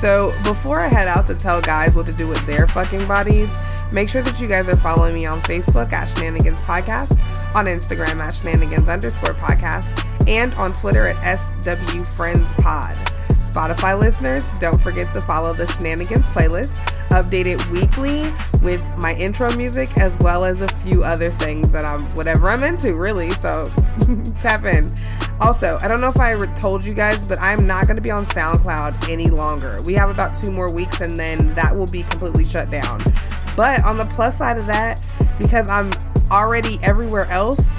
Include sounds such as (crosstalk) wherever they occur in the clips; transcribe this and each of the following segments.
So before I head out to tell guys what to do with their fucking bodies, make sure that you guys are following me on Facebook at Shenanigans Podcast, on Instagram at Shenanigans underscore podcast, and on Twitter at SW Friends Pod. Spotify listeners, don't forget to follow the Shenanigans playlist, updated weekly with my intro music as well as a few other things that I'm whatever I'm into, really. So (laughs) tap in. Also, I don't know if I told you guys, but I'm not going to be on SoundCloud any longer. We have about two more weeks and then that will be completely shut down. But on the plus side of that, because I'm already everywhere else,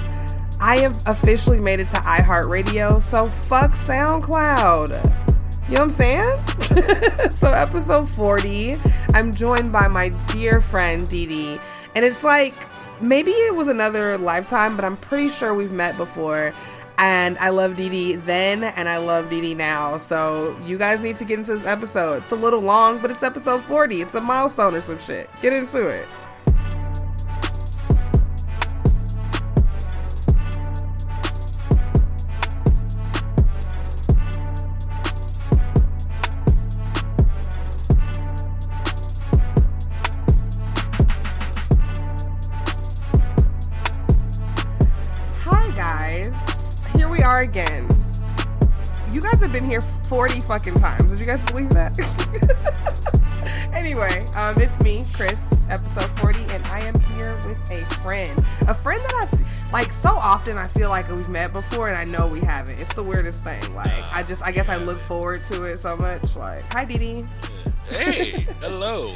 I have officially made it to iHeartRadio. So fuck SoundCloud. You know what I'm saying? (laughs) so, episode 40, I'm joined by my dear friend Dee Dee. And it's like, maybe it was another lifetime, but I'm pretty sure we've met before. And I love Dee Dee then, and I love Dee Dee now. So, you guys need to get into this episode. It's a little long, but it's episode 40. It's a milestone or some shit. Get into it. 40 fucking times. Did you guys believe that? (laughs) anyway, um, it's me, Khris, episode 40, and I am here with a friend. A friend that I've, like so often I feel like we've met before and I know we haven't. It's the weirdest thing. Like I just I guess I look forward to it so much. Like, hi Dee Dee. Hey, hello.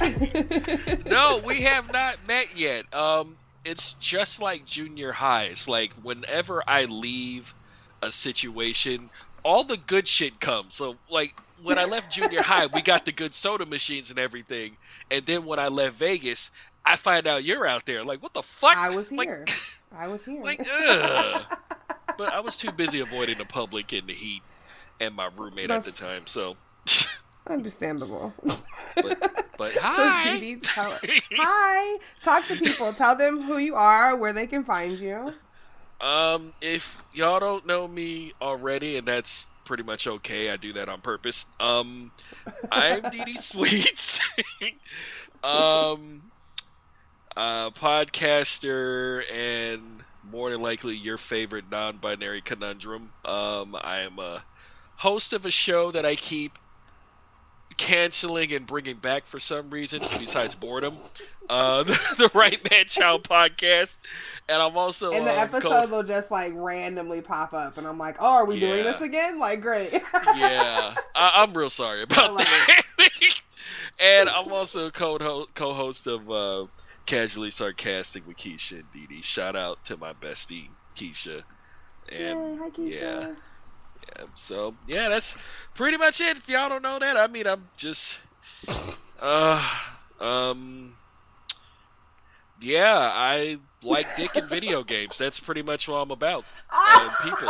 (laughs) no, we have not met yet. Um, it's just like junior highs. Like whenever I leave a situation, all the good shit comes. So like when I left junior (laughs) high, we got the good soda machines and everything. And then when I left Vegas, I find out you're out there. Like what the fuck? I was like, here. (laughs) I was here. Like ugh. (laughs) but I was too busy avoiding the public and the heat and my roommate That's... at the time. So Understandable. But, but hi. So Dee Dee, tell, hi. Talk to people. Tell them who you are, where they can find you. Um, if y'all don't know me already, and that's pretty much okay, I do that on purpose. Um, I'm (laughs) Dee Dee Sweets. (laughs) um, uh, podcaster and more than likely your favorite non-binary conundrum. Um, I am a host of a show that I keep canceling and bringing back for some reason besides boredom. Uh, the, (laughs) the, Right Man Child podcast, and I'm also and the uh, episode will just like randomly pop up, and I'm like, oh, are we yeah. doing this again? Like, great. (laughs) yeah, I, am real sorry about that. (laughs) and I'm also co co-host of uh, Casually Sarcastic with Keisha and Dee Dee. Shout out to my bestie Keisha. And Yay, hi, Keisha. yeah yeah, so yeah, that's pretty much it. If y'all don't know that, I mean, I'm just, (laughs) uh, um, yeah, I like dick in video games. That's pretty much what I'm about. Uh, (laughs) people.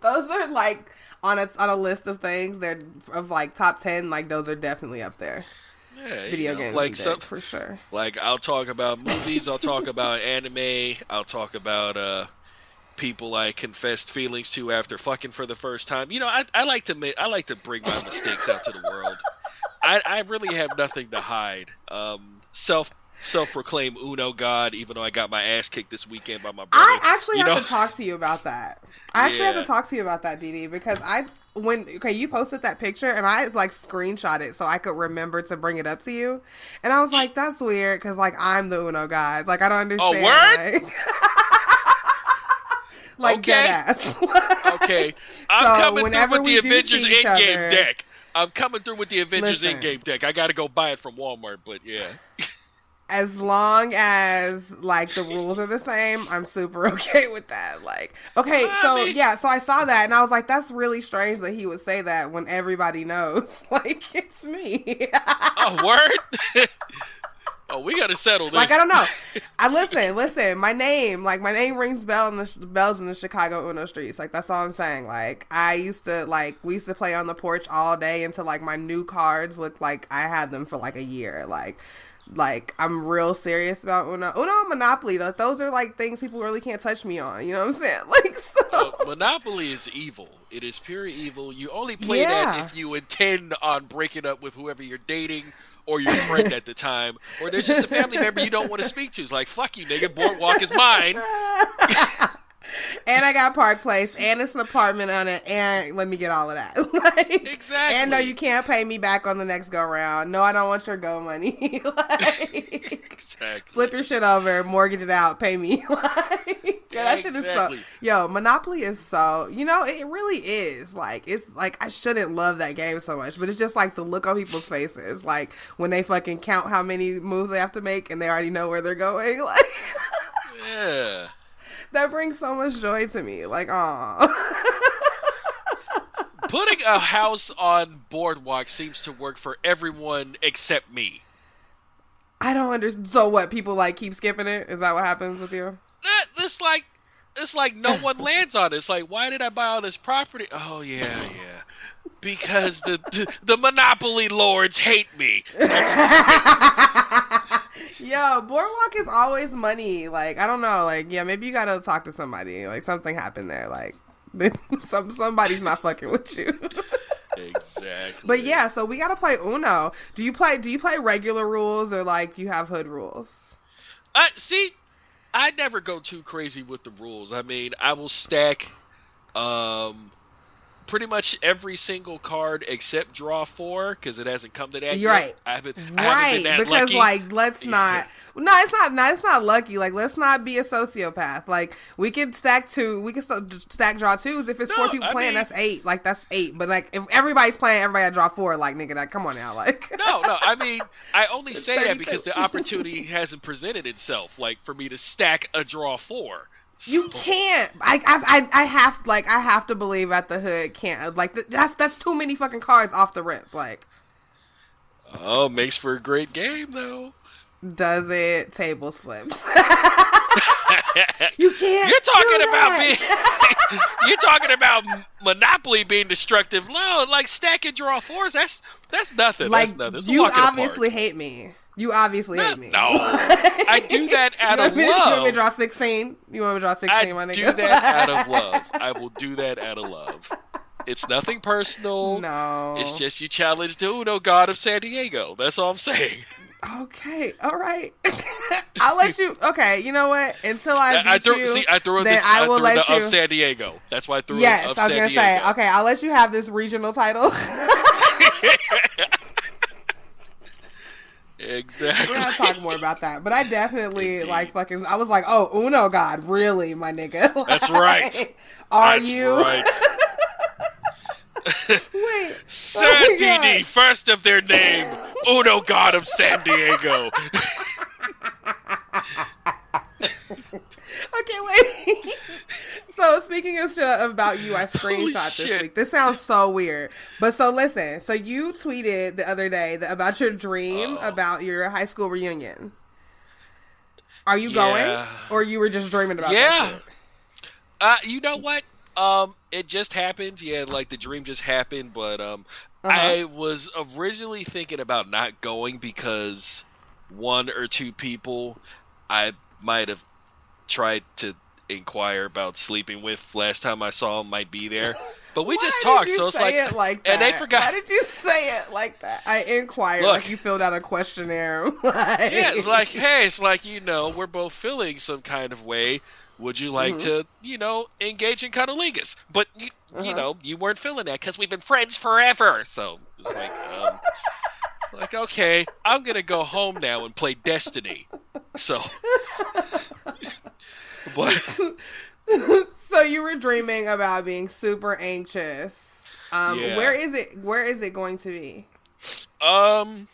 Those are like on a on a list of things. They're of like top ten. Like those are definitely up there. Yeah, video you know, games, like some, for sure. Like I'll talk about movies. I'll talk (laughs) about anime. I'll talk about uh people I confessed feelings to after fucking for the first time. You know, I, I like to make I like to bring my mistakes out to the world. (laughs) I, I really have nothing to hide. Um, self self proclaimed Uno God, even though I got my ass kicked this weekend by my brother. I actually you have know? to talk to you about that. I actually yeah. have to talk to you about that, Dee because I when okay you posted that picture and I like screenshot it so I could remember to bring it up to you, and I was like, that's weird because like I'm the Uno God, like I don't understand. Oh, word. Like... (laughs) like okay. dead ass. (laughs) okay, I'm so coming through with the Avengers Endgame deck. I'm coming through with the Avengers Listen, Endgame deck. I got to go buy it from Walmart, but yeah. As long as like the rules are the same, I'm super (laughs) okay with that. Like, okay, so yeah, so I saw that and I was like, that's really strange that he would say that when everybody knows, (laughs) like, it's me. oh, (laughs) word. Oh, we got to settle this. Like I don't know. I listen, listen. My name, like my name rings bell in the bells in the Chicago Uno streets. Like that's all I'm saying. Like I used to like we used to play on the porch all day until like my new cards looked like I had them for like a year. Like like I'm real serious about Uno. Uno and Monopoly, though, those are like things people really can't touch me on. You know what I'm saying? (laughs) Like so. Oh, Monopoly is evil. It is pure evil. You only play Yeah. that if you intend on breaking up with whoever you're dating or your friend at the time, or there's just a family member you don't want to speak to. It's like, fuck you, nigga. Boardwalk is mine. (laughs) (laughs) and I got Park Place, and it's an apartment on it, and let me get all of that. (laughs) like, Exactly. And no, you can't pay me back on the next go round. No, I don't want your go money. (laughs) like, Exactly. flip your shit over, mortgage it out, pay me. (laughs) like, yeah, that shit is so. Yo, Monopoly is so. You know, it really is. Like, it's like I shouldn't love that game so much, but it's just like the look on people's faces, like when they fucking count how many moves they have to make, and they already know where they're going. Like. Yeah. That brings so much joy to me. Like, aw. (laughs) Putting a house on Boardwalk seems to work for everyone except me. I don't understand. So what? People like keep skipping it? Is that what happens with you? That this like it's like no one lands on it. It's like why did I buy all this property? Oh yeah, yeah. Because the the, the monopoly lords hate me. That's (laughs) Yo, boardwalk is always money. Like, I don't know. Like, yeah, maybe you gotta talk to somebody. Like, something happened there. Like, (laughs) some somebody's not fucking with you. exactly. but yeah, so we gotta play Uno. Do you play? Do you play regular rules or like you have hood rules? I see. I never go too crazy with the rules. I mean, I will stack um pretty much every single card except draw four because it hasn't come to that You're yet. right. I haven't, I haven't Right, been that because lucky. like let's not. No, it's not. No, it's not lucky. Like let's not be a sociopath. Like we can stack two. We can st- stack draw twos. If it's four people I playing, mean- that's eight. Like that's eight. But like if everybody's playing, everybody draw four. Like nigga, that come on now. Like (laughs) no, no. I mean, I only say that because the opportunity hasn't presented itself. Like for me to stack a draw four. You can't. I, I, I, I have like I have to believe at the hood can't like that's that's too many fucking cards off the rip. Like Oh, makes for a great game though. does it tables flips? (laughs) (laughs) you can't. You're talking about that. me. (laughs) You're talking about Monopoly being destructive. No, like stack and draw fours. That's that's nothing. like that's nothing. You obviously hate me. You obviously No, hate me. no. (laughs) I do that out of want me, You want me to draw sixteen? You want me to draw sixteen, my I nigga? do that out of (laughs) love. I will do that out of love. It's nothing personal. No. It's just you challenge the Uno God of San Diego. That's all I'm saying. Okay, all right. (laughs) I'll let you. Okay, you know what? Until I beat I threw, you, see, I threw then this. I I, will threw let the you. of San Diego. That's why I threw yes, it of I was San gonna Diego. say. Okay, I'll let you have this regional title. Exactly. We're gonna talk more about that, but I definitely Indeed. like fucking. I was like, oh, Uno God, really, my nigga? (laughs) That's right. Are That's you? right. (laughs) (laughs) Wait. San Oh DD, first of their name, Uno God of San Diego. Okay, wait. (laughs) so speaking of shit about you, I (laughs) screenshot this week. This sounds so weird, but so listen. So you tweeted the other day that, about your dream Oh. about your high school reunion. Are you Yeah. going, or you were just dreaming about Yeah. that? Uh, you know what? Um, it just happened. Yeah, like the dream just happened. But um, Uh-huh. I was originally thinking about not going because one or two people I might have tried to inquire about sleeping with last time I saw him might be there. (laughs) But we just talked, so it's like, it like that? and they forgot. Why did you say it like that? I inquired, Look. like you filled out a questionnaire. like, (laughs) yeah, it's like, hey, it's like you know, we're both feeling some kind of way. Would you like Mhm. to, you know, engage in cunnilingus? But you, you Uh-huh. know, you weren't feeling that because we've been friends forever. So it's like, um, it's like, okay, I'm gonna go home now and play Destiny. So, (laughs) but (laughs) so you were dreaming about being super anxious. Um, Yeah. Where is it? Where is it going to be? um,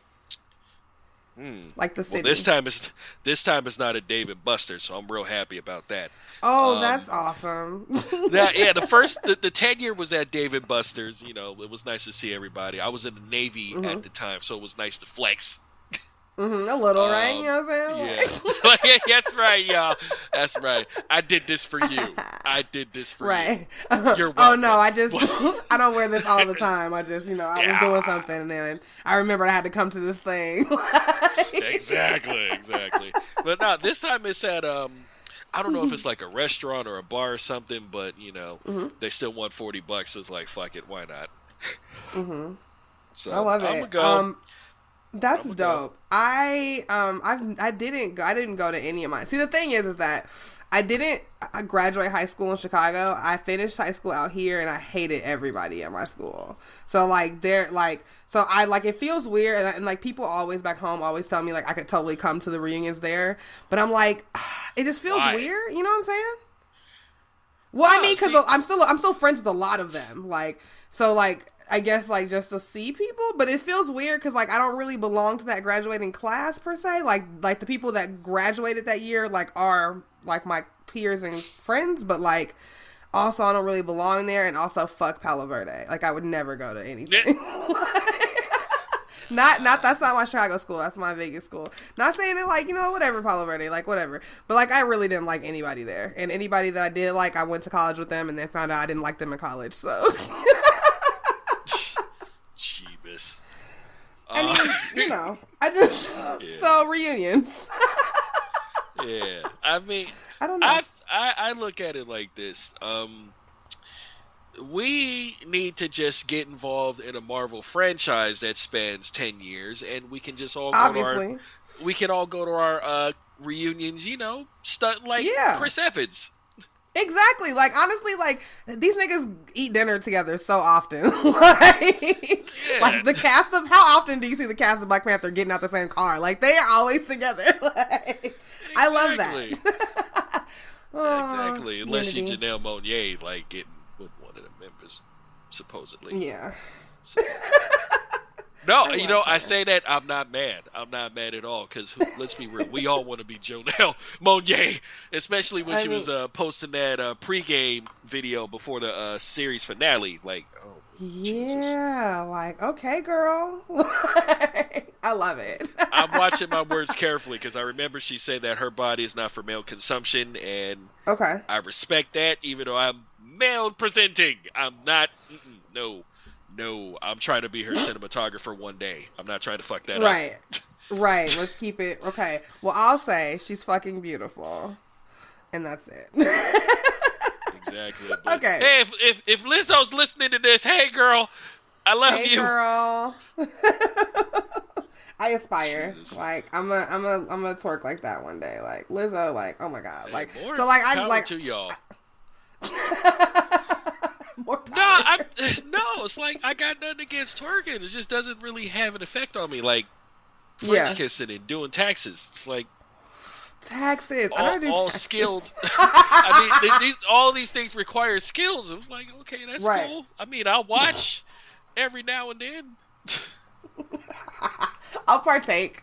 hmm. Like the city. Well, this time it's this time it's not a Dave and Buster, so I'm real happy about that. oh, um, that's awesome. (laughs) That, yeah, the first (laughs) the, the ten year was at Dave and Buster's. You know, it was nice to see everybody. I was in the Navy Mhm. at the time, so it was nice to flex. Hmm a little, right? Um, You know what I'm saying? (laughs) (laughs) Yeah, that's right, y'all. That's right. I did this for you. I did this for you. Right. (laughs) Oh no. I just I don't wear this all the time. I just you know I was doing something and then I remembered I had to come to this thing. Exactly, exactly. But no, this time it's at um. I don't know if it's like a restaurant or a bar or something, but you know, Mhm. they still want forty bucks. So it's like, fuck it, why not? Mm-hmm. So I love it. Go. Um, that's dope. I um I've I didn't go, I didn't go to any of mine. See, the thing is, is that I didn't I graduate high school in Chicago. I finished high school out here, and I hated everybody at my school. So like they're like so I like it feels weird, and, and like people always back home always tell me like I could totally come to the reunions there, but I'm like (sighs) it just feels Why? weird. You know what I'm saying? Well, I mean, because I'm still I'm still friends with a lot of them. Like, so like I guess like just to see people, but it feels weird because like I don't really belong to that graduating class per se. Like like the people that graduated that year like are like my peers and friends, but like also I don't really belong there, and also fuck Palo Verde. Like I would never go to anything. (laughs) Not, not that's not my Chicago school. That's my Vegas school. Not saying it like you know whatever Palo Verde, like whatever. But like I really didn't like anybody there, and anybody that I did like, I went to college with them, and then found out I didn't like them in college. So (laughs) I Uh, mean, (laughs) you know, I just so reunions. (laughs) yeah. I mean, I don't know. I, I I look at it like this. Um, we need to just get involved in a Marvel franchise that spans ten years, and we can just all go to Obviously, our we can all go to our uh, reunions. You know, stunt like Yeah. Chris Evans. Exactly. Like honestly, like these niggas eat dinner together so often. (laughs) like, like the cast of how often do you see the cast of Black Panther getting out the same car? Like they are always together. (laughs) like, I love that. (laughs) Oh, exactly. Unless you. Janelle Monáe like getting with one of the members, supposedly. Yeah. So- No, I you know, I say that I'm not mad. I'm not mad at all because let's be real, we all want to be Janelle (laughs) Monáe, especially when I she was uh, posting that uh, pregame video before the uh, series finale. Like, oh, Jesus. Yeah, like okay, girl. (laughs) I love it. I'm watching my (laughs) words carefully because I remember she said that her body is not for male consumption, and okay. I respect that, even though I'm male presenting. I'm not. No, no. I'm trying to be her cinematographer one day. I'm not trying to fuck that up. Right. (laughs) Right. Let's keep it okay. Well, I'll say she's fucking beautiful, and that's it. (laughs) Exactly. But, Okay. Hey, if, if if Lizzo's listening to this, hey girl, I love hey, you. girl. (laughs) I aspire. Jesus. Like I'm a, I'm a, I'm a twerk like that one day. Like Lizzo. Like oh my god. Like so. Like I'm like to y'all. (laughs) more power. No, I'm (laughs) no. It's like I got nothing against twerking. It just doesn't really have an effect on me. Like French Yeah. kissing and doing taxes. It's like taxes. I all, all taxes. skilled. (laughs) I mean, they, these, all these things require skills. It was like, okay, that's Right. cool. I mean, I'll watch every now and then. I'll partake.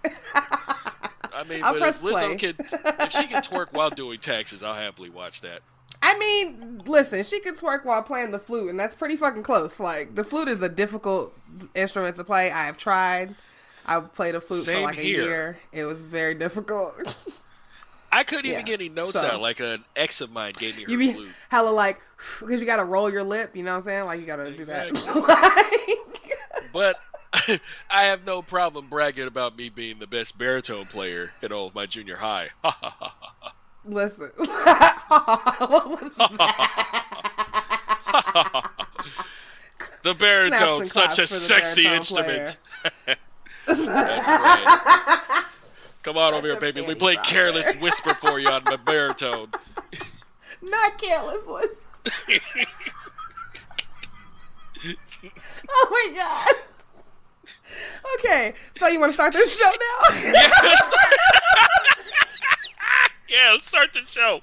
I mean, I'll but if Lizzo play. can, if she can twerk while doing taxes, I'll happily watch that. I mean, listen, she could twerk while playing the flute, and that's pretty fucking close. Like the flute is a difficult instrument to play. I have tried. I played a flute for Same like a year. It was very difficult. (laughs) I couldn't Yeah, even get any notes so- out. Like an ex of mine gave me her you be flute. hella like (sighs) because you gotta roll your lip. You know what I'm saying? Like you gotta do that. (laughs) (laughs) But I have no problem bragging about me being the best baritone player in all of my junior high. Listen, (laughs) what was that? the baritone, such a claps for the sexy instrument. (laughs) (laughs) That's right. Come on over here, baby. We play dropper. Careless Whisper for you on my baritone. Not careless whisper. oh my god. Okay, so you want to start this show now? yeah, let's start. Yeah, let's start the show.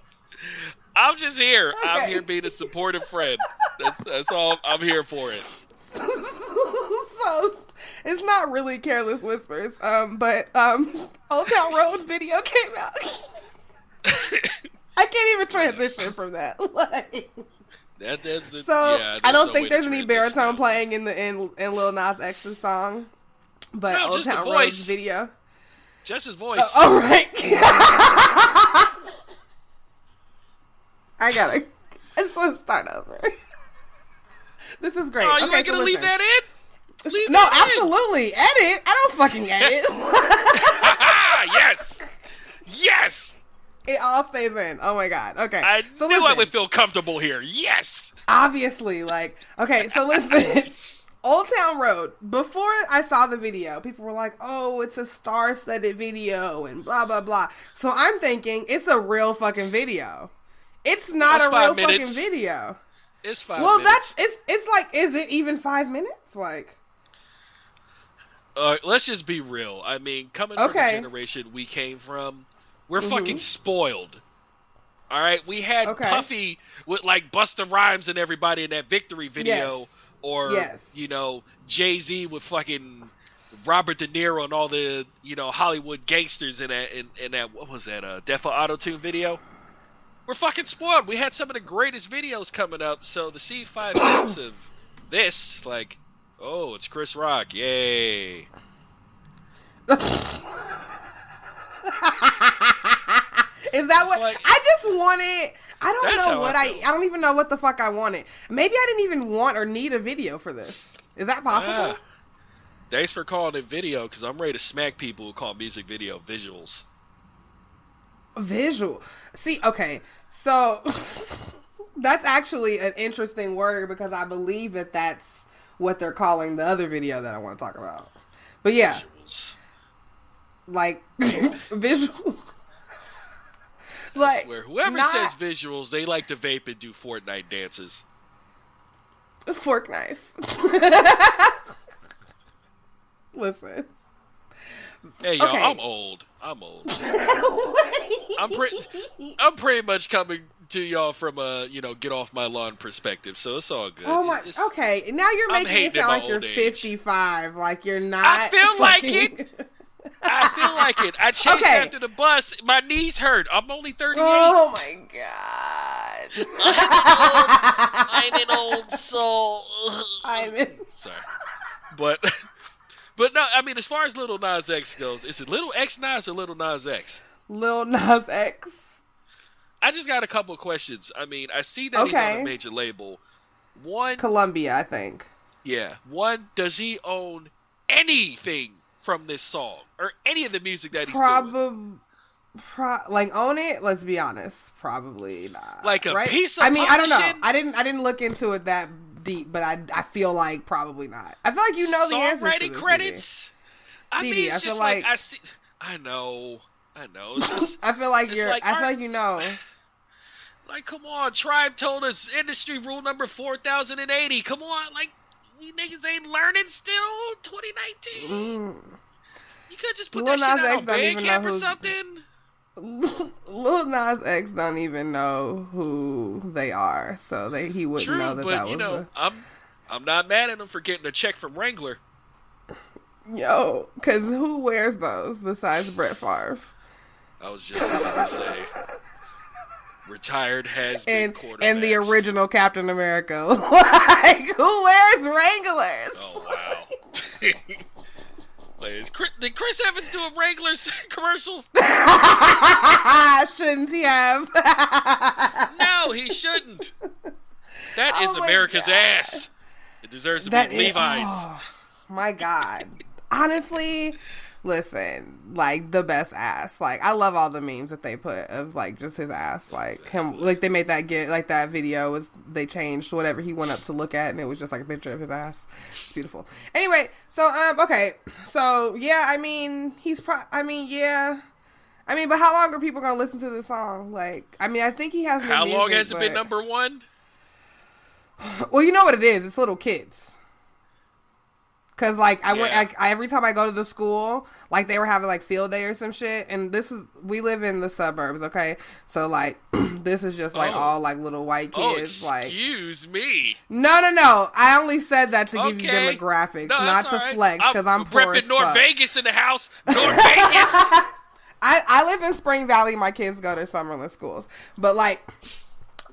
I'm just here. I'm here being a supportive friend. That's that's all. I'm here for it. (laughs) so it's not really careless whispers, um, but um, Old Town Roads video came out. (laughs) I can't even transition from that. (laughs) Like, That, that's the, so yeah, I don't no think there's any baritone playing in the in in Lil Nas X's song, but No, Old Town. Roads video. Just his voice. Oh, all right. (laughs) I gotta. Want start over. (laughs) This is great. Oh, you okay, ain't so gonna leave that in? Leave No, that in. absolutely. Edit. I don't fucking edit. (laughs) Yes, yes. it all stays in. Oh my god. Okay. I so knew I would feel comfortable here. Yes. obviously like okay so listen old town road before i saw the video people were like oh it's a star-studded video and blah blah blah so i'm thinking it's a real fucking video it's not That's a real minutes. fucking video It's five. well minutes. that's it's it's like is it even five minutes like Uh, let's just be real. I mean, coming from the generation we came from, we're Mhm. fucking spoiled. All right, we had Okay. Puffy with like Busta Rhymes and everybody in that Victory video, Yes. Or Yes. you know Jay Z with fucking Robert De Niro and all the you know Hollywood gangsters in that in, in that what was that uh Death of Auto Tune video. We're fucking spoiled. We had some of the greatest videos coming up, so to see five (coughs) minutes of this, like, oh, it's Chris Rock, yay! (laughs) is that what like- i just wanted i don't That's know how I what I. I don't even know what the fuck i wanted maybe i didn't even want or need a video for this is that possible Ah. Thanks for calling it video because I'm ready to smack people who call music video visuals. Visual. See, okay, so (laughs) that's actually an interesting word because I believe that that's what they're calling the other video that I want to talk about. But yeah, Visuals. like (laughs) visual. I swear, whoever not- says visuals, they like to vape and do Fortnite dances. fork knife. (laughs) Listen. Hey, y'all, Okay. I'm old. I'm old. (laughs) I'm pretty. I'm pretty much coming to y'all from a you know get off my lawn perspective, so it's all good. Oh my. It's- it's- Okay, now you're making it sound like you're old age. 55, like you're not. I feel like fucking- (laughs) I feel like it. I chased Okay. after the bus. My knees hurt. I'm only 38. Oh my god. I'm an old soul. I'm in. Sorry, but but no, I mean as far as Little Nas X goes, is it Little X Nas or Little Nas X? Little Nas X. I just got a couple of questions. I mean, I see that he's on a major label. One, Columbia, I think. yeah. One, does he own anything from this song or any of the music that he's? Probably. Pro- like own it. Let's be honest. Probably not. Like a right? piece of I mean, I don't know. I didn't. I didn't look into it that deep, but I. I feel like probably not. I feel like you know the Songwriting this, credits. I mean, it's I feel just like, like- I see. I know. I know. Just (laughs) I feel like you're. like I feel like you know. (sighs) like, come on. Tribe told us industry rule number four thousand and eighty. Come on, like. We niggas ain't learning still. 2019. Mm. You could just put Lil that shit Nas out X on Bandcamp or something. (laughs) Lil Nas X don't even know who they are, so they he wouldn't True, know that but that you know, I'm I'm not mad at him for getting a check from Wrangler. yo. Because who wears those besides Brett Favre? I was just about to say, (laughs) retired has been and and the original Captain America. (laughs) like who wears Wranglers? Oh wow. (laughs) Like, Chris, did Chris Evans do a Wranglers (laughs) commercial? Shouldn't he have? No, he shouldn't. That oh is Oh America's God. ass. It deserves to That be is- Levi's. oh, my God. Honestly, listen, like the best ass. Like I love all the memes that they put of like just his ass. Like him like they made that get like that video with they changed whatever he went up to look at and it was just like a picture of his ass. It's beautiful. Anyway, so um okay. So yeah, I mean he's pro I mean, yeah. I mean, but how long are people gonna listen to this song? Like, I mean, I think he has. How long music, has it been number one? (sighs) well, you know what it is. It's little kids. Cause like I went, like I, every time I go to the school, like they were having like field day or some shit, and this is we live in the suburbs, okay? So like (clears throat) this is just like Oh. all like little white Oh, kids, like excuse me. no, no, no. I only said that to give you demographics, No, not to right. flex, because I'm, poor repping North fuck. Vegas in the house. (laughs) North Vegas. I, I live in Spring Valley. My kids go to Summerlin schools, but like,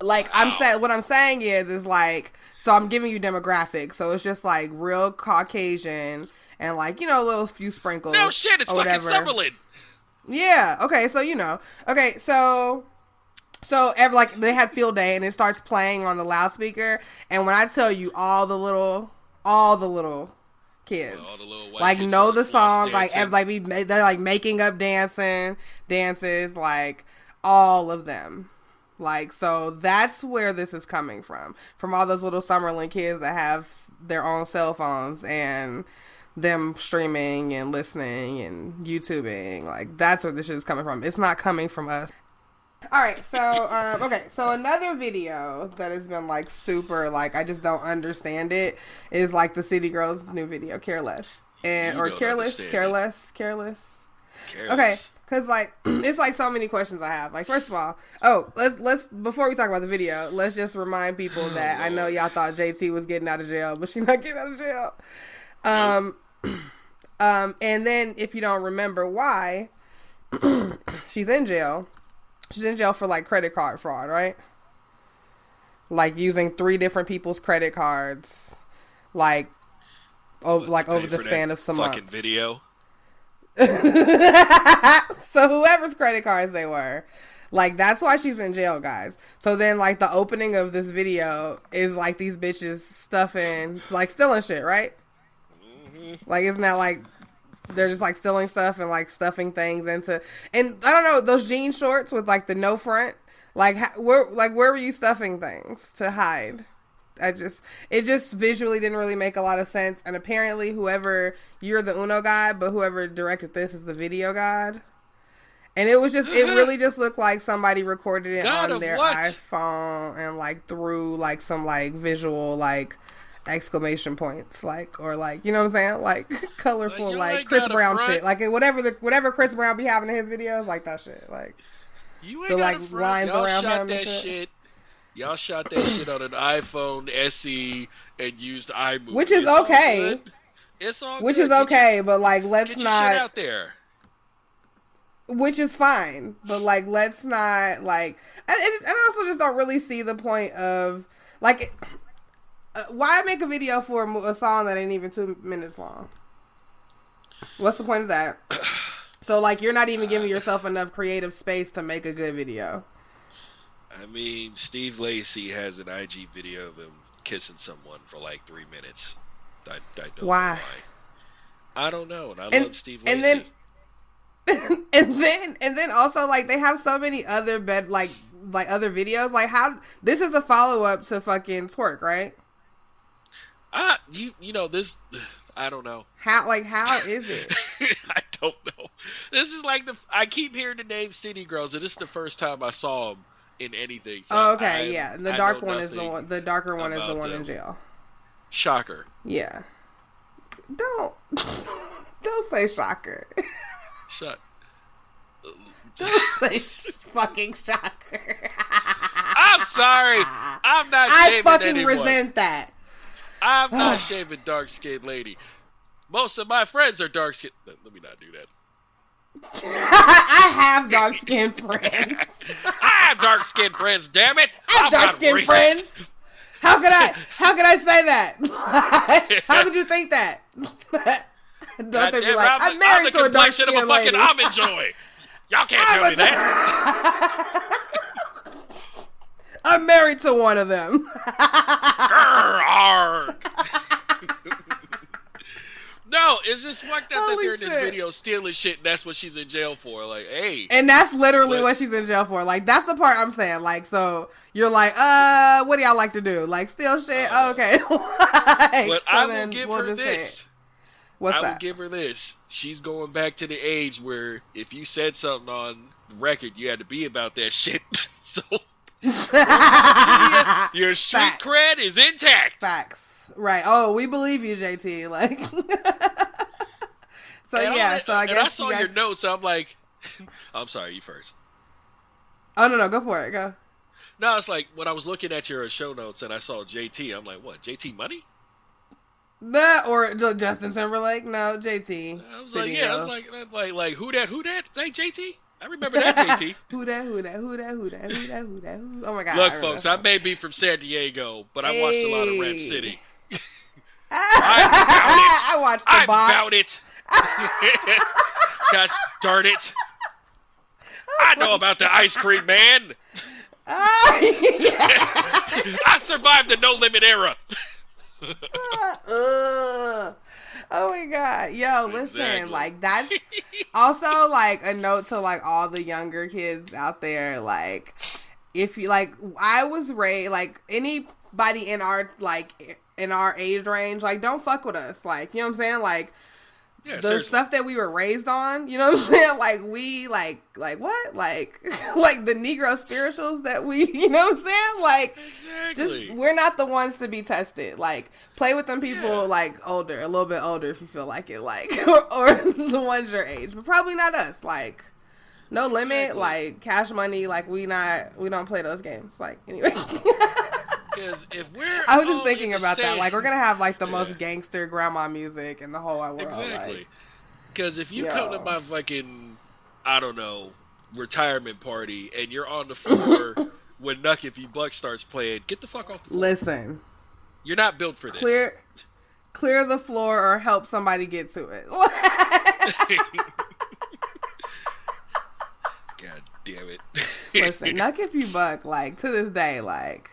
like I'm saying, what I'm saying is, is like, so I'm giving you demographics. So it's just like real Caucasian and like you know a little few sprinkles. No shit, it's fucking. Summerlin. Yeah. Okay. So you know. Okay. So. So ever like they had field day and it starts playing on the loudspeaker and when I tell you all the little all the little kids the little like kids know the song like ev- like we they're like making up dancing dances like all of them. Like, so that's where this is coming from. From all those little Summerlin kids that have their own cell phones and them streaming and listening and YouTubing. Like, that's where this shit is coming from. It's not coming from us. All right, so (laughs) um, okay, so another video that has been like super like I just don't understand it is like the City Girls new video, Careless, and You or Careless. Careless, Careless. Careless. Okay, because like (clears throat) it's like so many questions I have. Like first of all, oh let's let's before we talk about the video, let's just remind people that I know y'all thought JT was getting out of jail, but she's (laughs) not getting out of jail. Um, (clears throat) um, and then if you don't remember why, (clears throat) she's in jail. She's in jail for like credit card fraud, right? Like using three different people's credit cards, like, oh, like over the span of some fucking months. video. (laughs) so whoever's credit cards they were. Like that's why she's in jail guys. So then like the opening of this video is like these bitches stuffing like stealing shit right? Mm-hmm. Like isn't that like they're just like stealing stuff and like stuffing things into and i don't know those jean shorts with like the no front like where like where were you stuffing things to hide I just it just visually didn't really make a lot of sense. And apparently, whoever you're the Uno guy, but whoever directed this is the video god. And it was just it (laughs) really just looked like somebody recorded it God on their what? iPhone and like threw like some like visual like exclamation points like or like you know what I'm saying like (laughs) colorful like ain't Chris Brown front. shit like whatever the whatever Chris Brown be having in his videos like that shit like You ain't The, got like, front. lines Y'all around shot him that shit. shit. Y'all shot that shit on an iPhone SE and used iMovie. Which is It's okay. good. It's all which good. is Get okay but like let's get your not shit out there. which is fine but like let's not like and, and and I also just don't really see the point of like uh, why make a video for a, a song that ain't even two minutes long what's the point of that (sighs) so like you're not even giving yourself enough creative space to make a good video I mean, Steve Lacy has an IG video of him kissing someone for like three minutes. I, I don't Why? know why. I don't know, and I And- love Steve Lacy. and then- (laughs) and then and then also like they have so many other bed like like other videos like how this is a follow-up to fucking twerk right ah, you you know this. (sighs) I don't know. how like how is it (laughs) I don't know. This is like the. I keep hearing the name City Girls, and this is the first time I saw them in anything. So Oh, okay, I- yeah. The I dark one is the one. The darker one is the one in jail. Shocker. Yeah. Don't (laughs) don't say shocker. Shut. (laughs) Don't say fucking shocker. I'm sorry. I'm not I fucking anyone. resent that. I'm not (sighs) shaming dark skinned lady. Most of my friends are dark skinned. Let me not do that. (laughs) I have dark skinned friends. (laughs) I have dark skinned friends. Damn it! I have I'm dark skinned friends. How could I? How could I say that? (laughs) how could you think that? Don't God they be damn like, I'm, I'm married I'm to a dark complexion of a skinned fucking almond joy. Y'all can't tell me that. I'm married to one of them. Grr. No, it's just fucked up that they're in this shit. video stealing shit. And that's what she's in jail for. Like, hey, And that's literally But- what she's in jail for. Like that's the part I'm saying. Like so you're like, uh, what do y'all like to do? Like steal shit? Uh, oh, okay. (laughs) Like, but so I will give we'll her this. What's I will that? give her this. She's going back to the age where if you said something on record, you had to be about that shit. (laughs) so (laughs) your street Facts. cred is intact. Facts. Right. Oh, we believe you, JT. (laughs) Like. so And yeah. I- So I and guess I saw you guys. your notes. I'm like, (laughs) I'm sorry, you first. Oh no no go for it go. No, it's like when I was looking at your show notes and I saw JT. I'm like, what? JT Money? The or Justin Timberlake? No, JT. I was City like, yeah, I was like, like, like, who that? Who that? Hey, JT. I remember that JT. (laughs) who that? Who that? Who that? Who that? Who that? Who that? Who? Oh my god! Look, I folks, I may be from San Diego, but I watched a lot of Rap City. (laughs) I watched the I box. bout it. (laughs) Gosh darn it. I know about the ice cream man. Ah, yeah. (laughs) I survived the no limit era. Uh, Oh my god. Yo, listen, Exactly. like that's also like a note to like all the younger kids out there like if you like I was raised like anybody in our like in our age range like don't fuck with us like you know what I'm saying like Yeah, the seriously. stuff that we were raised on, you know what I'm (laughs) saying? Like we like like what? Like (laughs) like the Negro spirituals that we (laughs) you know what I'm saying? Like Exactly. just we're not the ones to be tested. Like play with them people Yeah. like older, a little bit older if you feel like it, like or, or the ones your age, but probably not us. Like no limit, Exactly. like cash money, like we not we don't play those games. Like anyway. Because if we're I was just thinking about that. Like we're gonna have like the Yeah. most gangster grandma music in the whole wide world. Exactly. Like, Because if you come to my fucking, I don't know, retirement party and you're on the floor (coughs) when Knuck If You Buck starts playing, get the fuck off the floor. listen. You're not built for this. clear clear the floor or help somebody get to it. (laughs) (laughs) God damn it. Listen, knuck if you (laughs) buck, like to this day, like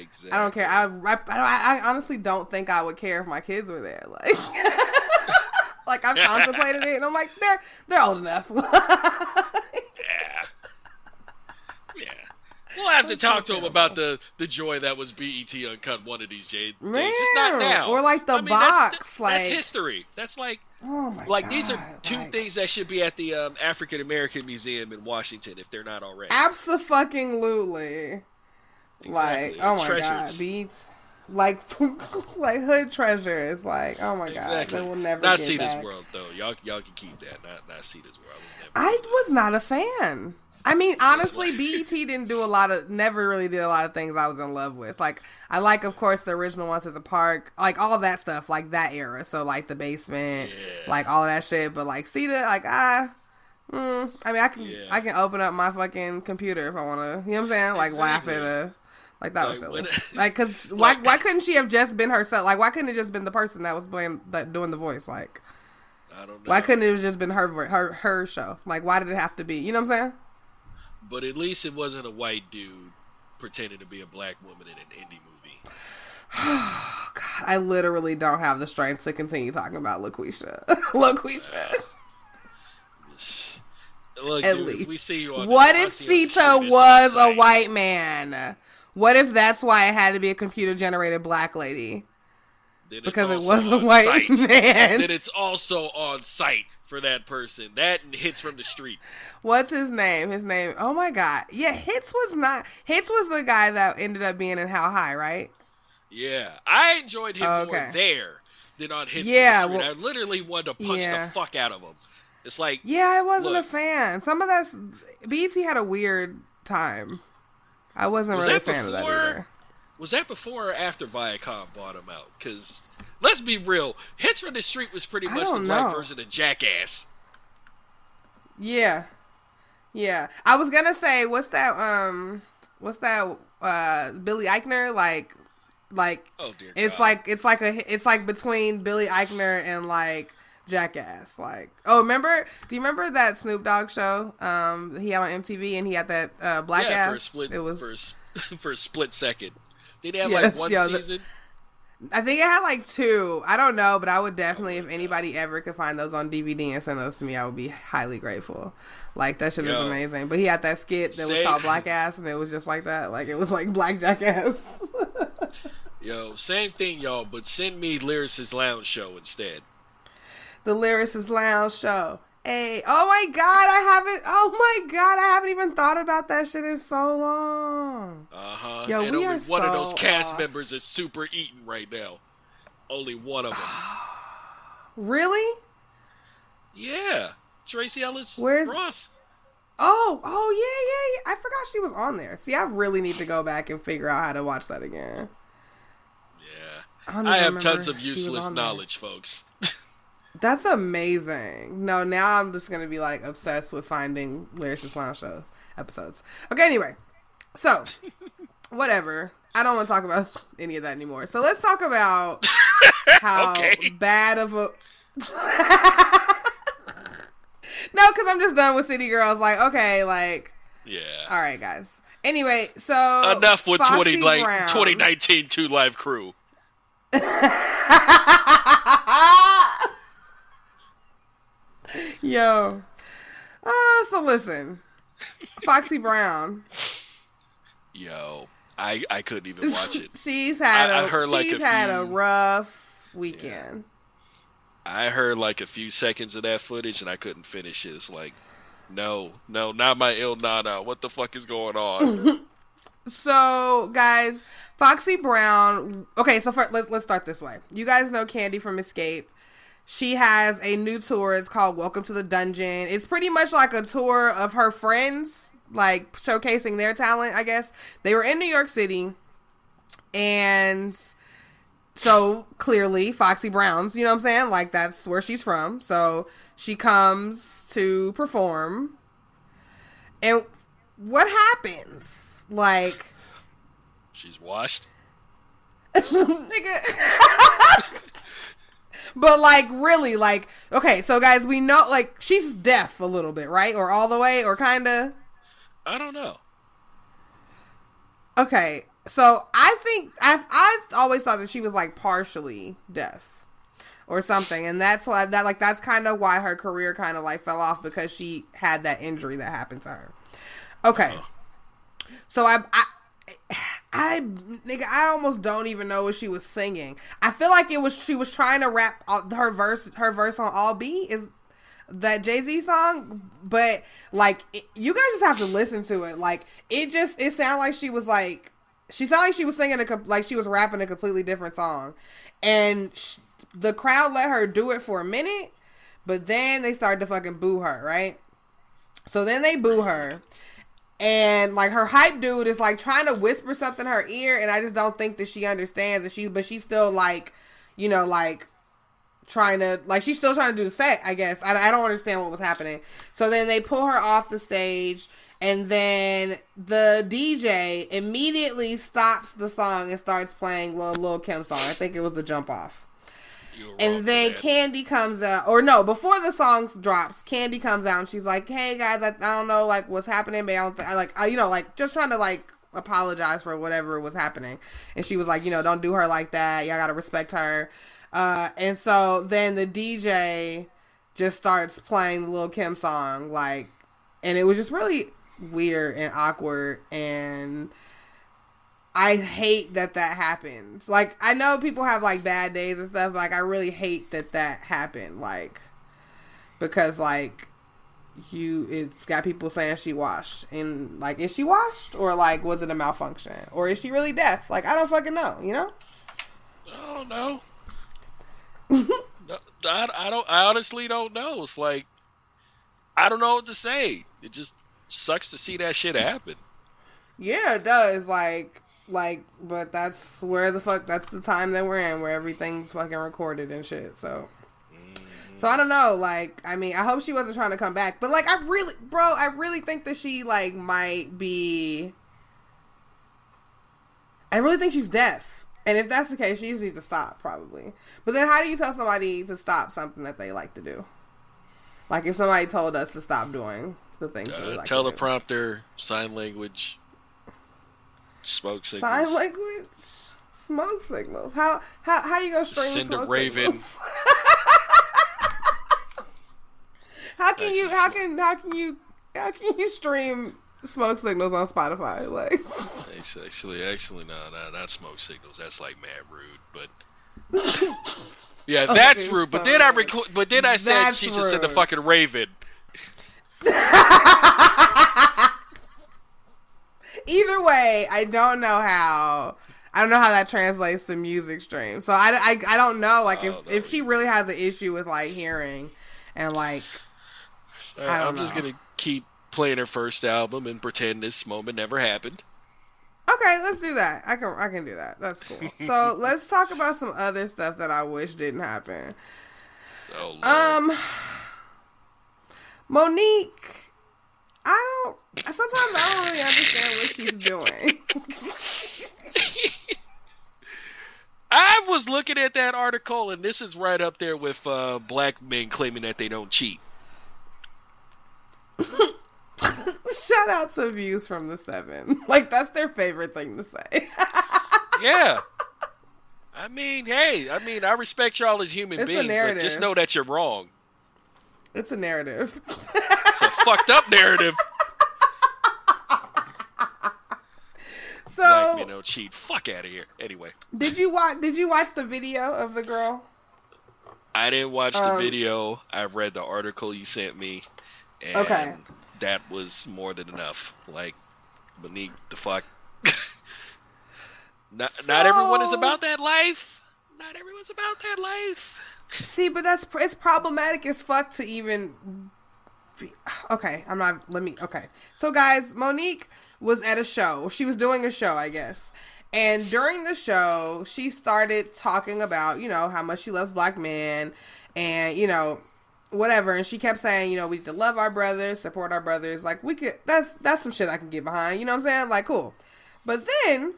exactly. I don't care. I, I, I, I honestly don't think I would care if my kids were there. (laughs) Like, (laughs) like I've contemplated it, and I'm like, they're they're old enough. (laughs) Yeah. Yeah. We'll have to talk so to him about the, the joy that was BET Uncut one of these days. Man, It's not now. or like the I mean, box, that's, like history. That's like oh like these are two like, things that should be at the um, African American Museum in Washington if they're not already. Absolutely. Like, oh my Treasures. god, beats. Like, (laughs) like hood treasures. Like, oh my god, Exactly. they will never not get see back. this world though. Y'all y'all can keep that. Not not see this world. I was never I was not a fan. I mean, (laughs) honestly, BET didn't do a lot of, never really did a lot of things I was in love with. Like, I like, of course, the original ones as a park, like all that stuff, like that era. So, like the basement, Yeah. like all that shit. But like, see the like, ah, mm, I mean, I can, Yeah. I can open up my fucking computer if I want to. You know what I'm saying? Like, laugh at a. Like that was Like, silly. like, cause (laughs) why Like- why couldn't she have just been herself? Like, why couldn't it just been the person that was playing that doing the voice? Like, I don't know. why couldn't it have just been her her her show? Like, why did it have to be? You know what I'm saying? But at least it wasn't a white dude pretending to be a black woman in an indie movie. (sighs) God, I literally don't have the strength to continue talking about LaQuisha. (laughs) LaQuisha. Ah. (laughs) Look, At dude, if least. we see you on What the, if see you on the Cita was a white man? What if that's why it had to be a computer generated black lady? Then Because it was a white site. (laughs) man. Then it's also on site for that person. That hits from the street. What's his name? His name. Oh my god. Yeah, Hits was not. Hits was the guy that ended up being in How High, right? Yeah, I enjoyed him Oh, more there than on hits. Yeah, from the street. well- I literally wanted to punch Yeah. the fuck out of him. It's like Yeah, I wasn't Look. a fan. Some of that's BET had a weird time. I wasn't Was really a fan of that either. Was that before or after Viacom bought him out? Because let's be real, Hits from the Street was pretty much the know. version of Jackass. Yeah. Yeah. I was gonna say, what's that um what's that uh Billy Eichner? Like like Oh dear. it's God. like it's like a it's like between Billy Eichner and like Jackass. Like oh remember do you remember that Snoop Dogg show? Um he had on MTV and he had that uh black yeah, ass. for a split it was for a, (laughs) for a split second. Did they have Yes, like one yeah, the- season? I think it had like two. I don't know, but I would definitely, if anybody ever could find those on DVD and send those to me, I would be highly grateful. Like that shit is amazing. But he had that skit that was called (laughs) Black Ass, and it was just like that. Like it was like Black Jackass. (laughs) Yo, same thing, y'all. But send me Lyricist Lounge Show instead. The Lyricist Lounge show. Hey, oh my god, I haven't. Oh my god, I haven't even thought about that shit in so long. Uh huh. Yo, and we only are one of those cast off. members is super eaten right now. Only one of them. (sighs) Really? yeah, Tracee Ellis Where's- Ross. Oh, oh yeah, yeah, yeah. I forgot she was on there. See, I really need to go back and figure out how to watch that again. Yeah, I, I have tons of useless on there. knowledge, folks. (laughs) That's amazing. No, now I'm just gonna be like obsessed with finding Lyricist Lounge shows episodes. Okay, anyway, so (laughs) whatever. I don't want to talk about (laughs) any of that anymore. So let's talk about (laughs) how Okay. bad of a. no, because I'm just done with City Girls. Like, okay, like, yeah. all right, guys. Anyway, so Enough with Foxy 20, like, Brown. 2019 Two Live Crew. Yo. Uh, so listen. Foxy Brown. Yo, I I couldn't even watch it. she's had I- a I heard, like, a had a rough weekend. I heard like a few seconds of that footage and I couldn't finish it. It's like, no, no, not my Ill Na Na. What the fuck is going on? (laughs) So, guys, Foxy Brown. Okay, so for, let, let's start this way. You guys know Kandi from Xscape. She has a new tour. It's called Welcome to the Dungeon. It's pretty much like a tour of her friends, like showcasing their talent, I guess. They were in New York City, and so clearly Foxy Brown's, you know what I'm saying? Like that's where she's from. So she comes to perform. And what happens? Like She's washed. (laughs) nigga. (laughs) but like really like okay, so guys, we know like she's deaf a little bit, right? Or all the way or kind of I don't know. Okay, so I think I I always thought that she was like partially deaf or something, and that's why that like that's kind of why her career kind of like fell off because she had that injury that happened to her. Okay, Oh. so I I. I nigga, I almost don't even know what she was singing. I feel like it was she was trying to rap her verse her verse on All B is that Jay Z song, but like it, you guys just have to listen to it. Like it just it sounded like she was like she sounded like she was singing a like she was rapping a completely different song, and sh- the crowd let her do it for a minute, but then they started to fucking boo her, right? So then they boo her. And like her hype dude is like trying to whisper something in her ear, and I just don't think that she understands. And she, but she's still like, you know, like trying to like she's still trying to do the set i guess. I, I don't understand what was happening. So then they pull her off the stage and then the dj immediately stops the song and starts playing lil lil kim song. I think it was the jump off and then Kandi comes out or no before the song drops Kandi comes out and she's like hey guys i, I don't know like what's happening but i don't th- I, like I, you know like just trying to like apologize for whatever was happening. And she was like you know don't do her like that. Y'all gotta respect her. Uh and so then the dj just starts playing the Lil Kim song, like, and it was just really weird and awkward. And I hate that that happens. Like, I know people have like bad days and stuff. Like, I really hate that that happened. Like, because like you, it's got people saying she washed, and like, is she washed or like was it a malfunction or is she really deaf? Like, I don't fucking know. You know? Oh no. (laughs) no I, I don't. I honestly don't know. It's like I don't know what to say. It just sucks to see that shit happen. Yeah, it does. Like, like, but that's where the fuck. That's the time that we're in, where everything's fucking recorded and shit. So, so I don't know. Like, I mean, I hope she wasn't trying to come back, but like, I really, bro, I really think that she like might be. I really think she's deaf. And if that's the case, she just needs to stop, probably. But then, how do you tell somebody to stop something that they like to do? Like, if somebody told us to stop doing the things Uh, like teleprompter, sign language, smoke signals. Sign language, smoke signals. How how how you gonna stream Send a raven. (laughs) how can you how can how can you how can you stream smoke signals on Spotify? Like (laughs) It's Actually, actually, no, no, not smoke signals. That's like mad rude. But (laughs) yeah, that's Okay, rude. But then I record. But then I said that's she should send a fucking raven. Either way, I don't know how. I don't know how that translates to music stream. So I, I, I don't know like if, Oh, if she really has an issue with like hearing and like Uh, I I'm just gonna keep playing her first album and pretend this moment never happened. Okay, let's do that. I can I can do that. That's cool. (laughs) So let's talk about some other stuff that I wish didn't happen. Oh. Um, Monique, I don't. Sometimes I don't really understand what she's doing. (laughs) I was looking at that article, and this is right up there with uh, black men claiming that they don't cheat. (laughs) Shout out to views from the seven. (laughs) Like that's their favorite thing to say. Yeah. I mean, hey, I mean, I respect y'all as human It's beings, but just know that you're wrong. It's a narrative. It's a fucked up narrative. (laughs) so Black men don't cheat. Fuck out of here. Anyway, did you watch? Did you watch the video of the girl? I didn't watch the Um, video. I read the article you sent me, and Okay. that was more than enough. Like, Monique, the fuck. (laughs) not not everyone is about that life. Not everyone's about that life. See, but that's it's problematic as fuck to even. Be, okay, I'm not. Let me. Okay, so guys, Monique was at a show. She was doing a show, I guess. And during the show, she started talking about, you know, how much she loves black men and, you know, whatever. And she kept saying, you know, we need to love our brothers, support our brothers. Like, we could, that's, that's some shit I can get behind. You know what I'm saying? Like, cool. But then,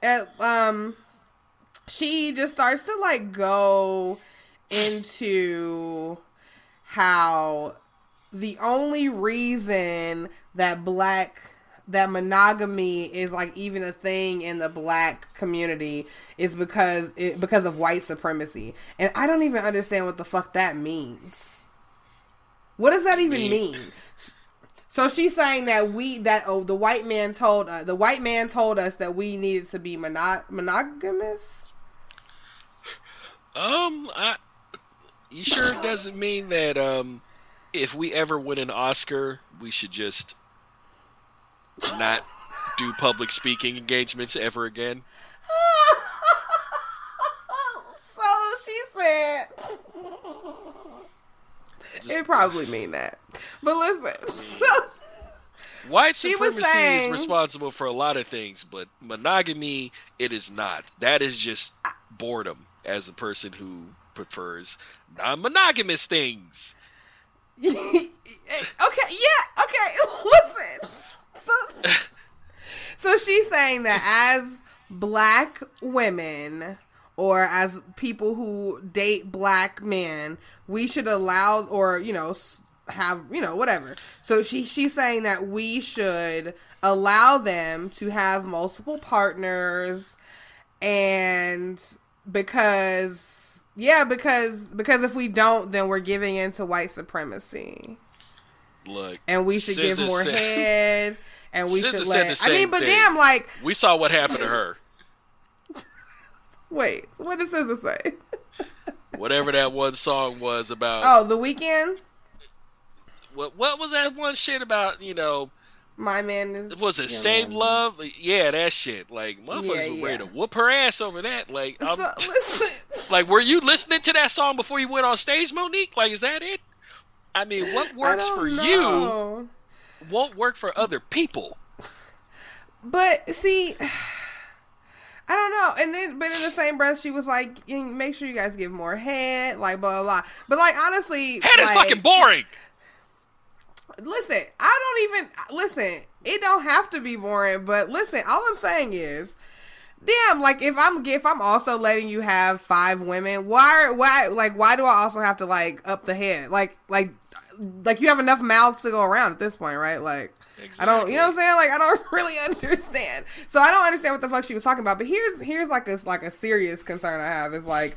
at, um, she just starts to, like, go into how the only reason that black that monogamy is like even a thing in the black community is because it because of white supremacy. And i don't even understand what the fuck that means. What does that even Mean- so she's saying that we that oh the white man told uh, the white man told us that we needed to be mono- monogamous? Um, I, you sure it doesn't mean that um, if we ever win an Oscar, we should just not do public speaking engagements ever again? (laughs) so she said it probably mean that but listen so White supremacy saying- is responsible for a lot of things, but monogamy, it is not. That is just boredom as a person who prefers non-monogamous things. (laughs) okay yeah okay (laughs) listen so (laughs) so she's saying that as black women or as people who date black men we should allow or you know have you know whatever so she she's saying that we should allow them to have multiple partners and because yeah because because if we don't then we're giving in to white supremacy Look, and we should give more said- head and we SZA should let I mean but thing. damn like we saw what happened to her. (laughs) wait what does SZA say (laughs) Whatever that one song was about. oh the weekend What what was that one shit about? You know, my man is was it your same man. love? Yeah, that shit. Like motherfuckers Yeah, were ready to whoop her ass over that. Like, so, (laughs) (laughs) like, were you listening to that song before you went on stage, Monique? Like, is that it? I mean, what works don't for you won't work for other people. But see, (sighs) I don't know. And then, but in the same breath, she was like, "Make sure you guys give more head." Like blah blah. blah. But like honestly, Head is fucking boring. Listen, I don't even listen. It don't have to be boring. But listen, all I'm saying is. Damn, like if I'm if I'm also letting you have five women, why why like why do I also have to like up the head? Like like like you have enough mouths to go around at this point, right? Like I don't, you know what I'm saying? Like I don't (laughs) really understand. So I don't understand what the fuck she was talking about. But here's here's like this like a serious concern I have is like,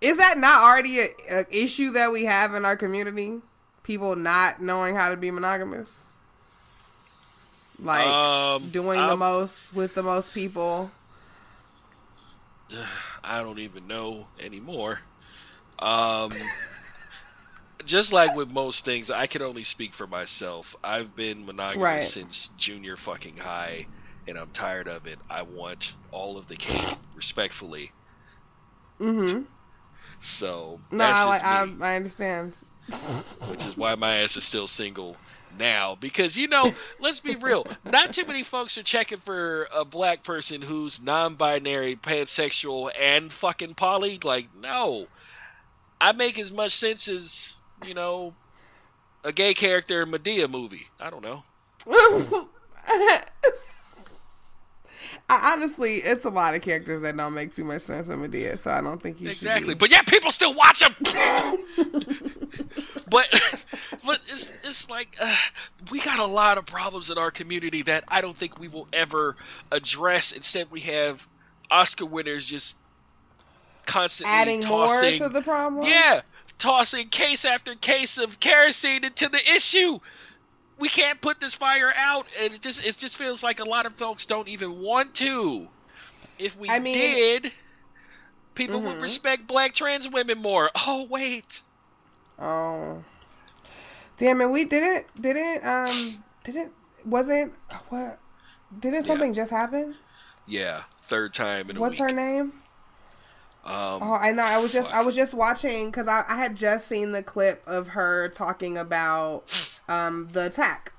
is that not already a, a issue that we have in our community? People not knowing how to be monogamous, like um, doing the I'm- most with the most people. (sighs) I don't even know anymore. Um, (laughs) just like with most things, I can only speak for myself. I've been monogamous Right. since junior fucking high, and I'm tired of it. I want all of the cake, respectfully. Mm-hmm. So No, that's I just like me, I, I understand. Which is why my ass is still single now. Because you know, let's be real, not too many folks are checking for a black person who's non-binary, pansexual, and fucking poly. Like, no, I make as much sense as you know a gay character in a Madea movie. I don't know. (laughs) I, honestly, it's a lot of characters that don't make too much sense in Madea, so I don't think you exactly, but yeah, people still watch them. (laughs) but (laughs) but it's it's like uh, we got a lot of problems in our community that I don't think we will ever address. Instead, we have Oscar winners just constantly adding more to the problem. yeah, tossing case after case of kerosene into the issue. We can't put this fire out, and it just it just feels like a lot of folks don't even want to. If we I mean- did, people would Mhm. respect black trans women more. Oh wait, Oh, damn it! We didn't didn't um didn't wasn't what didn't Yeah. something just happen? yeah, third time in a What's week. her name? Um, Oh, I know. I was just I was just watching because I, I had just seen the clip of her talking about um the attack.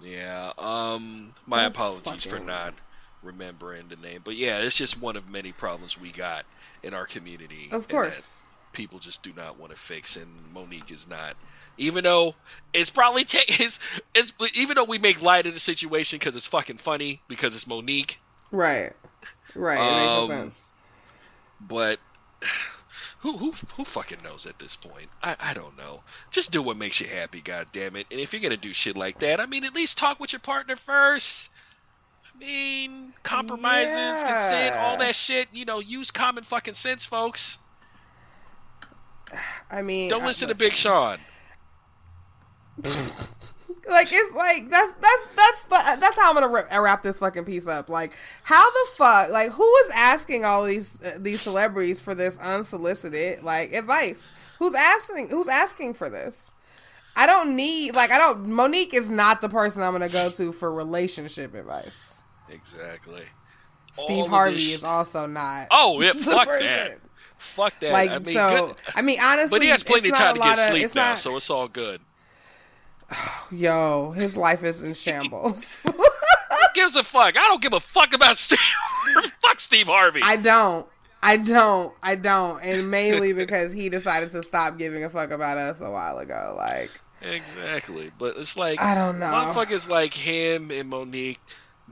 Yeah. Um. My That's apologies for not remembering the name, but yeah, it's just one of many problems we got in our community. Of course. people just do not want to fix, and Monique is not. Even though it's probably ta- (laughs) it's, it's even though we make light of the situation because it's fucking funny because it's Monique, Right. Right. It makes no Um, sense. But (sighs) who who who fucking knows at this point? I I don't know. Just do what makes you happy, god damn it. And if you're gonna do shit like that, I mean, at least talk with your partner first. I mean, compromises, consent, all that shit. You know, use common fucking sense, folks. I mean, Don't I- listen to Big Sean. (laughs) like it's like that's that's that's the, that's how I'm gonna wrap, wrap this fucking piece up. Like, how the fuck? Like, who is asking all these uh, these celebrities for this unsolicited like advice? Who's asking? Who's asking for this? I don't need like I don't. Monique is not the person I'm gonna go to for relationship advice. Exactly. Steve All Harvey is also not. Oh yeah, (laughs) the fuck person. that. Fuck that. Like I mean, so, good. I mean honestly, But he has plenty of time to get of- sleep now, not- so it's all good. (sighs) Yo, his life is in shambles. (laughs) Who gives a fuck? I don't give a fuck about Steve. (laughs) fuck Steve Harvey. I don't. I don't. I don't. And mainly because he decided to stop giving a fuck about us a while ago. Like, Exactly. But it's like I don't know. motherfuckers like him and Monique,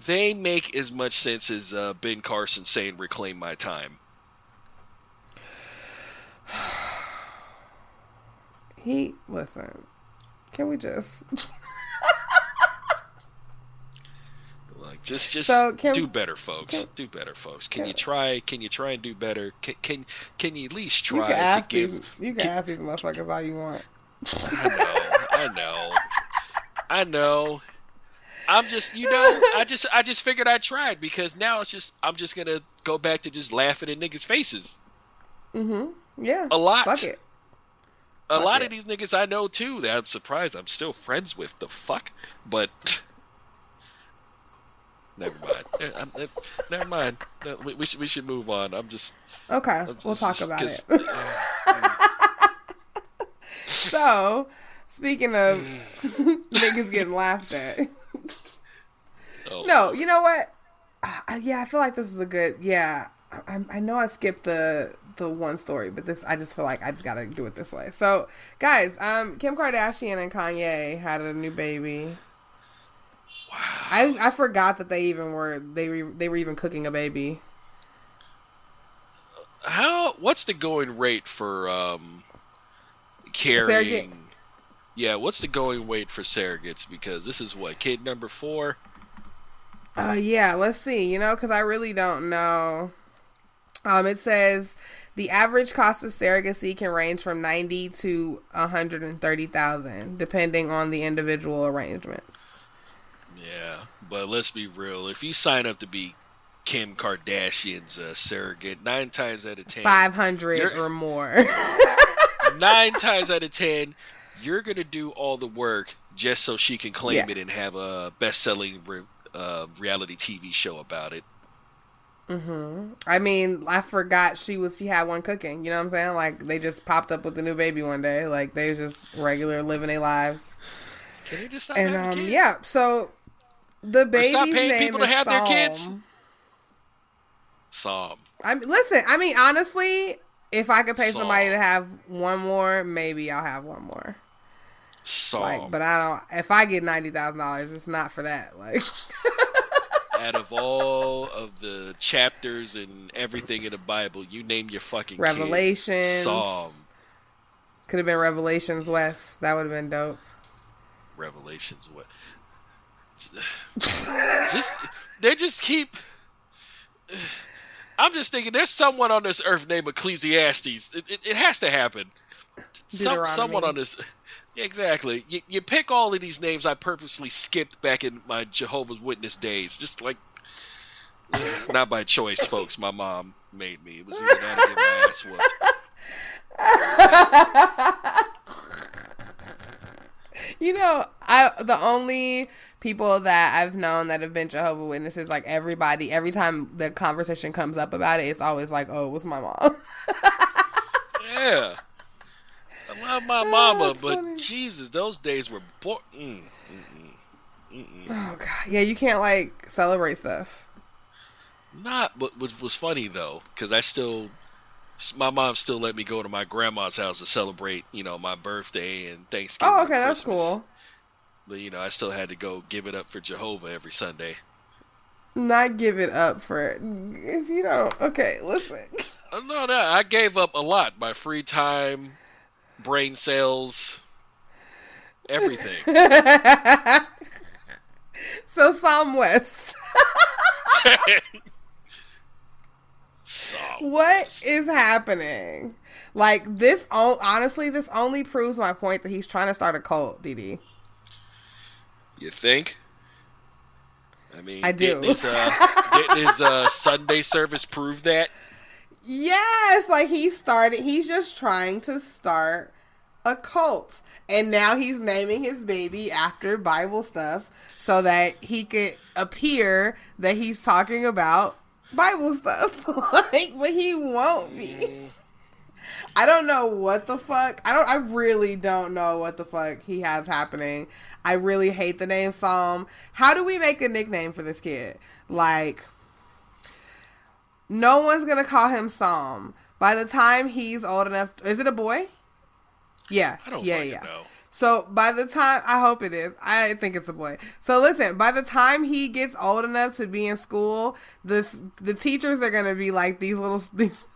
they make as much sense as uh, Ben Carson saying "Reclaim my time." (sighs) he listen. Can we just Like just just So, can- do better, folks. can- do better, folks. Can, can- you try? Can you try and do better? Can can, can you at least you try can ask to give? these you can ask these motherfuckers all you want. I know. I know. I know. I'm just, you know, I just, I just figured I tried because now it's just, I'm just gonna go back to just laughing in niggas' faces Mm-hmm. Yeah. a lot. Fuck it. A lot it. of these niggas I know too that I'm surprised I'm still friends with. The fuck, but (laughs) never mind. Eh, I'm- eh, never mind. No, we, we should, we should move on. I'm just, Okay. I'm We'll talk just- about it. (laughs) so, speaking of (laughs) niggas getting laughed at. oh, No, you know what? Uh, yeah, I feel like this is a good. Yeah, I, I know I skipped the the one story, but this I just feel like I just gotta do it this way. So, guys, um, Kim Kardashian and Kanye had a new baby. Wow. I I forgot that they even were they were, they were even cooking a baby. How? What's the going rate for um carrying? Surrogate? Yeah, what's the going rate for surrogates? Because this is what kid number four. Uh, yeah, let's see. You know, because I really don't know. Um, it says the average cost of surrogacy can range from ninety to one hundred and thirty thousand, depending on the individual arrangements. Yeah, but let's be real. If you sign up to be Kim Kardashian's uh, surrogate, nine times out of ten, Five hundred or more. (laughs) nine times out of ten, you're gonna do all the work just so she can claim Yeah. it and have a best-selling re- uh, reality TV show about it. Hmm I mean, I forgot she was she had one cooking. You know what I'm saying? Like they just popped up with the new baby one day. Like they was just regular living their lives. Can they just stop And um, yeah. So the baby's stop paying name people to have their kids? Psalm. Psalm. I mean, listen. I mean, honestly, if I could pay somebody to have one more, maybe I'll have one more. Psalm. Like, but I don't. If I get ninety thousand dollars, it's not for that. Like, (laughs) out of all of the chapters and everything in the Bible, you name your fucking kid Revelations. Psalm. could have been Revelations West. That would have been dope. Revelations. What? just they just keep. I'm just thinking, there's someone on this earth named Ecclesiastes. It, it, it has to happen. some, someone on this. Exactly. You, you pick all of these names I purposely skipped back in my Jehovah's Witness days. Just like, (sighs) not by choice, folks. My mom made me. It was either that or get my ass whooped. (laughs) you know, I the only people that I've known that have been Jehovah Witnesses, like everybody, every time the conversation comes up about it, it's always like, "Oh, it was my mom." (laughs) yeah, love my oh, mama, but funny. Jesus, those days were boring. Mm, mm, mm, oh god, yeah, you can't like celebrate stuff. Not, but what was funny though, because I still, my mom still let me go to my grandma's house to celebrate, you know, my birthday and Thanksgiving. Oh, okay, that's cool. But you know, I still had to go give it up for Jehovah every Sunday. Not give it up for if you don't. Okay, listen. Uh, no, no, I gave up a lot. My free time, brain cells, everything. (laughs) so Psalm West. (laughs) what is happening? Like this, honestly, this only proves my point that he's trying to start a cult, DD. You think? I mean, I do. Didn't his, uh, didn't his uh, (laughs) Sunday service prove that? Yes, like he started. He's just trying to start a cult, and now he's naming his baby after Bible stuff so that he could appear that he's talking about Bible stuff. (laughs) like, but he won't be. I don't know what the fuck. I don't. I really don't know what the fuck he has happening. I really hate the name Psalm. How do we make a nickname for this kid? Like, no one's gonna call him Psalm. By the time he's old enough, is it a boy? Yeah. I don't yeah, yeah. Know. So by the time I hope it is, I think it's a boy. So listen, by the time he gets old enough to be in school, this the teachers are gonna be like these little (laughs) these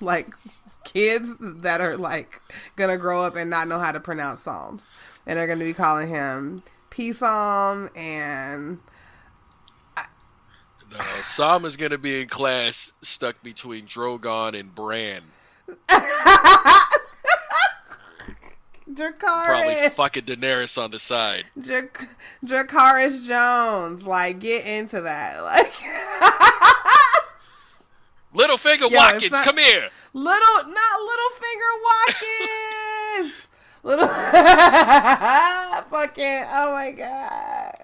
like kids that are like gonna grow up and not know how to pronounce psalms and they're to be calling him P Psalm and. Uh, no, Psalm is going to be in class stuck between Drogon and Bran. (laughs) Dracarys. Probably fucking Daenerys on the side. Drac- Dracarys Jones. Like, get into that. Like. (laughs) Littlefinger Watkins, not, come here. Little, not Littlefinger Watkins. (laughs) Little fucking oh my god.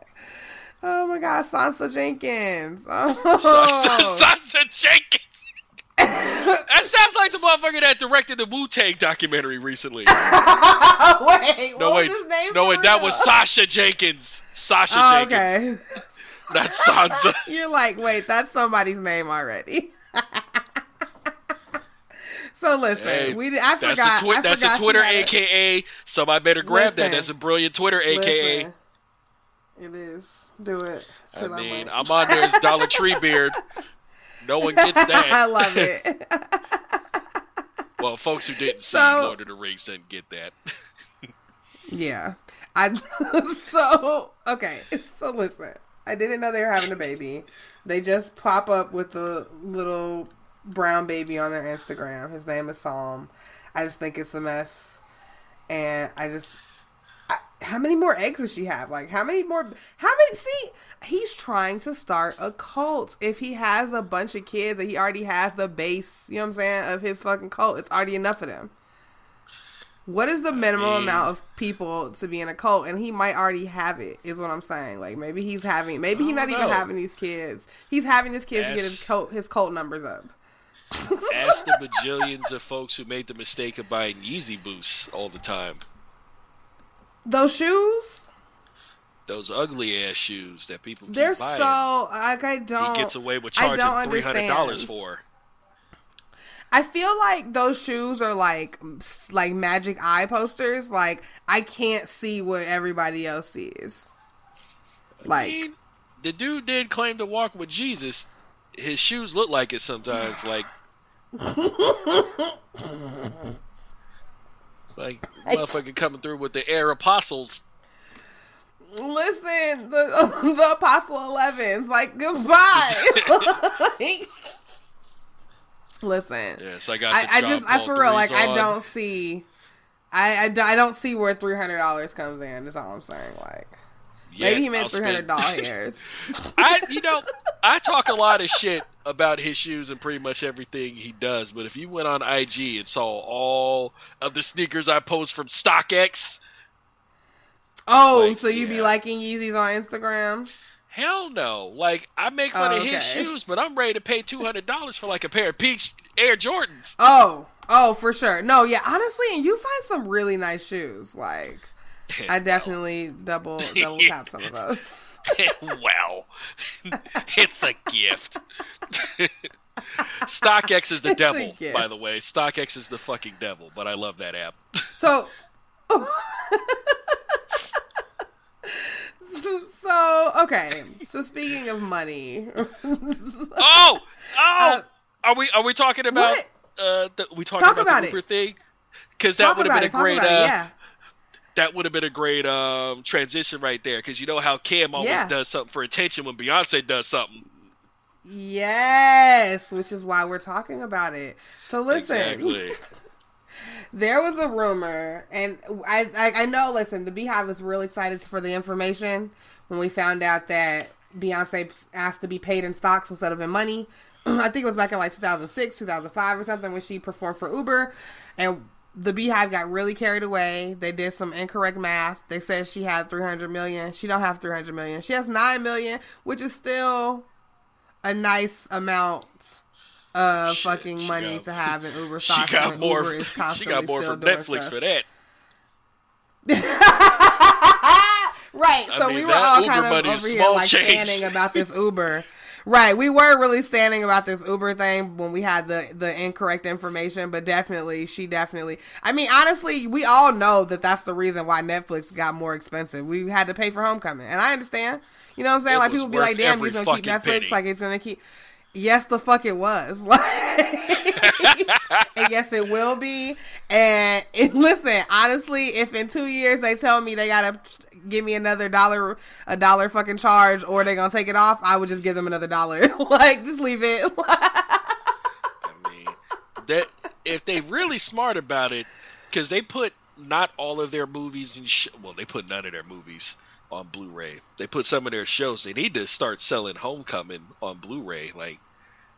Oh my god, Sansa Jenkins. (laughs) Oh. Sansa, Jenkins. (laughs) that sounds like the motherfucker that directed the Wu Tang documentary recently. (laughs) wait, no wait, no wait, that was Sacha Jenkins. Sacha oh, Jenkins. Okay. That's Sansa. You're like, wait, that's somebody's name already. So listen, hey, we I forgot. That's, twi- I that's forgot a Twitter, aka. So I better grab listen, that. That's a brilliant Twitter, aka. Listen, it is. Do it. I mean, I am on there as Dollar Tree Beard. No one gets (laughs) that. I love it. well, folks who didn't see Lord of the Rings didn't get that. (laughs) yeah, I. (laughs) so okay. So listen, I didn't know they were having a baby. They just pop up with a little brown baby on their Instagram. His name is Psalm. I just think it's a mess, and I just. How many more eggs does she have? Like, how many more? How many? See, he's trying to start a cult. If he has a bunch of kids that he already has the base, you know what I'm saying, of his fucking cult, it's already enough of them. What is the minimum I mean, amount of people to be in a cult? And he might already have it, is what I'm saying. Like maybe he's having, maybe he's not know. even having these kids. He's having his kids to get his cult, his cult numbers up. Ask the bajillions of folks who made the mistake of buying Yeezy boosts all the time. Those shoes? Those ugly ass shoes that people keep They're buying. so like I don't. He gets away with charging three hundred dollars for. I feel like those shoes are like like magic eye posters. Like I can't see what everybody else sees. Like I mean, the dude did claim to walk with Jesus his shoes look like it sometimes. Like (laughs) it's like motherfucker coming through with the air apostles. Listen, the (laughs) the apostle elevens, like goodbye. (laughs) listen. Yes, I got. I, I just, I for real, like, on. I don't see. I, I, I don't see where three hundred dollars comes in. Is all I'm saying. Like Yeah, maybe he meant three hundred dollars. (laughs) I, you know, I talk a lot of shit about his shoes and pretty much everything he does, but if you went on IG and saw all of the sneakers I post from StockX, oh, Like, so you be yeah. liking Yeezys on Instagram? hell no. Like, I make fun Oh, of his shoes, but I'm ready to pay $200 for like a pair of Peaks Air Jordans. Oh, oh, for sure. No, yeah, honestly, and you find some really nice shoes. Like I (laughs) Well, definitely double double tap some of those. (laughs) well, (laughs) it's a gift. StockX is the It's devil, by the way. StockX is the fucking devil, but I love that app. So, so okay. So speaking of money, Oh, oh, Uh, are we are we talking about what? uh the, we talking Talk about, about the it. Thing? Because that would have been a it. Great about uh, it. Yeah. That would have been a great um transition right there. Because you know how Kim always Yeah. does something for attention when Beyonce does something. Yes, which is why we're talking about it. So listen, Exactly. (laughs) there was a rumor, and I, I I know. Listen, the BeyHive was real excited for the information when we found out that Beyonce asked to be paid in stocks instead of in money. (clears throat) I think it was back in like 2006, 2005 or something when she performed for Uber, and the BeyHive got really carried away. They did some incorrect math. They said she had 300 million. She don't have 300 million. She has 9 million, which is still a nice amount of Shit, fucking money got- to have in Uber (laughs) She stocks. got more. Uber is (laughs) She got more still from Netflix stuff. for that. (laughs) right. I So mean, we were all Uber kind of over here like change. standing about this Uber. Right, we were really standing about this Uber thing when we had the the incorrect information, but definitely, she definitely. I mean, honestly, we all know that that's the reason why Netflix got more expensive. We had to pay for Homecoming, and I understand. You know what I'm saying? It like people be like, "Damn, he's gonna keep Netflix." penny. Like it's gonna keep. Yes, the fuck it was. (laughs) Like, and yes, it will be. And, and listen, honestly, if in two years they tell me they gotta give me another dollar, a dollar fucking charge, or they gonna take it off, I would just give them another dollar. (laughs) like, just leave it. (laughs) I mean, that if they really smart about it, because they put not all of their movies and Sh- well, they put none of their movies on Blu-ray. They put some of their shows. They need to start selling Homecoming on Blu-ray. Like,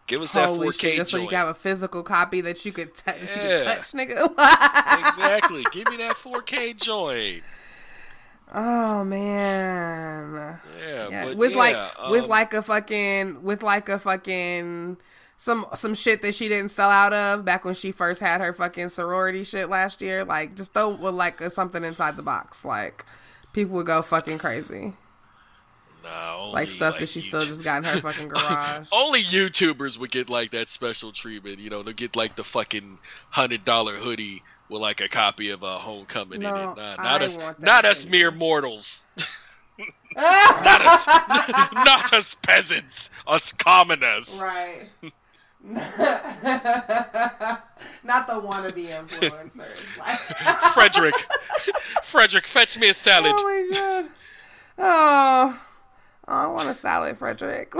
give us that Holy 4K shit! Just so you can have a physical copy that you could, t- that you could Yeah. touch, nigga. (laughs) exactly. Give me that 4K joint. Oh man. Yeah, Yeah, but with yeah, like with um, like a fucking with like a fucking some some shit that she didn't sell out of back when she first had her fucking sorority shit last year. Like just throw with like a, something inside the box. Like people would go fucking crazy. nah, only, Like stuff that she YouTube- still just got in her fucking (laughs) garage. Only YouTubers would get like that special treatment. You know, they'll get like the fucking hundred dollar hoodie with like a copy of a Homecoming in it. Not us, not us mere mortals. (laughs) not us, (laughs) not us peasants, us commoners. right. (laughs) Not the wannabe influencers. Frederick, Frederick, fetch me a salad. Oh my god. Oh, I want a salad, Frederick.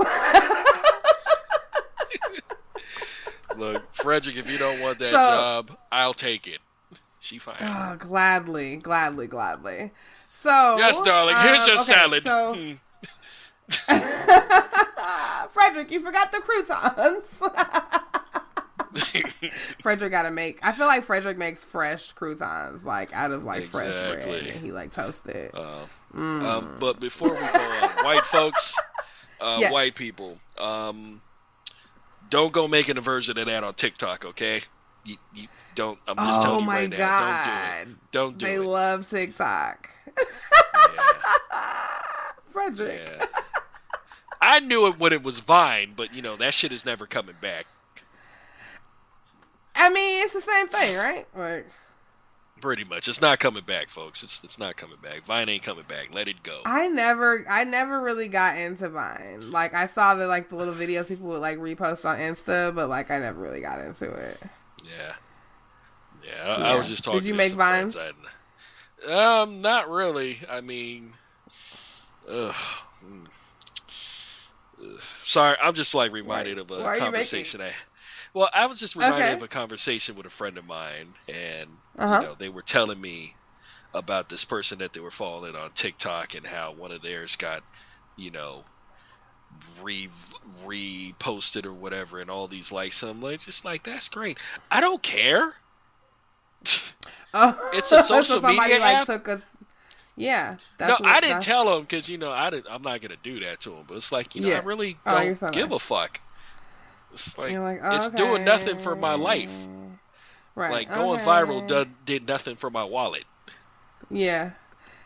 Look, Frederick, if you don't want that So- job, I'll take it. She fine. oh, gladly, gladly, gladly. So yes, darling. Here's um, your okay, salad. So, Hmm. (laughs) Frederick, you forgot the croutons. (laughs) Frederick got to make. I feel like Frederick makes fresh croutons, like out of like fresh bread, and he like toasted. it. Uh, Mm. Um, but before we go on, white folks, uh, Yes. white people, um, don't go making a version of that on TikTok, okay? You, you don't. I'm just oh telling you my right now. god, Don't do it. they Don't do love TikTok. Yeah, (laughs) Frederick. yeah. I knew it when it was Vine, but you know that shit is never coming back. I mean, it's the same thing, right? Like, Pretty much, it's not coming back, folks. It's it's not coming back. Vine ain't coming back. Let it go. I never, I never really got into Vine. Like, I saw the like the little videos people would like repost on Insta, but like, I never really got into it. Yeah. Yeah, I, I was just talking. Did you to make some vines? I- Um, not really. I mean, ugh. mm. Sorry, I'm just like reminded Why- of a are conversation I. Well, I was just reminded Okay. of a conversation with a friend of mine, and Uh-huh. you know, they were telling me about this person that they were following on TikTok and how one of theirs got, you know, re reposted or whatever, and all these likes. And I'm like, just like that's great. I don't care. (laughs) Oh, (laughs) It's a (laughs) social so media like app? took a. Yeah. no, That's what- I didn't that's- tell him because you know I didn't, I'm not gonna do that to him. But it's like you know Yeah. I really Oh, don't so give nice. a fuck. It's like, like, it's doing nothing for my life. Right. like going okay. viral done, did nothing for my wallet. Yeah.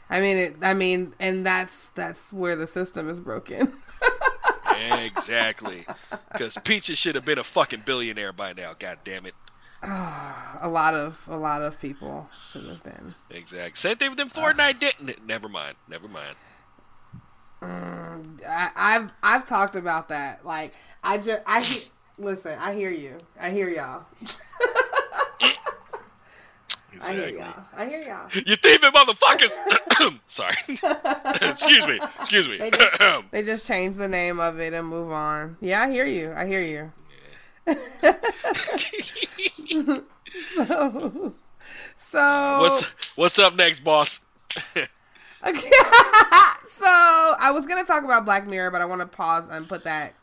I mean it I mean and that's that's where the system is broken. Exactly. Because Pizza should have been a fucking billionaire by now. God damn it. Ah, a lot of a lot of people should have been. Exactly. Same thing with them Fortnite ah. didn't. It? Never mind. Never mind. Mm, I, I've I've talked about that. Like I just I listen. I hear you. I hear y'all. (laughs) I hear y'all. I hear y'all. You thieving motherfuckers! (laughs) (coughs) Sorry. (laughs) Excuse me. Excuse me. They just, (coughs) they just change the name of it and move on. Yeah, I hear you. I hear you. (laughs) So, so what's What's up next, boss? Okay. so I was gonna talk about Black Mirror, but I want to pause and put that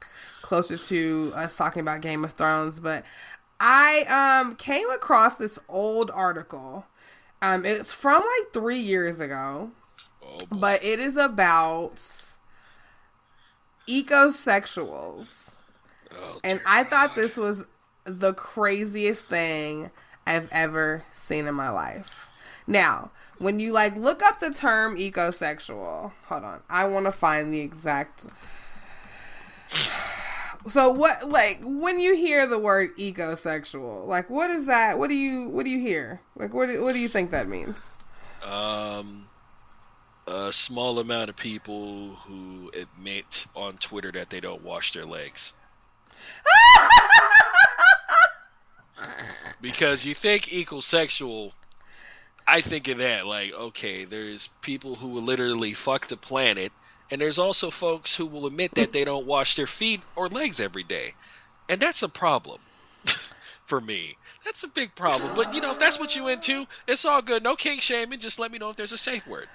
closer to us talking about Game of Thrones. But I um came across this old article. Um, it's from like three years ago, Oh, but it is about ecosexuals. Oh, And I thought this was the craziest thing I've ever seen in my life. Now, when you like look up the term ecosexual, hold on. I want to find the exact So what like when you hear the word ecosexual, like what is that? What do you what do you hear? Like what do, what do you think that means? um, a small amount of people who admit on Twitter that they don't wash their legs. (laughs) because you think equals sexual i think of that like okay there's people who will literally fuck the planet and there's also folks who will admit that they don't wash their feet or legs every day and that's a problem (laughs) for me that's a big problem but you know if that's what you into it's all good no king shaming just let me know if there's a safe word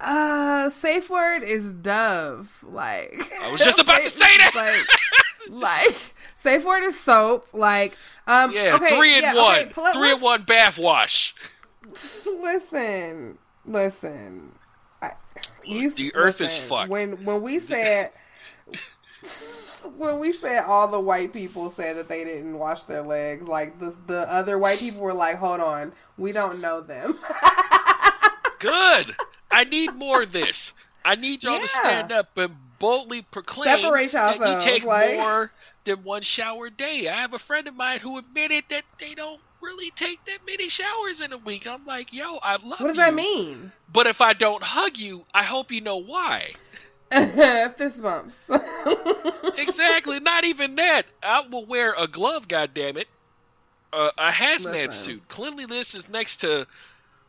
Uh safe word is dove. Like I was just about to (laughs) say that. Like, (laughs) like safe word is soap. Like um yeah okay, three in yeah, one okay, pl- three in one bath wash Listen, listen. You, The earth is fucked. When when we said (laughs) when we said all the white people said that they didn't wash their legs, like the the other white people were like, "Hold on, we don't know them." (laughs) Good. I need more of this. I need y'all Yeah. to stand up and boldly proclaim Separate that you take like- more than one shower a day. I have a friend of mine who admitted that they don't really take that many showers in a week. I'm like, yo, I love what does you, that mean? But if I don't hug you, I hope you know why. (laughs) Fist bumps. (laughs) Exactly. Not even that. I will wear a glove. God damn it. Uh, a hazmat Listen. suit. Cleanliness is next to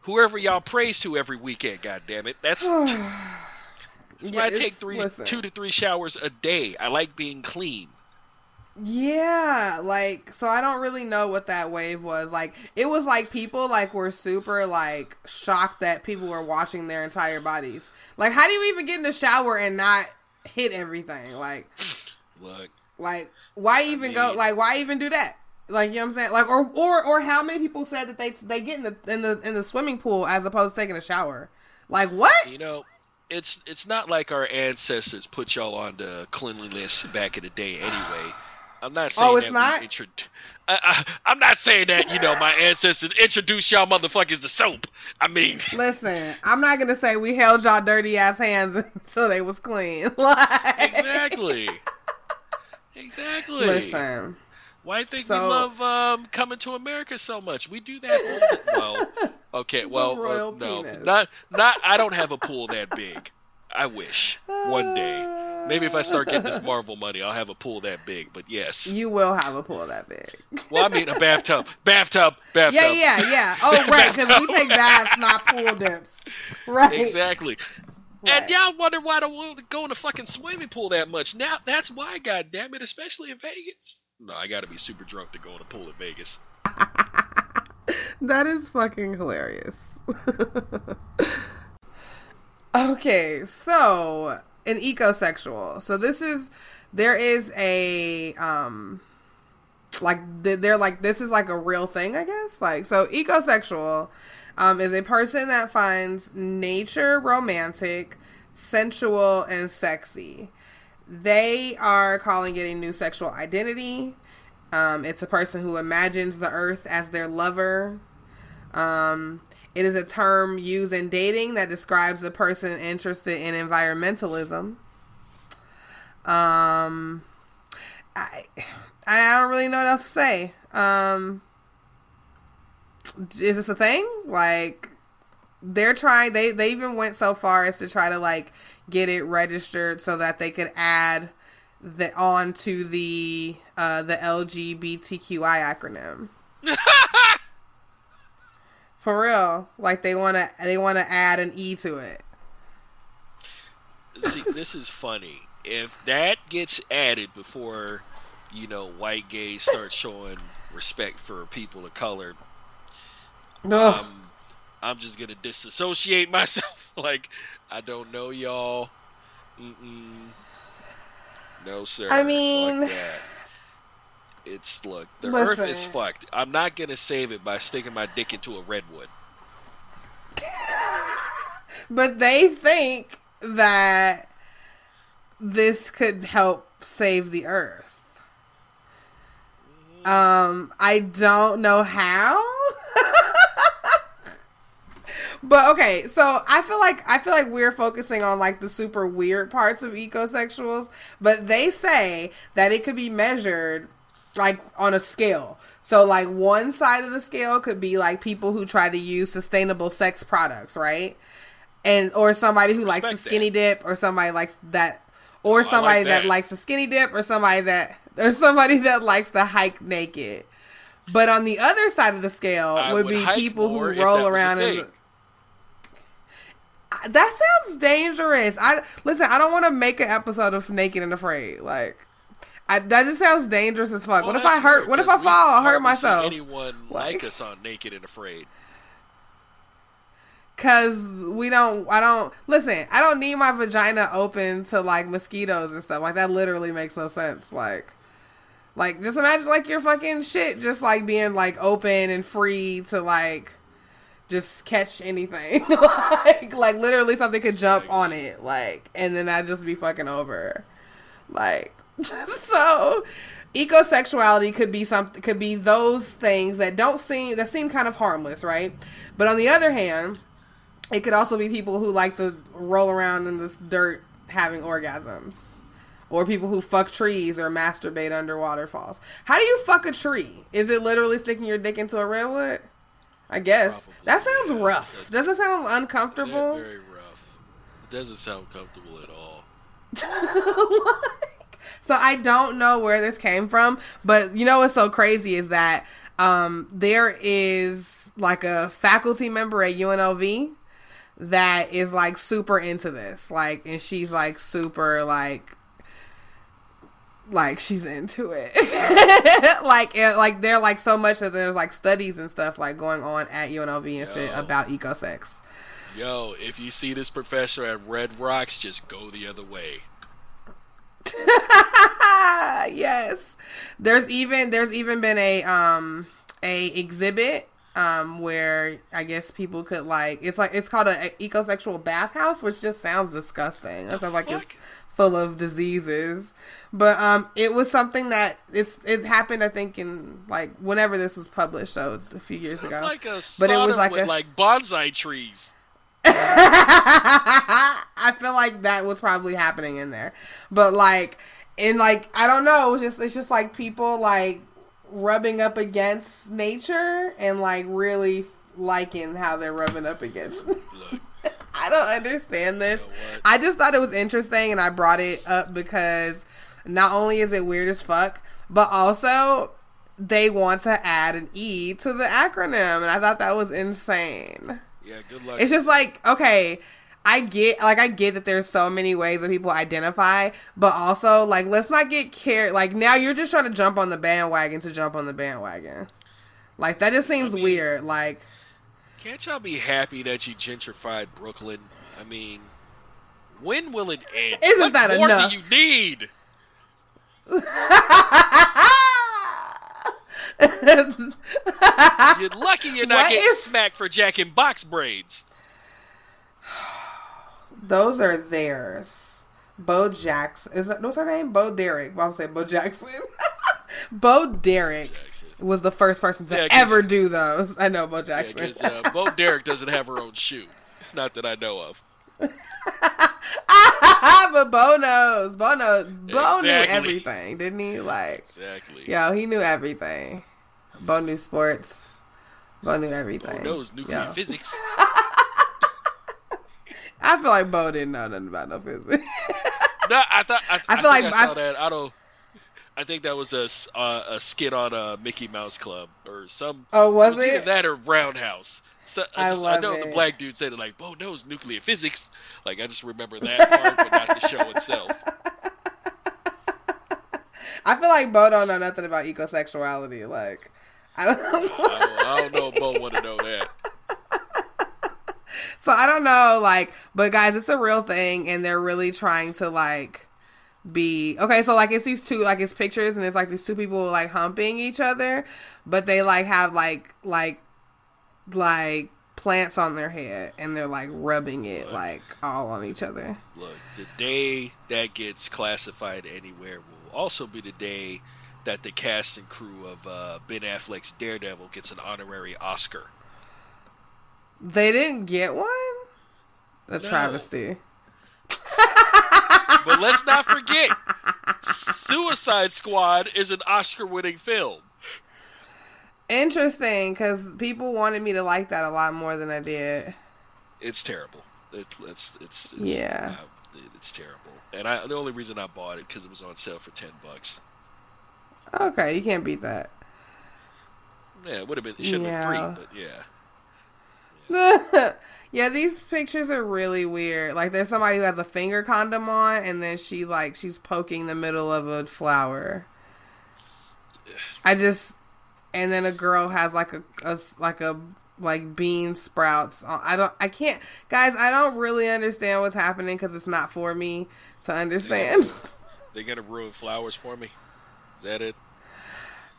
whoever y'all praise to every weekend. God damn it. That's. (sighs) That's Yeah, why I take three, listen. two to three showers a day. I like being clean. Yeah, like so I don't really know what that wave was. Like it was like people like were super like shocked that people were washing their entire bodies. Like how do you even get in the shower and not hit everything? Like (sighs) Look, like why even go mean- like why even do that? Like you know what I'm saying? Like or or or how many people said that they they get in the in the in the swimming pool as opposed to taking a shower? Like what? you know, it's it's not like our ancestors put y'all on the cleanliness back in the day. Anyway, I'm not saying Oh, it's that not? intro- I, I, I'm not saying that you know my ancestors introduced y'all motherfuckers to soap. I mean, (laughs) Listen, I'm not gonna say we held y'all dirty ass hands (laughs) until they was clean. Like (laughs) exactly, exactly. Listen. Why do you think So- we love um, coming to America so much? We do that all the well. Okay, well, uh, no, penis. not not. I don't have a pool that big. I wish one day. Maybe if I start getting this (laughs) Marvel money, I'll have a pool that big. But yes, You will have a pool that big. well, I mean a bathtub, bathtub, bathtub. Yeah, yeah, yeah. Oh, right, because we take baths, not pool dips. Right. Exactly. And y'all wonder why I don't want to go in the fucking swimming pool that much. Now that's why, god damn it, especially in Vegas. No, I gotta be super drunk to go in a pool in Vegas. (laughs) That is fucking hilarious. (laughs) okay, so an ecosexual. So this is there is a um like they're like this is like a real thing, I guess. Like so ecosexual um is a person that finds nature romantic, sensual and sexy. They are calling it a new sexual identity. Um, it's a person who imagines the earth as their lover. Um, it is a term used in dating that describes a person interested in environmentalism. Um, I, I don't really know what else to say. Um, is this a thing? Like, they're trying. They they even went so far as to try to like get it registered so that they could add the on to the uh the LGBTQI acronym. (laughs) For real. Like they want to they want to add an E to it. See, this is funny. If that gets added before, you know, white gays start showing respect for people of color, Ugh. um, I'm just gonna disassociate myself. (laughs) like, I don't know y'all. Mm-mm. No, sir. I mean- that. It's look. The Earth is fucked. I'm not gonna save it by sticking my dick into a redwood. (laughs) but they think that this could help save the earth. Um, I don't know how. (laughs) but okay, so I feel like I feel like we're focusing on like the super weird parts of ecosexuals, but they say that it could be measured like on a scale. So like one side of the scale could be like people who try to use sustainable sex products, right? And or somebody who likes to Respect that. skinny dip or somebody likes that oh, or I like somebody that. that. likes a skinny dip or somebody that or somebody that likes to hike naked. But on the other side of the scale I would would be people who roll a around in that sounds dangerous. I listen. I don't want to make an episode of Naked and Afraid. Like, I, that just sounds dangerous as fuck. Well, what if I hurt? What if I fall? I'll hurt myself. Anyone like Like- us on Naked and Afraid? Cause we don't. I don't listen. I don't need my vagina open to like mosquitoes and stuff. Like that literally makes no sense. Like, like just imagine like your fucking shit just like being like open and free to like just catch anything. (laughs) like, like literally something could jump on it. Like, and then I'd just be fucking over. Like, (laughs) so ecosexuality could be something. Could be those things that don't seem that seem kind of harmless, right? But on the other hand it could also be people who like to roll around in this dirt having orgasms. Or people who fuck trees or masturbate under waterfalls. How do you fuck a tree? Is it literally sticking your dick into a redwood? I guess. Probably, that sounds yeah. rough. Does it sound uncomfortable? very rough. It doesn't sound comfortable at all. (laughs) so I don't know where this came from, but you know what's so crazy is that um, there is like a faculty member at UNLV that is like super into this, like, and she's like super like like she's into it (laughs) like it, like they're like so much that there's like studies and stuff like going on at UNLV and shit Yo. about ecosex Yo, if you see this professor at Red Rocks, just go the other way. (laughs) yes. There's even there's even been a um a exhibit um where I guess people could like it's like it's called a, ecosexual bathhouse, which just sounds disgusting. That sounds like fuck? it's full of diseases. But um it was something that it's it happened I think in like whenever this was published, so a few years Sounds ago. like a But it was like with a- like bonsai trees. I feel like that was probably happening in there. But like in like I don't know, it was just it's just like people like rubbing up against nature and like really liking how they're rubbing up against. (laughs) I don't understand this. You know? I just thought it was interesting and I brought it up because not only is it weird as fuck, but also they want to add an E to the acronym and I thought that was insane. Yeah, good luck. It's just like, okay, I get like I get that there's so many ways that people identify, but also like let's not get carried. Like now you're just trying to jump on the bandwagon to jump on the bandwagon. Like that just seems I mean- weird. Like Can't y'all be happy that you gentrified Brooklyn? I mean, when will it end? Isn't what that more enough? do you need? (laughs) You're lucky you're not What getting if- smacked for jacking box braids. (sighs) Those are theirs. Bo Jackson is that what's her name? Bo Derek. Well, I'm saying Bo Jackson. (laughs) Bo Derek Jackson. was the first person to Yeah, ever do those. I know Bo Jackson. because uh, Bo Derek doesn't have her own shoe. Not that I know of. (laughs) but Bo knows. Bo knows. Bo knew everything, didn't he? Like, Exactly. yo, he knew everything. Bo knew sports. Bo knew Bo everything. knows nuclear Yo. physics. (laughs) I feel like Bo didn't know nothing about no physics. (laughs) No, I thought I, I, feel think like I saw I- that. I don't. I think that was a uh, a skit on a Mickey Mouse Club or some. oh, was either it? that or Roundhouse. So I, I just, I know the black dude said it like Bo knows nuclear physics. Like I just remember that part, but not the show itself. (laughs) I feel like Bo don't know nothing about ecosexuality. Like, I don't. I, I don't know if Bo want to know that. (laughs) So I don't know, like, but guys, it's a real thing, and they're really trying to like be okay. So like, it's these two, like, it's pictures, and it's like these two people like humping each other, but they like have like like like plants on their head, and they're like rubbing it like all on each other. Look, the day that gets classified anywhere will also be the day that the cast and crew of uh, Ben Affleck's Daredevil gets an honorary Oscar. They didn't get one. A No. travesty. But let's not forget, Suicide Squad is an Oscar-winning film. Interesting, because people wanted me to like that a lot more than I did. It's terrible. It, it's, it's it's Yeah. uh, it's terrible. And I the only reason I bought it because it was on sale for ten bucks. Okay, you can't beat that. Yeah, it would have been. It should have Yeah. been free, but (laughs) yeah. yeah, these pictures are really weird. Like there's somebody who has a finger condom on and then she like she's poking the middle of a flower. (sighs) I just and then a girl has like a like a like bean sprouts. I don't I can't guys, I don't really understand what's happening cuz it's not for me to understand. (laughs) They're gonna ruin flowers for me. Is that it?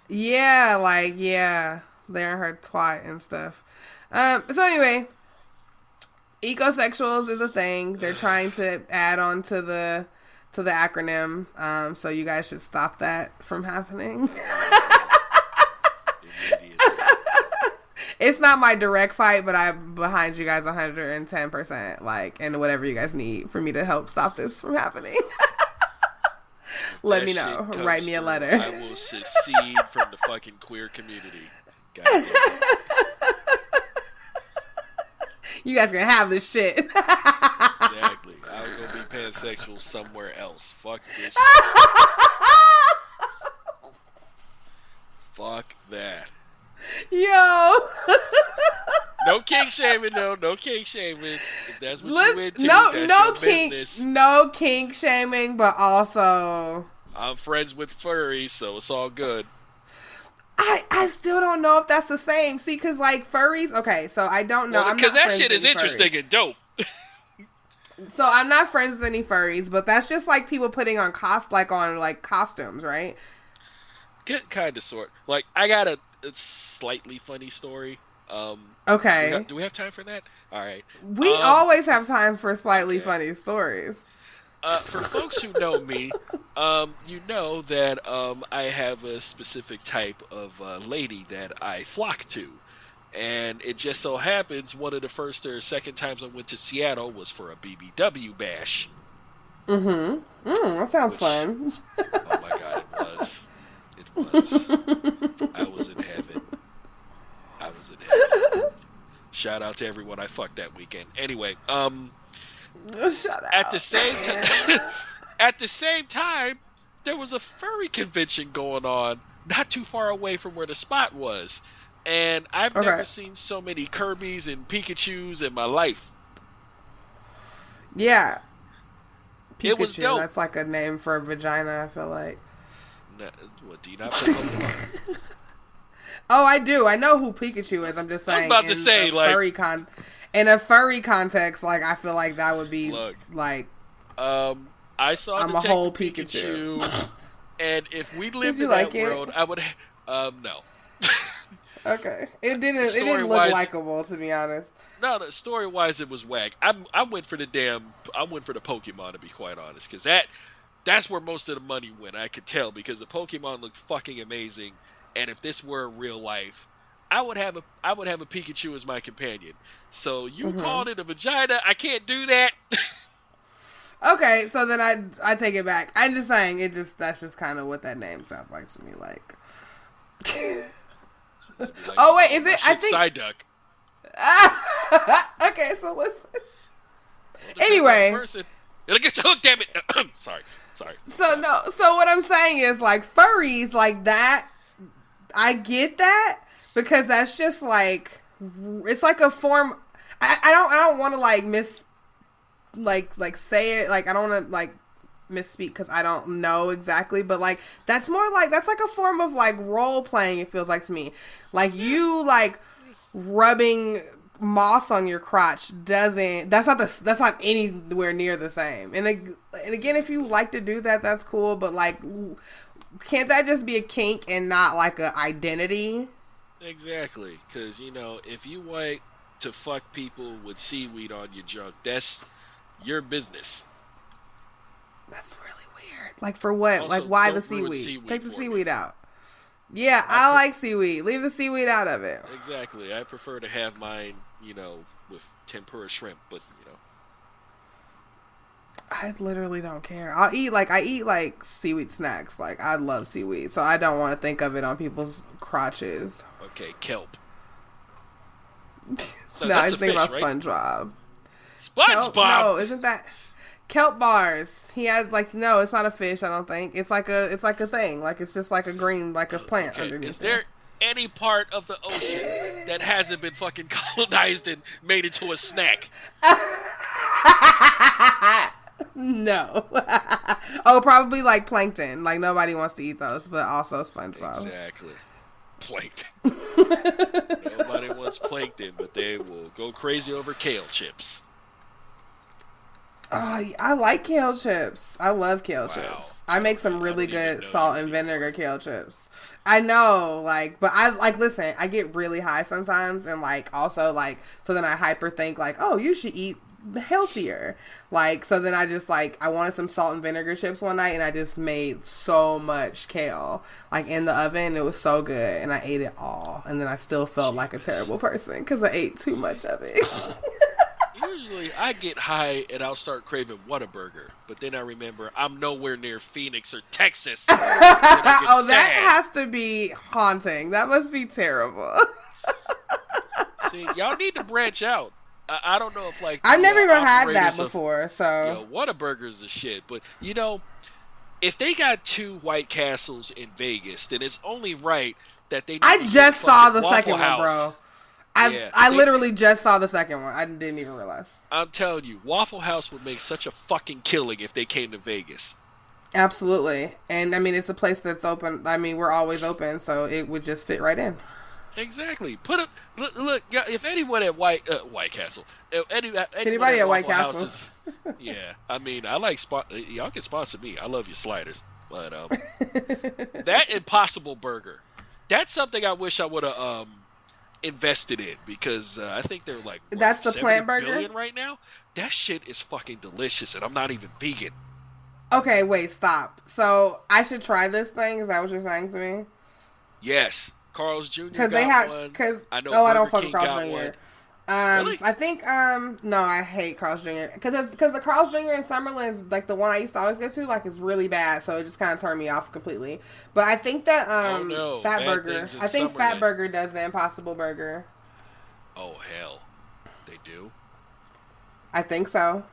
Yeah, like yeah, they're her twat and stuff. Um. So anyway, ecosexuals is a thing. They're (sighs) trying to add on to the to the acronym. Um. So you guys should stop that from happening. (laughs) (laughs) It's not my direct fight, but I'm behind you guys 110 percent. Like, and whatever you guys need for me to help stop this from happening. (laughs) Let That me know. Write me a letter. I will secede from the fucking queer community. God damn it. You guys gonna have this shit. (laughs) Exactly. I was gonna be pansexual somewhere else. Fuck this. Fuck that. Yo. No king shaming, no. No king shaming. If that's what you Listen, into, no, no kink, business. no kink shaming, but also, I'm friends with furries, so it's all good. I I still don't know if that's the same. See, because like furries, okay, so I don't know. I'm Because not that shit is interesting furries. and dope. (laughs) So I'm not friends with any furries, but that's just like people putting on cost like on like costumes, right? Kind of sort. Like I got a, a slightly funny story. Um, Okay, we got- do we have time for that? All right. we Um, always have time for slightly okay. funny stories. Uh, for folks who know me, um, you know that um, I have a specific type of uh, lady that I flock to. And it just so happens one of the first or second times I went to Seattle was for a BBW bash. Mm-hmm. Mm, that sounds Which- fun. (laughs) Oh my god, it was. Was. I was in heaven. I was in heaven. Shout out to everyone I fucked that weekend. Anyway, um, Shut at the same time, (laughs) at the same time, there was a furry convention going on not too far away from where the spot was, and I've Okay. never seen so many Kirby's and Pikachu's in my life. Yeah. Pikachu. It was dope. That's like a name for a vagina. I feel like. No, what do you not Pokemon? (laughs) Oh, I do. I know who Pikachu is. I'm just saying. I was saying. about to say, like- furry con, in a furry context, like I feel like that would be Look. like Um, I saw I'm a whole Pikachu, Pikachu. and if we (laughs) lived in like that it? world, I would. Um, no. (laughs) okay. It didn't. It didn't look likable, to be honest. No, the story wise, it was whack. I I went for the damn. I went for the Pokemon to be quite honest, because that that's where most of the money went. I could tell because the Pokemon looked fucking amazing, and if this were real life, I would have a I would have a Pikachu as my companion. So you Mhm. called it a vagina. I can't do that. (laughs) Okay, so then I I take it back. I'm just saying it just that's just kind of what that name sounds like to me. Like. (laughs) Like, Oh, wait, is it- I think- Psyduck. (laughs) okay, so listen. Depends on the Anyway. person. It'll get you hooked, damn it. (clears throat) sorry, sorry. So no, so what I'm saying is like furries like that. I get that because that's just like it's like a form. I, I don't I don't want to like miss like like say it like I don't want to like misspeak because I don't know exactly, but like that's more like that's like a form of like role playing. It feels like to me, like you like rubbing moss on your crotch doesn't that's not the that's not anywhere near the same. And, and again if you like to do that that's cool but like can't that just be a kink and not like a identity? Exactly, because you know, if you want to fuck people with seaweed on your junk, that's your business. that's really weird. Like for what? Also, like why the seaweed, seaweed take the for me. seaweed out. Yeah I i pre- like seaweed. Leave the seaweed out of it. Exactly. I prefer to have mine, you know, with tempura shrimp, but you know, I literally don't care. I'll eat like I eat like seaweed snacks. Like I love seaweed, so I don't want to think of it on people's crotches. okay, kelp. (laughs) No, I that's was thinking fish, about right? SpongeBob. SpongeBob. Kelp, no, isn't that kelp bars? He has like no, it's not a fish. I don't think it's like a it's like a thing. Like it's just like a green like a oh, plant Okay, underneath. Is there any part of the ocean that hasn't been fucking (laughs) colonized and made into a snack? (laughs) no. (laughs) oh, probably like plankton. Like nobody wants to eat those, but also SpongeBob. Exactly. Plankton. Nobody wants plankton, but they will go crazy over kale chips. Oh, I like kale chips. I love kale Wow. chips. I make some really good salt and vinegar kale chips. I know, like, but I like listen. I get really high sometimes, and like also like so then I hyper think like, oh, you should eat healthier. Like so then I just like I wanted some salt and vinegar chips one night, and I just made so much kale like in the oven. It was so good, and I ate it all, and then I still felt like a terrible person because I ate too much of it. (laughs) Usually I get high and I'll start craving Whataburger, but then I remember I'm nowhere near Phoenix or Texas. (laughs) And I get oh, that has to be haunting. That must be terrible. (laughs) See, y'all need to branch out. I, I don't know if like I've never even had that of- before, so Yo, Whataburger's the shit, but you know, if they got two White Castles in Vegas, then it's only right that they. need I just saw the Waffle second House. one, bro. I Yeah, I literally just saw the second one. I didn't even realize. I'm telling you, Waffle House would make such a fucking killing if they came to Vegas. Absolutely, and I mean it's a place that's open. I mean we're always open, so it would just fit right in. Exactly. Put up. Look, look. If anyone at White uh, White Castle, uh, any, uh, anyone Anybody at White Waffle Castle. Is- yeah, I mean, I like spot. uh, Y'all can sponsor me. I love your sliders, but um, (laughs) that Impossible Burger, that's something I wish I would have um invested in because uh, I think they're like what, That's the 70 plant burger? right now. That shit is fucking delicious, and I'm not even vegan. okay, wait, stop. So I should try this thing. Is that what you're saying to me? Yes, Carl's Jr. Because they have. Because I know oh, I don't Burger fuck King Carl's Jr. one. Um, Really? I think um no, I hate Carl's Jr. because because the Carl's Jr. in Summerlin is like the one I used to always go to like is really bad, so it just kind of turned me off completely. But I think that um Oh, no, Fat bad Burger, I think Fat Burger does the Impossible Burger. Oh hell, they do. I think so.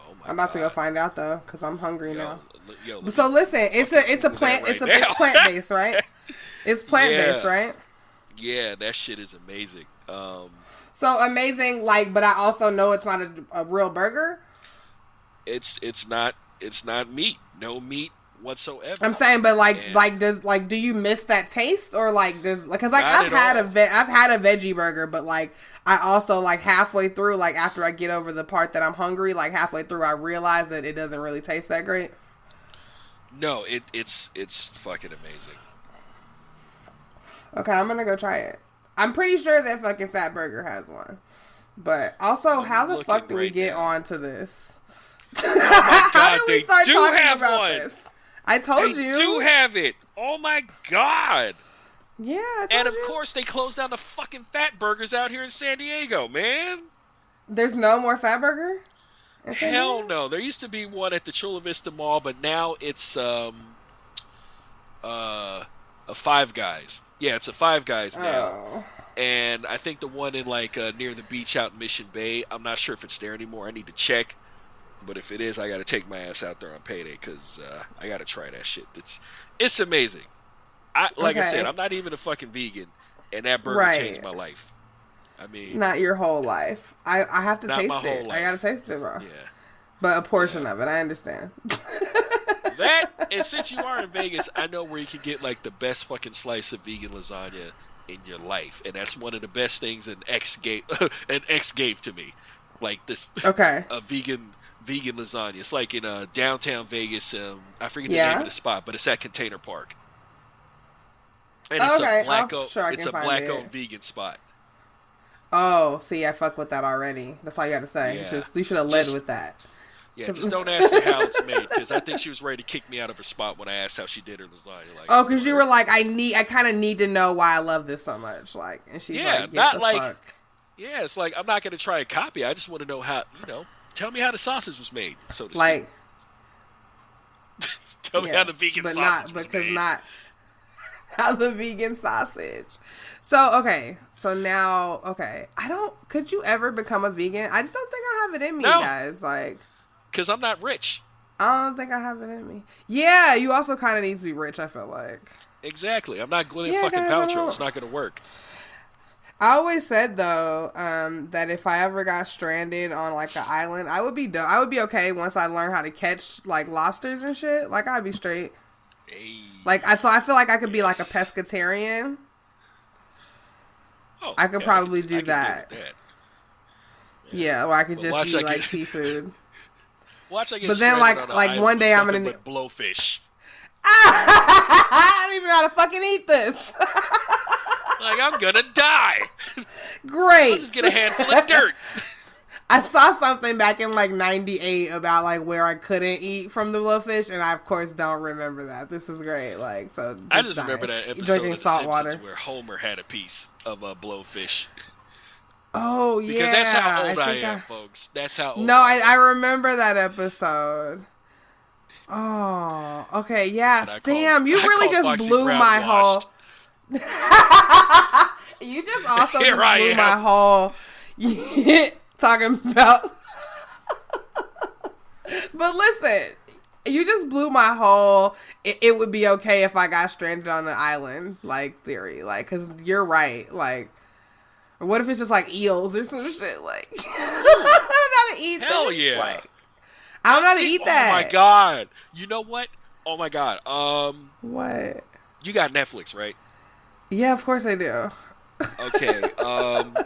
Oh my I'm about to go find out though because I'm hungry Yo, now. yo, So listen, it's a it's a plant right it's a now. it's plant based, right? (laughs) It's plant based, Yeah. right? yeah, that shit is amazing. Um, So amazing, like, but I also know it's not a, a real burger. it's it's not it's not meat. No meat whatsoever. I'm saying, but like, And- like, does like, do you miss that taste or like does because like I've had all. a ve- I've had a veggie burger, but like I also like halfway through, like after I get over the part that I'm hungry, like halfway through, I realize that it doesn't really taste that great. no, it it's it's fucking amazing. Okay, I'm gonna go try it. I'm pretty sure that fucking Fat Burger has one. But also, I'm how the fuck did we get now. onto this? Oh my (laughs) how God, did we start do talking about one. this? I told they you. do have it. Oh my god! yeah, And of you. course, they closed down the fucking Fat Burgers out here in San Diego, man. there's no more Fat Burger. Hell no. There used to be one at the Chula Vista Mall, but now it's um uh a Five Guys. Yeah, it's a Five Guys now. Oh. And I think the one in like uh, near the beach out in Mission Bay. I'm not sure if it's there anymore. I need to check. But if it is, I got to take my ass out there on payday because uh, I got to try that shit. It's it's amazing. I like I said, I'm not even a fucking vegan, and that burger Right. changed my life. I mean, Not your whole life. I I have to taste it. I gotta taste it, bro. yeah. But a portion of it, I understand. (laughs) That (laughs) and since you are in Vegas, I know where you can get like the best fucking slice of vegan lasagna in your life, and that's one of the best things an ex gave (laughs) an ex gave to me, like this okay. (laughs) a vegan vegan lasagna. It's like in uh, downtown Vegas. Um, I forget the Yeah. name of the spot, but it's at Container Park, and it's Okay, a black owned sure it's a black it. owned vegan spot. Oh, see, I fuck with that already. That's all you got to say. You Yeah. should you should have led Just- with that. Yeah, just don't (laughs) ask me how it's made because I think she was ready to kick me out of her spot when I asked how she did her lasagna. Like, Oh, because you were like, I need, I kind of need to know why I love this so much. Like, and she's Yeah, like, Get not the like- fuck. Yeah, it's like I'm not gonna try a copy. I just want to know how you know. Tell me how the sausage was made, so to like, speak. (laughs) Tell me how the vegan but sausage not was because not (laughs) how the vegan sausage. So okay, so now okay, I don't. Could you ever become a vegan? I just don't think I have it in me, No. guys. Like, Because I'm not rich. I don't think I have it in me. Yeah, you also kind of need to be rich. I feel like. Exactly. I'm not Gwyneth Yeah, fucking guys, Paltrow. It's not gonna work. I always said though um, that if I ever got stranded on like an island, I would be do- I would be okay once I learn how to catch like lobsters and shit. Like I'd be straight. Hey. Like I so I feel like I could be like a pescatarian. Oh, I could yeah, probably can- do I can deal that. that. Yeah, or I could But just eat I like (laughs) seafood. Watch I get But then, like- on like, one day I'm gonna- but blowfish. (laughs) I don't even know how to fucking eat this. (laughs) Like I'm gonna die. Great. I'll just get a handful of dirt. (laughs) I saw something back in like '98 about like where I couldn't eat from the blowfish, and I of course don't remember that. This is great. Like so, just I just die. remember that episode drinking of The salt Simpsons water. where Homer had a piece of a blowfish. Oh Because yeah, because that's how old I, think am, folks. That's how old No, I, am. I remember that episode. Oh, okay, yeah. Damn, called- you really just blew my whole. (laughs) you just also (laughs) Here just blew my whole (laughs) talking about. but listen, you just blew my whole. It, it would be okay if I got stranded on an island, like theory, like because you're right, like. What if it's just like eels or some shit? Like, (laughs) I don't know how to eat Hell this. yeah. Like, I don't know how to eat that. Oh my god! You know what? Oh my god. Um, What? you got Netflix, right? Yeah, of course I do. (laughs) Okay. um,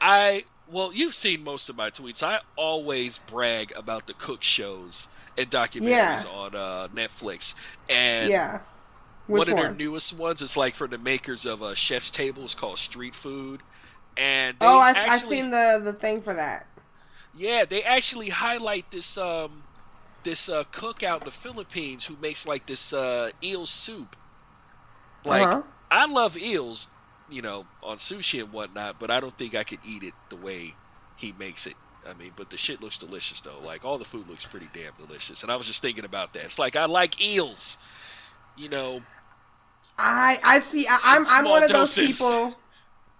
I well, you've seen most of my tweets. I always brag about the cook shows and documentaries Yeah. on uh, Netflix, and yeah. Which one of one? their newest ones is like for the makers of uh, Chef's Table. It's called Street Food, and oh, I've, actually, I've seen the the thing for that. Yeah, they actually highlight this um this uh, cook out in the Philippines who makes like this uh, eel soup. Like Uh-huh. I love eels, you know, on sushi and whatnot, but I don't think I could eat it the way he makes it. I mean, but the shit looks delicious though. Like all the food looks pretty damn delicious. And I was just thinking about that. It's like I like eels. You know, I I see. I, I'm I'm small one of those doses. people.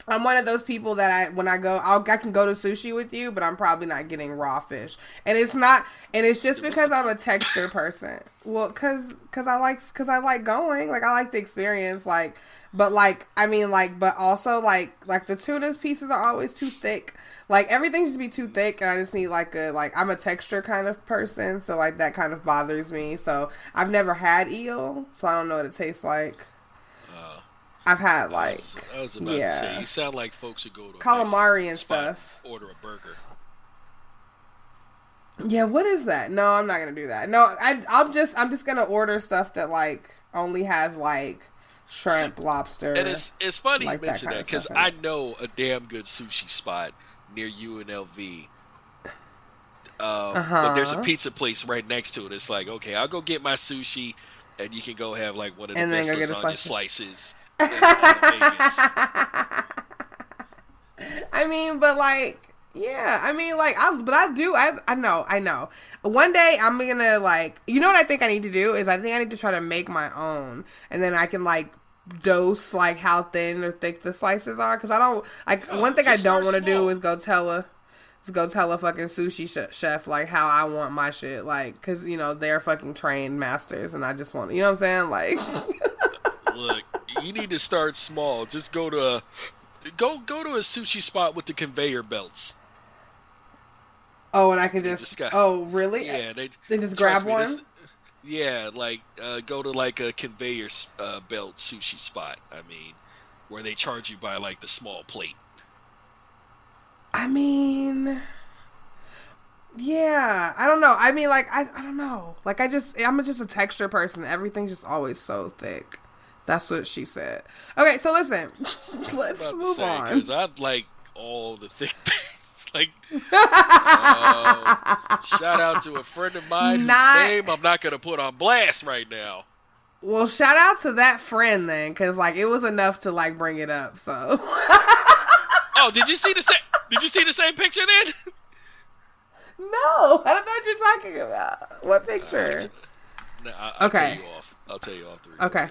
I'm one of those people that I when I go I'll, I can go to sushi with you, but I'm probably not getting raw fish. And it's not and it's just because I'm a texture person. Well, cuz cuz I like cuz I like going. Like I like the experience like but like I mean like but also like like the tuna's pieces are always too thick. Like everything just be too thick and I just need like a like I'm a texture kind of person, so like that kind of bothers me. So I've never had eel, so I don't know what it tastes like. I've had I like was, I was about to yeah. say, you sound like folks who go to calamari and stuff. Order a burger. Yeah, what is that? No, I'm not gonna do that. No, I I'm just I'm just gonna order stuff that like only has like shrimp, lobster. And it's it's funny like you mention that because. I know a damn good sushi spot near UNLV. Um, But there's a Uh-huh. pizza place right next to it. It's like, okay, I'll go get my sushi, and you can go have like one of the And best lasagna slice. slices. In all of Vegas. I mean, but like, yeah, I mean, like, I but I do, I I know, I know. One day I'm gonna like, you know what I think I need to do is I think I need to try to make my own, and then I can like dose like how thin or thick the slices are because I don't like Oh, one thing I don't want to do is go tell a. go tell a fucking sushi sh- chef like how I want my shit, like, cause you know they're fucking trained masters, and I just want, you know what I'm saying, like, (laughs) Look, you need to start small. Just go to a go go to a sushi spot with the conveyor belts. oh, and I can just, just got- oh, really? Yeah, they They just grab me, one. this- yeah, like uh, go to like a conveyor uh, belt sushi spot. I mean, where they charge you by like the small plate. I mean, yeah, I don't know. I mean, like, I, I don't know. Like, I just, I'm just a texture person. Everything's just always so thick. That's what she said. Okay, so listen, (laughs) (laughs) let's to move say on. because I'd like all the thick (laughs) things. like, uh, shout out to a friend of mine whose Not- name I'm not gonna put on blast right now. well, shout out to that friend then, because like it was enough to like bring it up. So Oh, did you see the same? Did you see the same picture then? no, I don't know what you're talking about. What picture? No, I, I'll Okay. tell you off. I'll tell you off the. Okay.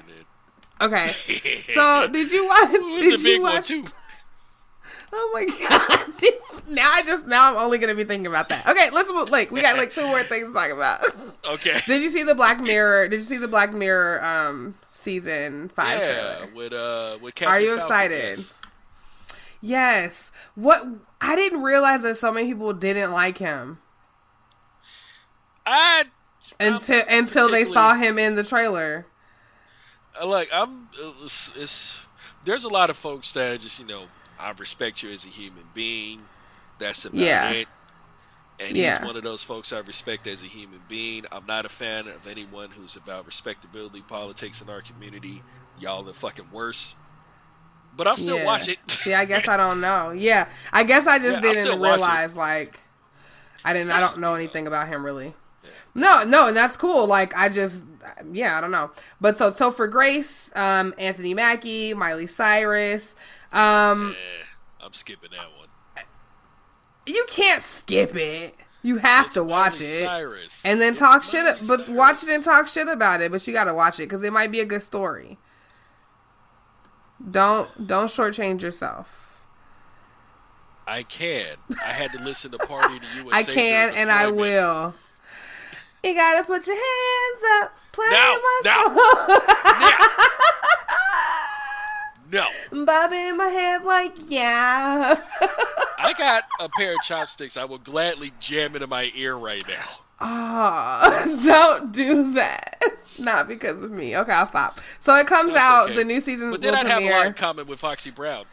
Okay. So (laughs) did you watch? Did you watch? (laughs) Oh my god! (laughs) Did- now I just now I'm only gonna be thinking about that. Okay, let's move. Like we got like two more things to talk about. Okay. Did you see the Black Mirror? Did you see the Black Mirror um season five yeah, trailer? with uh, with Captain Are you Falcon, excited? yes. Yes. What I didn't realize that so many people didn't like him I until until they saw him in the trailer. Like I'm it's, it's there's a lot of folks that just you know I respect you as a human being. That's about Yeah. it. And Yeah. he's one of those folks I respect as a human being. I'm not a fan of anyone who's about respectability politics in our community. Y'all are fucking worse. But I'll still Yeah. watch it. See, I guess (laughs) I don't know. Yeah, I guess I just Yeah, didn't it. realize like I didn't. I don't know anything about him really. No, no, and that's cool. Like I just, yeah, I don't know. But so Topher Grace, um, Anthony Mackie, Miley Cyrus, um, Eh, I'm skipping that one. you can't skip it. You have It's to watch Miley it. Cyrus. And then It's talk shit, Miley but watch it and talk shit about it. But you gotta watch it because it might be a good story. Don't don't shortchange yourself. I can. I had to listen to Party to USA. (laughs) I can and I will. You gotta put your hands up, play now, song. No. (laughs) (laughs) Bob in my head like yeah. I got (laughs) a pair of chopsticks. I will gladly jam into my ear right now. Oh, don't do that. Not because of me. Okay, I'll stop. So it comes That's out. okay. The new season But then I'd have a lot in common with Foxy Brown.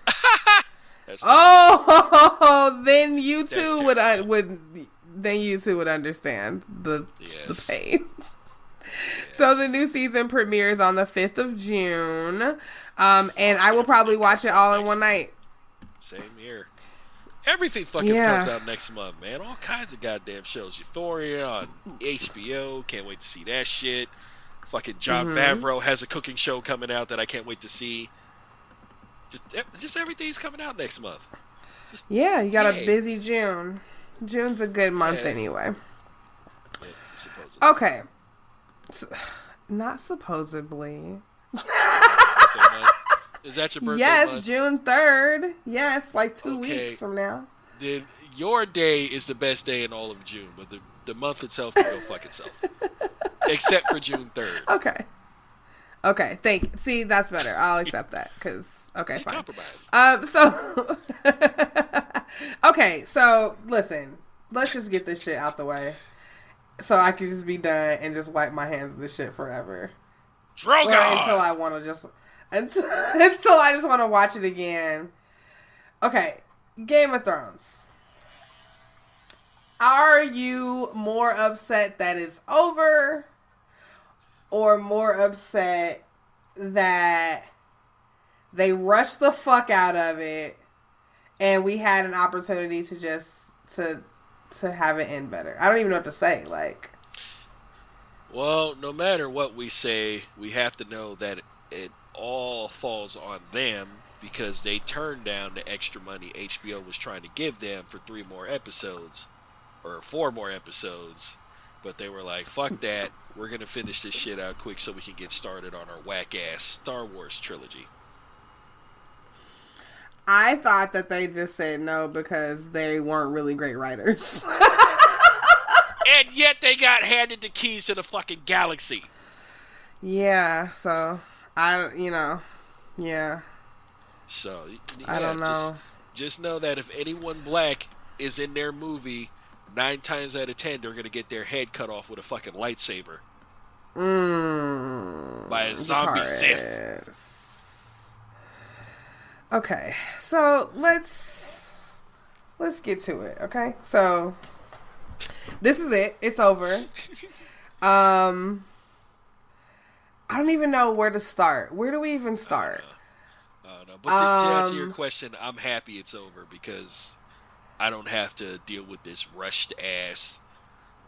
Oh, then you two would uh, terrible. would then you two would understand the the pain. So the new season premieres on the fifth of June, um, and I will probably watch it all in one night. Same here. Everything fucking Yeah. comes out next month, man. All kinds of goddamn shows. Euphoria on HBO. Can't wait to see that shit. Fucking John Mhm. Favreau has a cooking show coming out that I can't wait to see. Just, just everything's coming out next month. Yeah, you got a busy June. June's a good month Yeah. anyway. Yeah. Okay, (sighs) Not supposedly. (laughs) Is that your birthday? yes, month? June third. Yes, like two Okay. weeks from now. Then your day is the best day in all of June, but the the month itself can go fuck (laughs) itself. Except for June third. Okay. Okay. Thank. See, that's better. I'll (laughs) accept that because okay, fine. compromise. Um. So. okay. So listen. Let's just get this shit out the way, so I can just be done and just wipe my hands of this shit forever. Drogon. Well, until I want to just until (laughs) until I just want to watch it again. Okay, Game of Thrones. Are you more upset that it's over, or more upset that they rushed the fuck out of it, and we had an opportunity to just to to have it end better? I don't even know what to say. Like, Well, no matter what we say, we have to know that it all falls on them because they turned down the extra money HBO was trying to give them for three more episodes or four more episodes. But they were like, fuck that. We're going to finish this shit out quick so we can get started on our whack ass Star Wars trilogy. I thought that they just said no because they weren't really great writers. (laughs) And yet they got handed the keys to the fucking galaxy. yeah, so I, you know, yeah, So, yeah, I don't know. Just, just know that if anyone black is in their movie, nine times out of ten, they're going to get their head cut off with a fucking lightsaber. mm, By a zombie Sith. Sith. Okay, so let's let's get to it. Okay, so this is it. It's over. (laughs) Um, I don't even know where to start. Where do we even start? Uh, no. But to, to answer your Um, question, I'm happy it's over because I don't have to deal with this rushed ass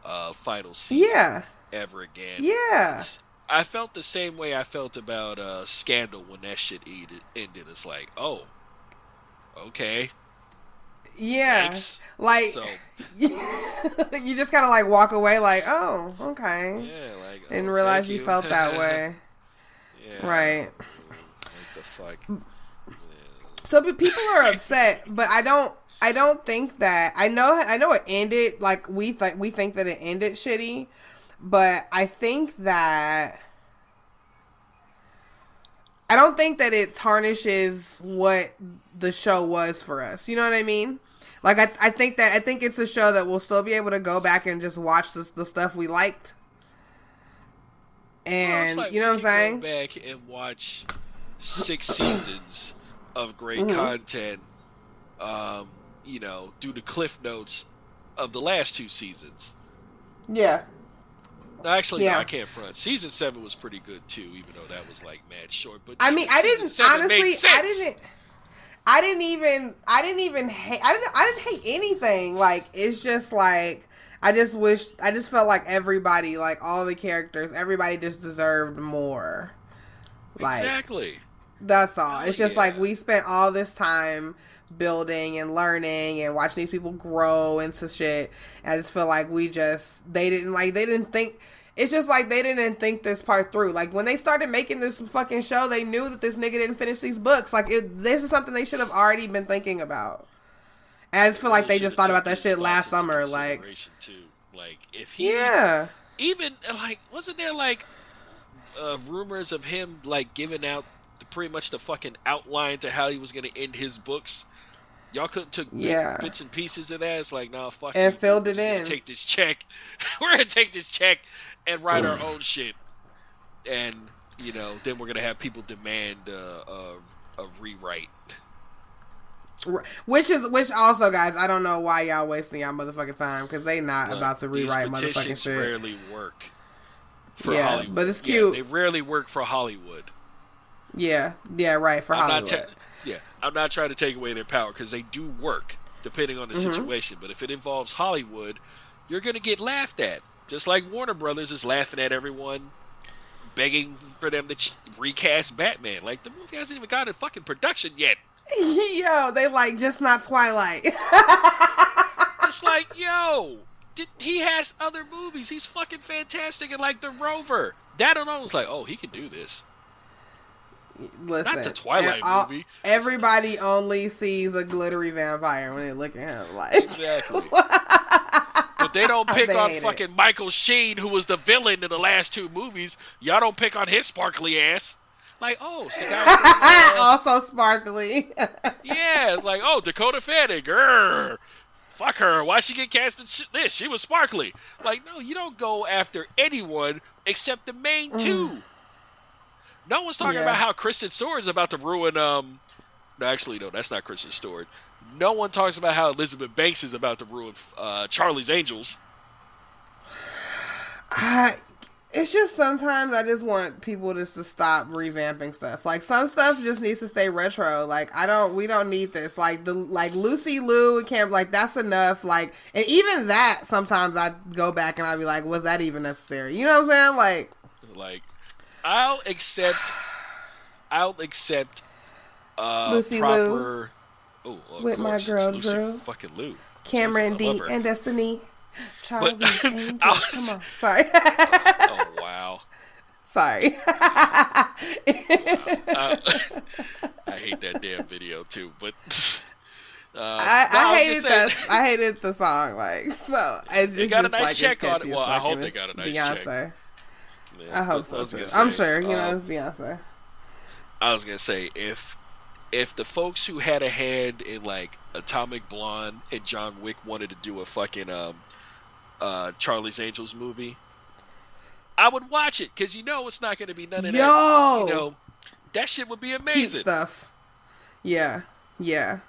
uh, final season Yeah, ever again. yeah. It's- I felt the same way I felt about uh, Scandal when that shit ended. ended. It's like, oh, okay, Yeah. Like So (laughs) you just kind of like walk away like, "Oh, okay." yeah, like oh, realize thank you felt that way. (laughs) yeah, Right. What the fuck? Yeah. So but people are upset, but I don't I don't think that I know I know it ended like we think we think that it ended shitty, but I think that I don't think that it tarnishes what the show was for us. You know what I mean? Like I, I think that I think it's a show that we'll still be able to go back and just watch this, the stuff we liked. Well, And like you know what I'm saying? Go back and watch six seasons of great Mhm. content. Um, you know, do the cliff notes of the last two seasons. Yeah. No, actually, no, I can't front. Season seven was pretty good too, even though that was like mad short. But I mean, I didn't honestly. I didn't. I didn't even. I didn't even hate. I didn't. I didn't hate anything. Like it's just like I just wish. I just felt like everybody, like all the characters, everybody just deserved more. Like Exactly. that's all. It's just like we spent all this time building and learning and watching these people grow into shit. I just feel like we just they didn't like they didn't think it's just like they didn't think this part through. Like when they started making this fucking show, they knew that this nigga didn't finish these books. Like it, this is something they should have already been thinking about. I just feel like they just thought about that shit last summer. Like too. like if he yeah, even like wasn't there like uh, rumors of him like giving out pretty much the fucking outline to how he was gonna end his books y'all couldn't took Yeah. bits and pieces of that it's like nah fuck And you, filled we're it gonna in. take this check (laughs) we're gonna take this check and write our own shit and you know then we're gonna have people demand uh, a, a rewrite which is which also, guys. I don't know why y'all wasting y'all motherfucking time because they not Look, about to rewrite motherfucking shit. rarely work for Yeah, Hollywood but it's Yeah, cute. they rarely work for Hollywood Yeah, yeah, right for I'm Hollywood. not yeah, I'm not trying to take away their power because they do work depending on the Mhm. situation. But if it involves Hollywood, you're gonna get laughed at, just like Warner Brothers is laughing at everyone, begging for them to recast Batman. Like the movie hasn't even gotten a fucking production yet. (laughs) Yo, they like just not Twilight. (laughs) It's like, yo, did, he has other movies. He's fucking fantastic, and like The Rover. That alone was like, oh, he can do this. Listen, Not the Twilight all- movie. Everybody only sees a glittery vampire when they look at him. Like Exactly. (laughs) But they don't pick They on hate it. fucking Michael Sheen, who was the villain in the last two movies. Y'all don't pick on his sparkly ass. Like, oh, it's the guy. From, uh, also sparkly. (laughs) yeah, it's like, oh, Dakota Fanning. Grr. Fuck her. Why she get cast in sh- this? She was sparkly. Like, no, you don't go after anyone except the main two. No one's talking Yeah. about how Kristen Stewart is about to ruin. Um, no, actually, no, that's not Kristen Stewart. No one talks about how Elizabeth Banks is about to ruin uh, Charlie's Angels. I, it's just sometimes I just want people just to stop revamping stuff. Like some stuff just needs to stay retro. Like I don't, we don't need this. Like the like Lucy Liu and Camp, like that's enough. Like and even that sometimes I go back and I'd be like, was that even necessary? You know what I'm saying? Like Like, I'll accept. I'll accept. Uh, Lucy proper. Oh, of With my girl, Lucy Drew. Fucking Lou. Cameron I D and Destiny. Charlie's But- (laughs) Angels. Was- Come on, sorry, Oh wow. sorry. Uh, (laughs) I hate that damn video too, but. (laughs) Uh, I, no, I was hated just that. I hated the song. Like so, They just, got a just nice like check on it. Well, I hope they got a nice Beyonce. check. Yeah, I hope so too. gonna I'm sure. You know, um, it's Beyonce. I was gonna say if if the folks who had a hand in like Atomic Blonde and John Wick wanted to do a fucking um uh Charlie's Angels movie, I would watch it because you know it's not gonna be none of that. Yo, You know, that shit would be cute amazing. stuff. Yeah, yeah.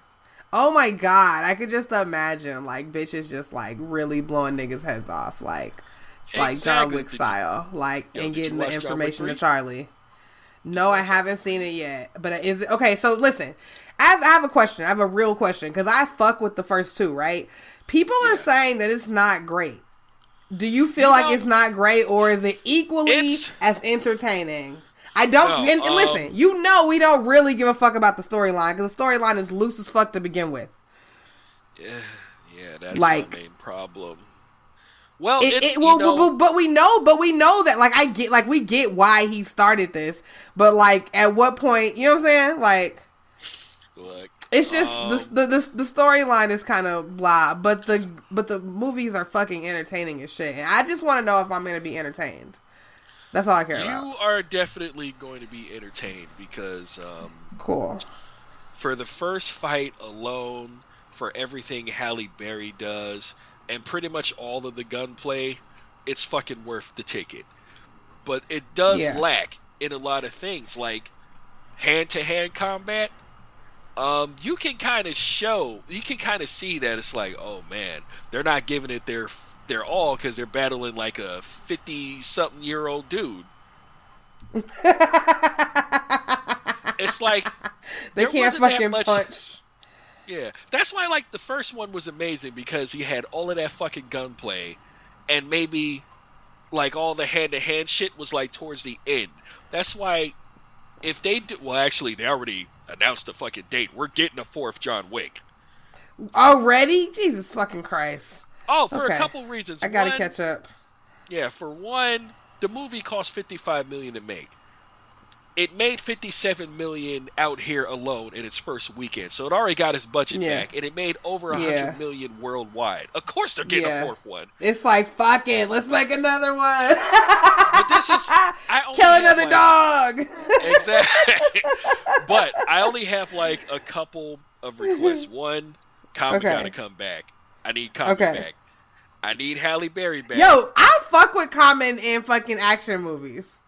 Oh my god, I could just imagine like bitches just like really blowing niggas' heads off, like like John Wick you- style, like Yo, and getting the watch John Wick information to Charlie. No, I haven't seen it yet. But is it okay? So listen, I have, I have a question. I have a real question because I fuck with the first two. Right? People are Yeah. saying that it's not great. Do you feel You like know, it's not great, or is it equally as entertaining? I don't. No, and, and um, listen, you know we don't really give a fuck about the storyline because the storyline is loose as fuck to begin with. Yeah, yeah, that's Like- my main problem. Well, It, it's it, well, you know, but, but we know, but we know that like I get like we get why he started this, but like at what point, you know what I'm saying? Like like, it's just Um, the the the, the storyline is kind of blah, but the but the movies are fucking entertaining as shit. And I just want to know if I'm gonna be entertained. That's all I care about. you are definitely going to be entertained because um, Cool. for the first fight alone, for everything Halle Berry does, and pretty much all of the gunplay, it's fucking worth the ticket. But it does Yeah. lack in a lot of things, like hand to hand combat. Um, you can kind of show, you can kind of see that it's like, oh man, they're not giving it their their all because they're battling like a fifty something year old dude. (laughs) It's like they can't fucking much- punch. Yeah, that's why like the first one was amazing because he had all of that fucking gunplay, and maybe like all the hand to hand shit was like towards the end. That's why if they do, well, actually they already announced the fucking date. We're getting a fourth John Wick. Already? Jesus fucking Christ. Oh, for Okay. a couple reasons. I gotta One, catch up. Yeah, for one, the movie cost fifty five million to make. It made fifty seven million out here alone in its first weekend, so it already got its budget Yeah. back, and it made over a Yeah. hundred million worldwide. Of course, they're getting Yeah. a fourth one. It's like fuck it, let's make another one. But this is (laughs) kill another like- dog. Exactly. (laughs) but I only have like a couple of requests. (laughs) One, Common Okay. gotta come back. I need Common Okay. back. I need Halle Berry back. Yo, I fuck with Common in fucking action movies.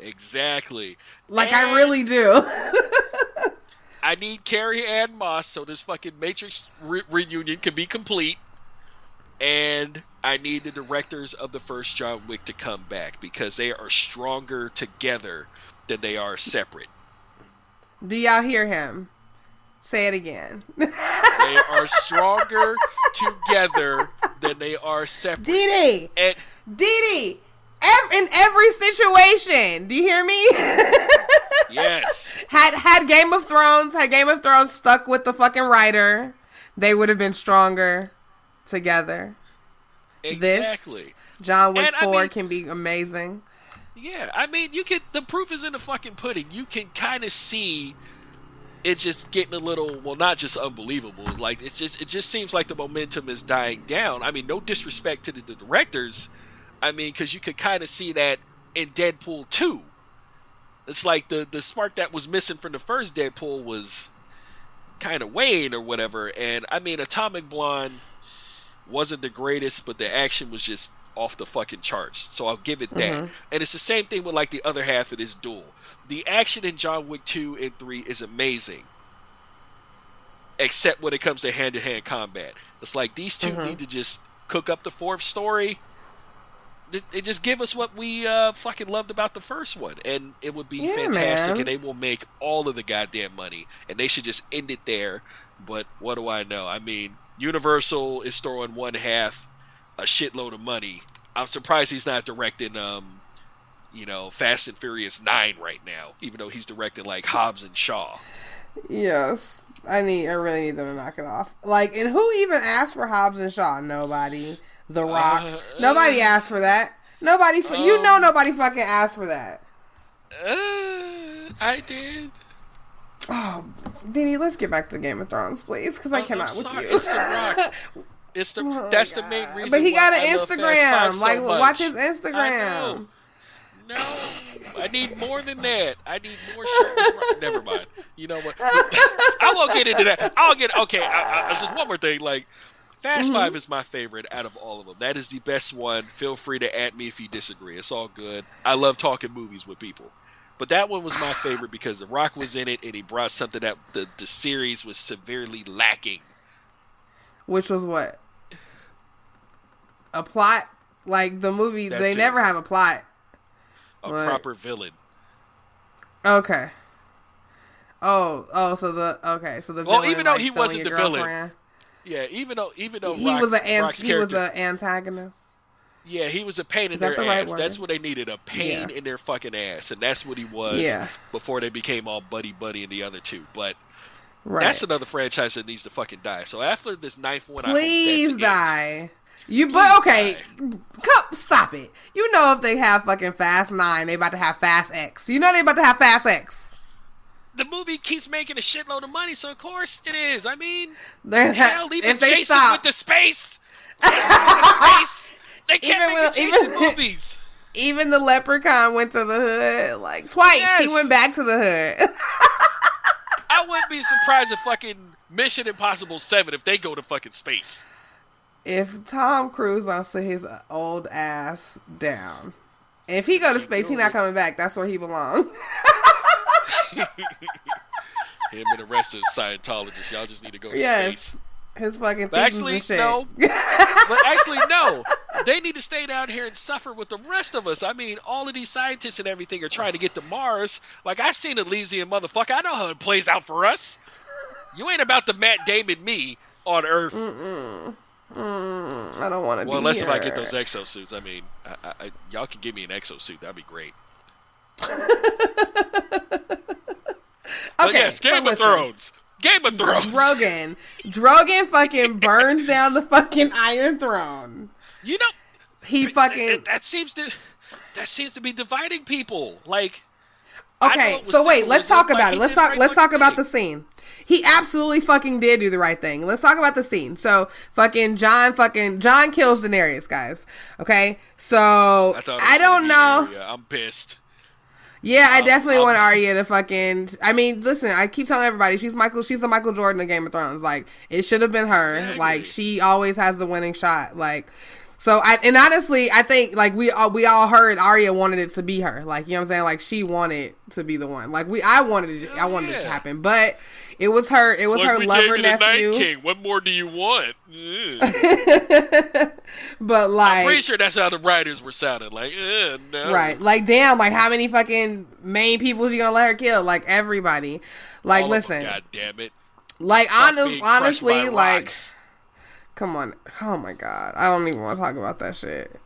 Exactly. Like I really do. (laughs) I need Carrie Ann Moss so this fucking Matrix re- reunion can be complete. And I need the directors of the first John Wick to come back because they are stronger together than they are separate. do y'all hear him? Say it again. (laughs) They are stronger together than they are separate. Dee Dee! And Dee in every situation. Do you hear me? (laughs) yes, had had Game of Thrones, had Game of Thrones stuck with the fucking writer, they would have been stronger together. exactly. This John Wick And I 4 mean- can be amazing. Yeah, I mean, you can. The proof is in the fucking pudding. You can kind of see it just getting a little. Well, not just unbelievable. Like it's just. It just seems like the momentum is dying down. I mean, no disrespect to the, the directors. I mean, because you could kind of see that in Deadpool two. It's like the the spark that was missing from the first Deadpool was kind of Wayne or whatever. And I mean, Atomic Blonde wasn't the greatest, but the action was just off the fucking charts. So I'll give it that. Mhm. And it's the same thing with like the other half of this duel. The action in John Wick 2 and 3 is amazing. Except when it comes to hand to hand combat. It's like these 2 Mhm. need to just cook up the fourth story. They- just give us what we uh, fucking loved about the first one, and it would be Yeah, fantastic, man. and they will make all of the goddamn money, and they should just end it there. But what do I know? I mean, Universal is throwing one half a shitload of money. I'm surprised he's not directing, um, you know, Fast and Furious Nine right now, even though he's directing like Hobbs and Shaw. Yes. I need I really need them to knock it off. Like and who even asked for Hobbs and Shaw? Nobody. The Rock. Uh, nobody uh, asked for that. Nobody fu- you know Um, nobody fucking asked for that. Uh, I did. Oh, Denny, let's get back to Game of Thrones, please, because I cannot with you. it's The Rock. (laughs) It's the Oh, that's the main reason. But he got I an Fast Instagram. So like, watch his I Instagram. No, I need more than that. I need more shows. (laughs) Never mind. You know what? (laughs) I won't get into that. I'll get okay. I, I, just one more thing. Like, Fast Mhm. Five is my favorite out of all of them. That is the best one. Feel free to at me if you disagree. It's all good. I love talking movies with people. But that one was my favorite because The Rock was in it and he brought something that the, the series was severely lacking. Which was what? A plot? Like the movie, That's they it. never have a plot. A Right. proper villain. Okay. Oh, oh, so the okay, so the Well, villain, even though like, he wasn't the villain, girlfriend. Yeah, even though even though he Rock, was an an- Rock's he was an antagonist. yeah, he was a pain in their the ass. word? That's what they needed, a pain Yeah. in their fucking ass, and that's what he was Yeah, before they became all buddy buddy in the other two. But right. that's another franchise that needs to fucking die. So after this ninth one, Please I hope that's die. You Please but okay, die. come, stop it. You know if they have fucking Fast Nine, they about to have Fast X. You know they about to have Fast X. The movie keeps making a shitload of money, so of course it is. I mean, They hell, even Jason stop, with the space, (laughs) Jason with the space. They can't Even make with- Jason even- (laughs) movies. even the Leprechaun went to the hood like twice. He went back to the hood. (laughs) I wouldn't be surprised if fucking Mission Impossible Seven if they go to fucking space. if Tom Cruise don't sit his old ass down, if he go to space, he not coming back. That's where he belong. (laughs) Him and the rest of the Scientologists, y'all just need to go yes, his fucking But actually, no. (laughs) But actually, no. They need to stay down here and suffer with the rest of us. I mean, all of these scientists and everything are trying to get to Mars. Like, I seen Elysium, motherfucker. I know how it plays out for us. You ain't about to Matt Damon me on Earth. Mm-mm. Mm, I don't want to Well, be unless here. if I get those exosuits. I mean, I, I, y'all can give me an exosuit. That'd be great. Okay, yes, so Game of listen. Thrones. Game of Thrones. Drogon. Drogon fucking (laughs) burns down the fucking Iron Throne. You know, He fucking that, that seems to that seems to be dividing people. Like, Okay, so wait, let's talk like about it. Let's talk right let's talk about the scene. He absolutely fucking did do the right thing. Let's talk about the scene. So fucking John fucking John kills Daenerys, guys. Okay? So I I, don't know. Arya. I'm pissed. Yeah, I Um, definitely I'll- want Arya to fucking. I mean, listen, I keep telling everybody she's Michael. She's the Michael Jordan of Game of Thrones. Like it should have been her. Exactly. Like she always has the winning shot. Like so. I and honestly, I think like we all we all heard Arya wanted it to be her. Like you know what I'm saying. Like she wanted to be the one. Like we, I wanted it. I Hell wanted it to happen, but it was her. It was Look, her lover gave you the Night nephew. King. What more do you want? (laughs) But I'm like. pretty sure that's how the writers were sounding. Like, no. Right. Like, damn, like, how many fucking main people you gonna let her kill? Like, everybody. Like, All listen. God damn it. like, honest, honestly, like, rocks. Come on. Oh my god. I don't even want to talk about that shit.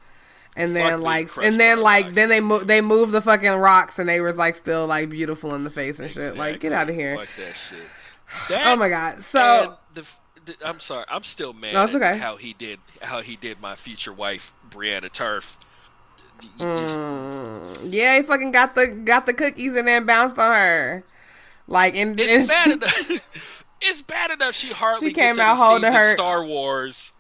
And then, like, and then, like, then they move, they moved the fucking rocks, and they was like still like beautiful in the face and shit. Like, get out of here. Fuck that shit. (sighs) That, Oh my god. So, the, the, I'm sorry, I'm still mad No, it's at okay. how he did how he did my future wife Brienne of Tarth. Just- Mm, yeah, he fucking got the got the cookies and then bounced on her. Like and, it's and- bad enough. (laughs) it's bad enough. She hardly She came out holding her- Star Wars.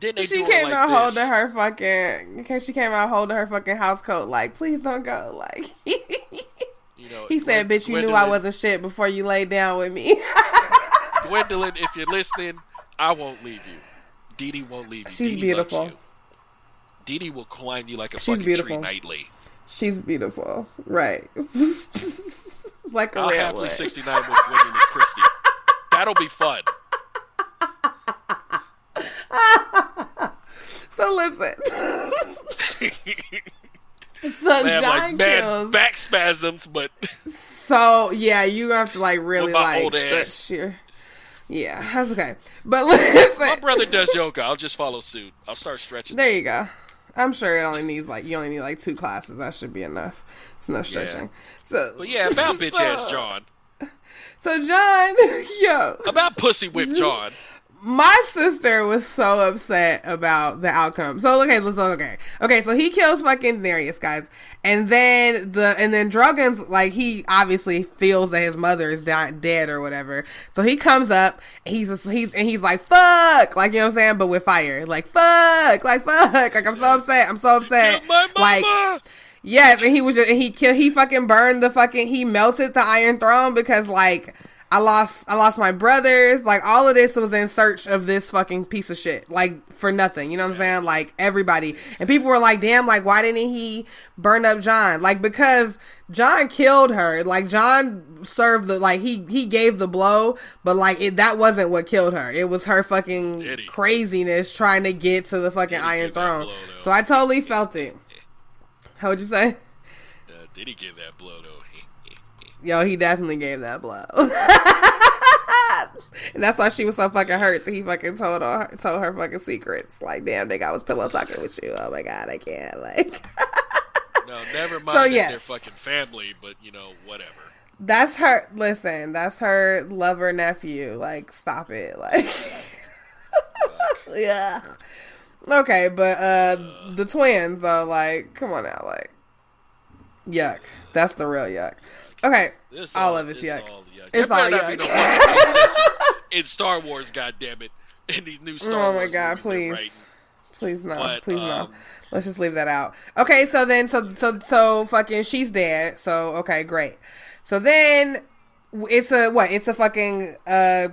Then they she do came like out this. holding her fucking because she came out holding her fucking house coat like please don't go like (laughs) You know, he said bitch you knew I was a shit before you laid down with me (laughs) Gwendoline, if you're listening, I won't leave you. Dee Dee won't leave you. She's Dee Dee beautiful. Dee Dee will climb you like a She's fucking beautiful. tree nightly. she's beautiful right (laughs) like a I'll happily 69 with Gwendoline. That'll be fun. (laughs) so listen (laughs) so Man, John like mad kills back spasms, but (laughs) So yeah, you have to like really like stretch your. Yeah, that's okay. But listen, my brother does yoga. I'll just follow suit. I'll start stretching. there you go. I'm sure it only needs like you only need like two classes. That should be enough. It's no stretching. So, But yeah, about bitch so- ass John. So John, (laughs) yo, About pussy whip (laughs) John. my sister was so upset about the outcome. So okay, let's okay. Okay, so he kills fucking Darius, guys, and then the and then Drogon's like he obviously feels that his mother is di- dead or whatever. So he comes up, he's just, he's and he's like fuck, like you know what I'm saying, but with fire, like fuck, like fuck, like I'm so upset, I'm so upset, like. Yes, and he was just and he killed he fucking burned the fucking he melted the Iron Throne because like I lost I lost my brothers. Like all of this was in search of this fucking piece of shit. Like for nothing. You know what I'm saying? Like everybody. And people were like, damn, like why didn't he burn up John? Like because John killed her. Like John served the like he he gave the blow, but like it that wasn't what killed her. It was her fucking craziness trying to get to the fucking Iron Throne. blow, so I totally felt it. How would you say? Uh, did he give that blow though? (laughs) Yo, he definitely gave that blow. and (laughs) that's why she was so fucking hurt that he fucking told her told her fucking secrets. Like, damn nigga, I was pillow talking with you. Oh my god, I can't. Like (laughs) no, never mind So, yes. they're fucking family, but you know, whatever. that's her listen, that's her lover nephew. Like, stop it. Like Yeah. Okay, but uh the twins though, like, come on now, like Yuck. That's the real yuck. Okay. This All of it's this yuck. all yuck. It's all yuck. no (laughs) in Star Wars, goddammit. In these new Star oh Wars Oh my god, please. Please no. But, please no. um, Let's just leave that out. Okay, so then so so so fucking she's dead. So okay, great. So then it's a what? It's a fucking uh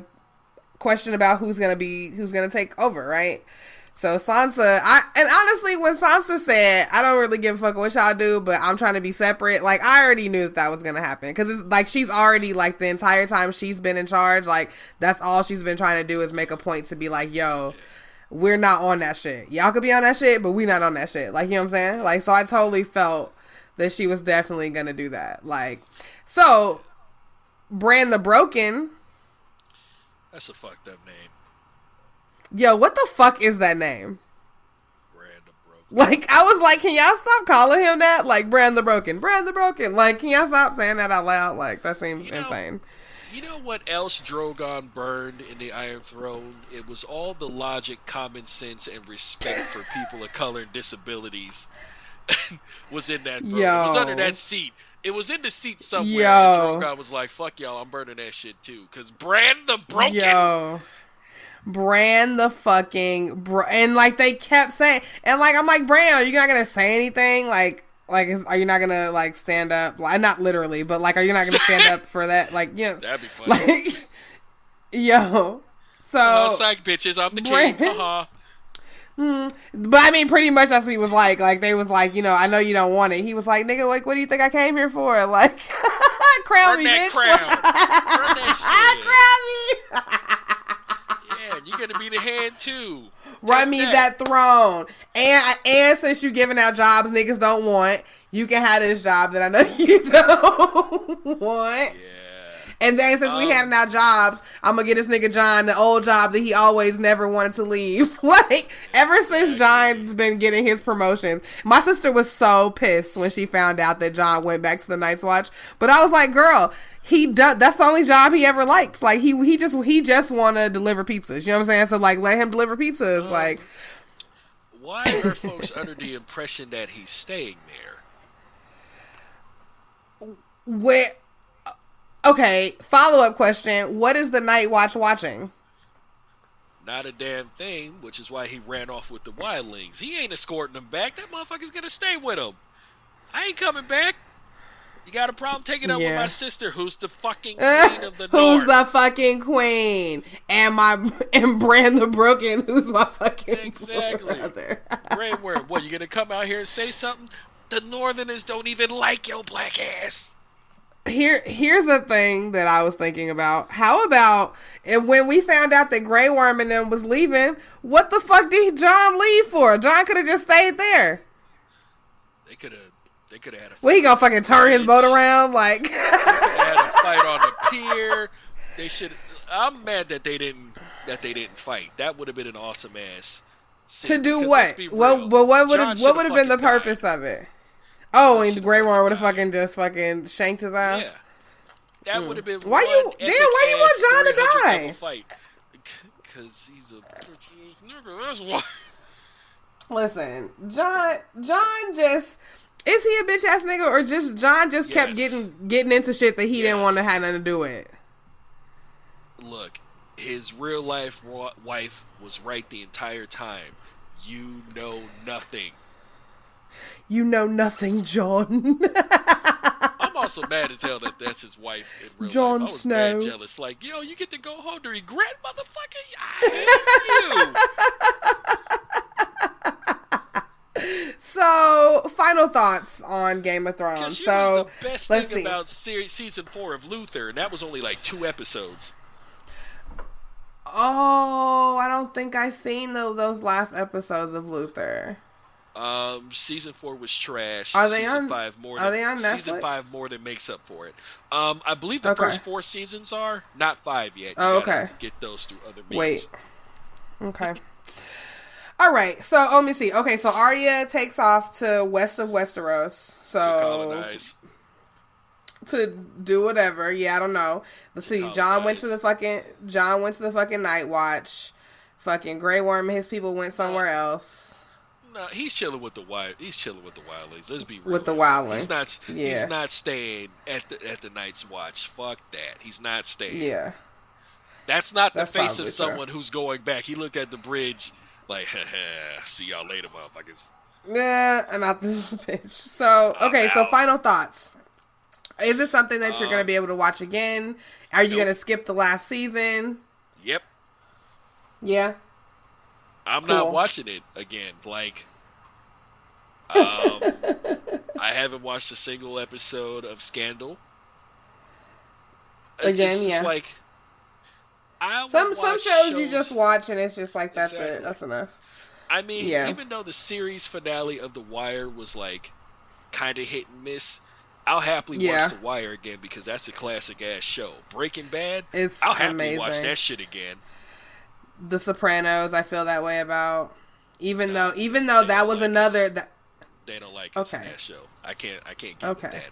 question about who's gonna be who's gonna take over, right? So Sansa, I and honestly, when Sansa said, "I don't really give a fuck what y'all do, but I'm trying to be separate," like I already knew that that was gonna happen because it's like she's already like the entire time she's been in charge, like that's all she's been trying to do is make a point to be like, "Yo, we're not on that shit. Y'all could be on that shit, but we not on that shit." Like you know what I'm saying? Like so, I totally felt that she was definitely gonna do that. Like so, Bran the Broken. That's a fucked up name. Yo, what the fuck is that name? Bran of Broken. Like I was like, can y'all stop calling him that? Like Bran the Broken, Bran the Broken. Like, can y'all stop saying that out loud? Like that seems You know- insane. You know what else Drogon burned in the Iron Throne? It was all the logic, common sense, and respect for people of color and disabilities (laughs) was in that throne. It was under that seat. It was in the seat somewhere. Yo. And Drogon was like, "Fuck y'all, I'm burning that shit too." Cause Bran the Broken. Yo. Bran the fucking br- and like they kept saying and like I'm like Bran, are you not gonna say anything? Like like is, are you not gonna like stand up? Like not literally, but like are you not gonna stand up for that? Like you know, That'd be funny. like (laughs) yo. So uh, psych bitches, I'm the king. Bran- Haha. (laughs) Mm, but I mean, pretty much that's what he was like. Like they was like, you know, I know you don't want it. He was like, nigga, like, what do you think I came here for? (laughs) Like, crown Burn me, bitch. crown. Crown me. Gonna be the hand too. Run Take me that throne. And and since you giving out jobs niggas don't want, you can have this job that I know (laughs) you don't want. Yeah. And then since we Um, handing out jobs, I'm gonna get this nigga John the old job that he always never wanted to leave. (laughs) like ever since John's been getting his promotions, my sister was so pissed when she found out that John went back to the Night's Watch. But I was like, girl, he does. That's the only job he ever likes Like he he just he just want to deliver pizzas. You know what I'm saying? So like let him deliver pizzas. Um, like why are folks under the impression that he's staying there? Where? Okay. Follow up question: What is the Night Watch watching? Not a damn thing, which is why he ran off with the wildlings. He ain't escorting them back. That motherfucker's gonna stay with him. I ain't coming back. You got a problem taking up with my sister, who's the fucking (laughs) queen of the north. who's north. the fucking queen? And my (laughs) and Bran the Broken, who's my fucking (laughs) Exactly. brother. Grey Worm, what, you gonna come out here and say something? The Northerners don't even like your black ass. Here, here's the thing that I was thinking about. How about and when we found out that Grey Worm and them was leaving, what the fuck did John leave for? John could have just stayed there. They could have, they could have had a, What he gonna fucking turn his boat around like? they had a fight on the pier. They should. I'm mad that they didn't, that they didn't fight. That would have been an awesome ass. to do what? What? But what would have what would have been the fucking died. purpose of it? Oh, and Grey Worm would have fucking just fucking shanked his ass. Yeah. That hmm. would have been Why you- damn, why you want epic-ass to die? Fight. Cause he's a nigga. That's why. Listen, John. John just is he a bitch ass nigga or just John just kept getting getting into shit that he didn't want to have nothing to do with. Look, his real life wife was right the entire time. You know nothing. You know nothing, John. (laughs) I'm also mad as hell that that's his wife in real Jon life. I was Snow. mad jealous. Like, yo, you get to go home to Ygritte, motherfucker. I hate you. (laughs) so, final thoughts on Game of Thrones. So, the best let's thing see. about se- season four of Luther, and that was only like two episodes. oh, I don't think I seen tho- those last episodes of Luther. Um, season four was trash. Are they season on- five more? are than, they on Season five more than makes up for it. Um, I believe the Okay. first four seasons are not five yet. You Oh, okay. Get those through other means. Wait. Okay. (laughs) All right. So oh, let me see. Okay, so Arya takes off to west of Westeros. So to do whatever. Yeah, I don't know. Let's see. John went to the fucking John went to the fucking Night Watch. Fucking Grey Worm and his people went somewhere else No, he's chilling with the wild. He's chilling with the wildlings. Let's be real. with the wildlings. He's not. Yeah. He's not staying at the at the Night's Watch. Fuck that. He's not staying. Yeah. That's not the That's face of true. someone who's going back. He looked at the bridge like, (laughs) see y'all later, motherfuckers. Yeah, I'm out this (laughs) bitch. So okay, so final thoughts. Is this something that you're Um, gonna be able to watch again? Are you nope. gonna skip the last season? Yep. Yeah. I'm Cool. not watching it again. Like, um, (laughs) I haven't watched a single episode of Scandal. It's Again, just yeah. like I Some some watch shows, you just watch and it's just like that's Exactly. it. That's enough. I mean, Yeah. even though the series finale of The Wire was like kind of hit and miss, I'll happily Yeah. watch The Wire again because that's a classic ass show. Breaking Bad, It's I'll happily watch that shit again. The Sopranos, I feel that way about. Even No, though, even though that was like another that They don't like Okay. that show. I can't. I can't get Okay. that.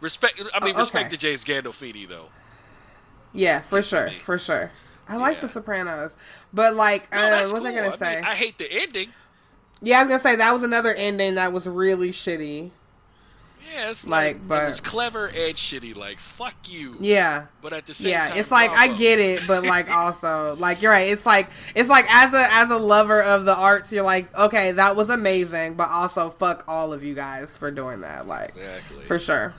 Respect. I mean, Oh, respect okay. to James Gandolfini though. Yeah, for sure, me. for sure. I like The Sopranos, but like, No, uh, what was I gonna say? mean, I hate the ending. yeah, I was gonna say that was another ending that was really shitty. Yeah, it's Like, like, but- it was clever and shitty. Like, fuck you. Yeah, But at the same yeah. time, It's like I get it, but like (laughs) also, like you're right. It's like it's like as a as a lover of the arts, you're like, okay, that was amazing, but also fuck all of you guys for doing that. Like Exactly. for sure.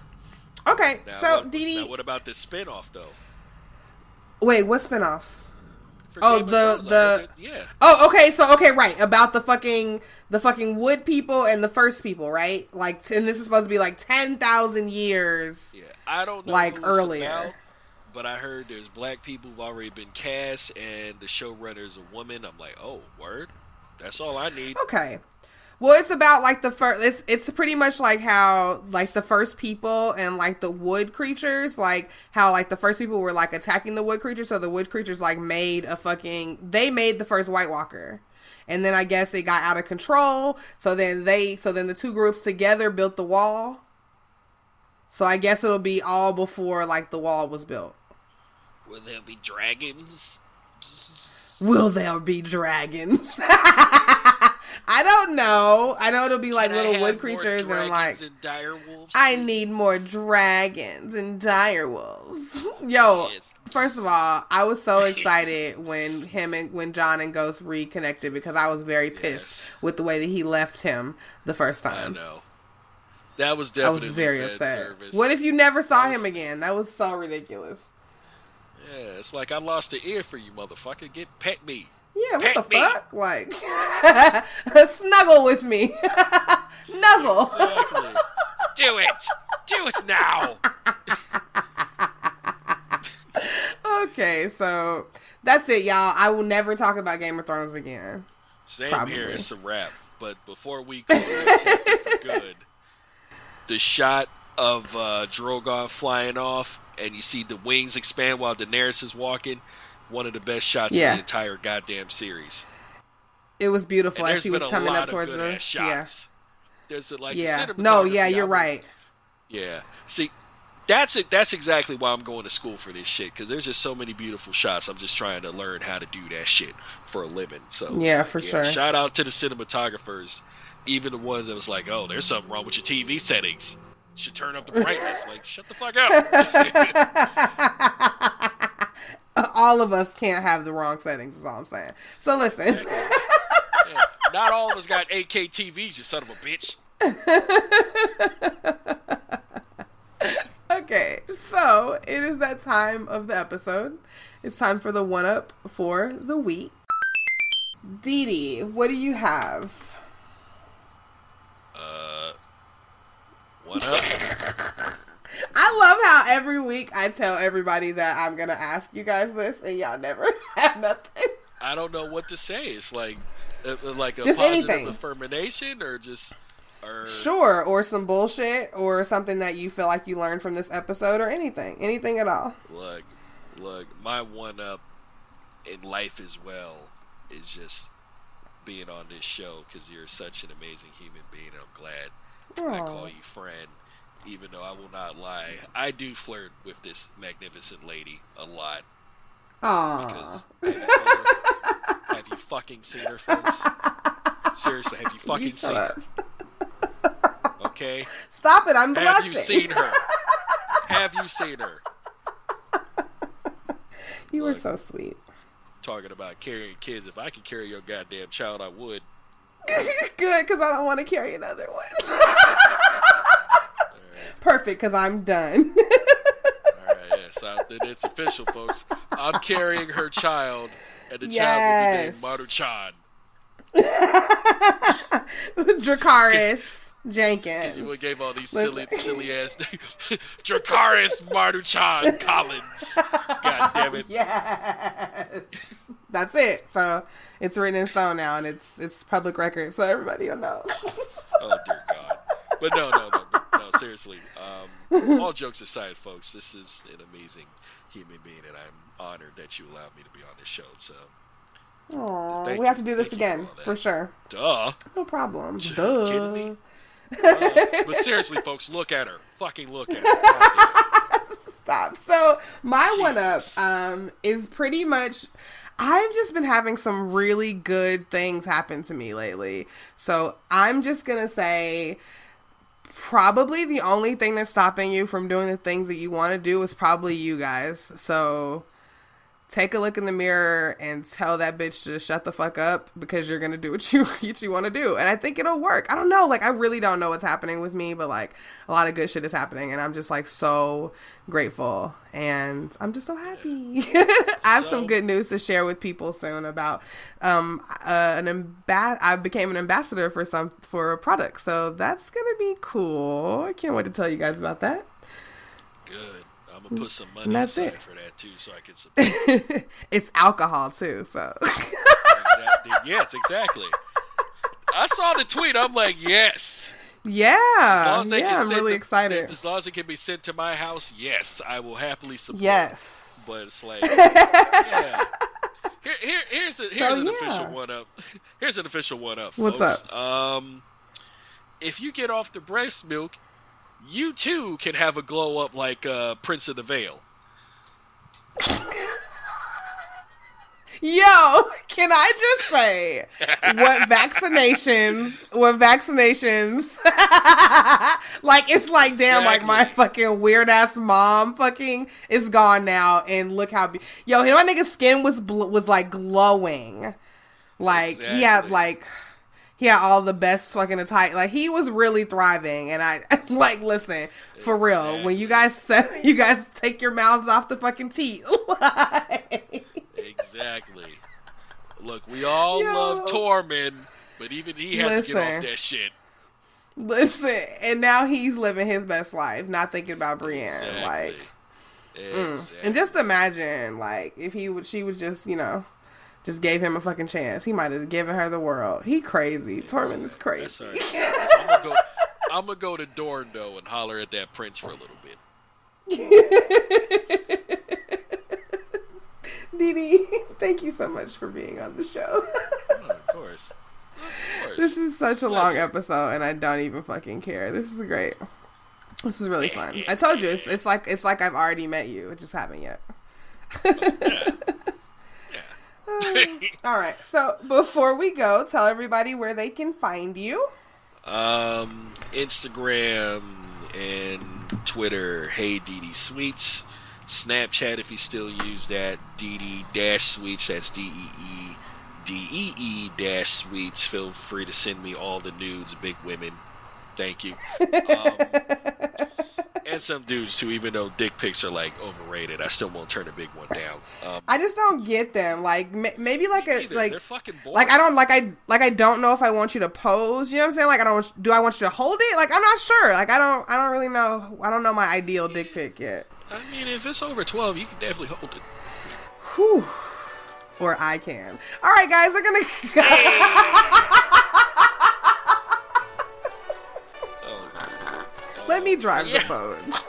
Okay, Now, so what, Dee, what about this spinoff though? Wait, what spinoff? For Oh, Game the- Thrones, the- uh, yeah. Oh, okay. So, okay, right about the fucking the fucking wood people and the first people, right? Like, and this is supposed to be like ten thousand years. Yeah, I don't know Like earlier. about, but I heard there's black people who've already been cast, and the showrunner's a woman. I'm like, oh, word. That's all I need. Okay. Well, it's about like the first. It's it's pretty much like how like the first people and like the wood creatures, like how like the first people were like attacking the wood creatures. So the wood creatures like made a fucking. They made the first White Walker, and then I guess it got out of control. So then they. So then the two groups together built the wall. So I guess it'll be all before like the wall was built. Will there be dragons? Will there be dragons? (laughs) I don't know. I know it'll be like Can little wood creatures and like dragons and dire wolves. I need more dragons and dire wolves. (laughs) Yo, Yes. first of all, I was so (laughs) excited when him and when John and Ghost reconnected because I was very pissed Yes. with the way that he left him the first time. I know. That was I was definitely very upset. service. What if you never saw That him again? That was so ridiculous. Yeah, it's like I lost an ear for you, motherfucker. Get pet me. Yeah, what the me. fuck? Like, (laughs) snuggle with me, (laughs) nuzzle. Exactly. Do it. Do it now. okay, so that's it, y'all. I will never talk about Game of Thrones again. Same Probably. here. It's a wrap. But before we close this chapter for good, the shot of uh, Drogon flying off, and you see the wings expand while Daenerys is walking. One of the best shots Yeah. in the entire goddamn series. It was beautiful as she been was a coming lot up towards the ass yeah. shots. There's a, like yeah. No, yeah, you're right. Yeah. See, that's it. That's exactly why I'm going to school for this shit. Because there's just so many beautiful shots. I'm just trying to learn how to do that shit for a living. So Yeah, for sure. Shout out to the cinematographers, even the ones that was like, "Oh, there's something wrong with your TV settings. Should turn up the brightness." like, shut the fuck up. (laughs) (laughs) (laughs) (laughs) all of us can't have the wrong settings. Is all I'm saying. So listen. Yeah, Not all of us got 8K TVs, you son of a bitch. (laughs) okay, so it is that time of the episode. It's time for the one up for the week. Dee Dee, what do you have? Uh, what up? I love how every week I tell everybody that I'm gonna ask you guys this, and y'all never (laughs) have nothing. I don't know what to say. It's like, uh, uh, like a Just positive anything. affirmation, or just, or Sure, or some bullshit, or something that you feel like you learned from this episode, or anything, anything at all. Look, look, my one up in life as well is just being on this show because you're such an amazing human being. I'm glad I call you friend, even though I will not lie. I do flirt with this magnificent lady a lot Aw. because have you, her? Have you fucking seen her, folks? Seriously, have you fucking You seen up. her? Okay, Stop it! I'm have blushing. you seen her? (laughs) Have you seen her? You were Look. so sweet. Talking about carrying kids. If I could carry your goddamn child, I would. (laughs) Good, because I don't want to carry another one. (laughs) Perfect, because I'm done. (laughs) alright, yeah. So it's official, folks. I'm carrying her child, and the child will be named Yes. Maru Chan. (laughs) Dracarys Because (laughs) Jenkins. you gave all these silly, silly ass Dracarys Marduchan Collins. God damn it. Yes. That's it. So it's written in stone now, and it's it's public record, so everybody will know. Oh dear God. But no, no, no. Seriously. Um, all jokes aside, folks, this is an amazing human being, and I'm honored that you allowed me to be on this show. So, Aw, Thank we have to do this you for again for sure. duh. No problem. You Duh. kidding me? (laughs) Uh, but seriously, folks, look at her. Fucking look at her. Stop. So my one up um is pretty much I've just been having some really good things happen to me lately. So I'm just gonna say probably the only thing that's stopping you from doing the things that you want to do is probably you guys. So take a look in the mirror and tell that bitch to shut the fuck up because you're gonna do what you (laughs) what you want to do. And i think it'll work. I don't know. Like i really don't know what's happening with me but like a lot of good shit is happening and i'm just like so grateful. And i'm just so happy. (laughs) I have some good news to share with people soon about um uh, an amba- i became an ambassador for some for a product. So that's gonna be cool. I can't wait to tell you guys about that. Good. I'm gonna put some money And that's aside it. for that too, so I can support. (laughs) it's alcohol too so exactly. Yes, exactly. I saw the tweet. I'm like, yes. Yeah, yeah, I'm really the- excited. As long as it can be sent to my house, yes, I will happily support. Yes. But it's like, (laughs) yeah. Here, here, here's a, here's So, an yeah. official one up. (laughs) Here's an official one up. What's folks. up? Um, if you get off the breast milk, you too can have a glow up like uh, Prince of the Vale. Yo, can I just say what (laughs) vaccinations, what vaccinations, (laughs) like it's like, damn, like my fucking weird ass mom fucking is gone now. And look how, be- yo, my nigga's skin was, bl- was like glowing. Like, he had like, he had all the best fucking attire. Like he was really thriving, and I (laughs) like listen for real. When you guys said (laughs) you guys take your mouths off the fucking teeth, like, (laughs) Exactly. Look, we all Yo. love Tormund, but even he had to get off that shit. listen. And now he's living his best life, not thinking about Brienne. Like, Exactly. mm. And just imagine, like, if he would, she would just, you know. Just gave him a fucking chance. He might have given her the world. He crazy. Tormund is crazy. I'm gonna go. I'm gonna go to Dorndo and holler at that prince for a little bit. (laughs) Dee Dee, thank you so much for being on the show. Oh, of course. Of course. this is such a long episode, and I don't even fucking care. This is great. This is really fun. I told you, it's, it's like it's like I've already met you, I just haven't yet. (laughs) yeah. (laughs) All right. So before we go, tell everybody where they can find you. Um, Instagram and Twitter, hey DD Sweets. Snapchat, if you still use that, DD dash Sweets. That's D E E D E E dash Sweets. Feel free to send me all the nudes, big women. Thank you. (laughs) Um, and some dudes too, even though dick pics are like overrated, I still won't turn a big one down. Um, I just don't get them. Like m- maybe like a either. like they're fucking boring. like I don't like I like I don't know if I want you to pose. You know what I'm saying? Like I don't. Do I want you to hold it? Like I'm not sure. Like I don't. I don't really know. I don't know my ideal dick pic yet. I mean, if it's over twelve, you can definitely hold it. Whew. Or I can. All right, guys, we're gonna. (laughs) Oh, Let me drive Yeah. the boat. Uh,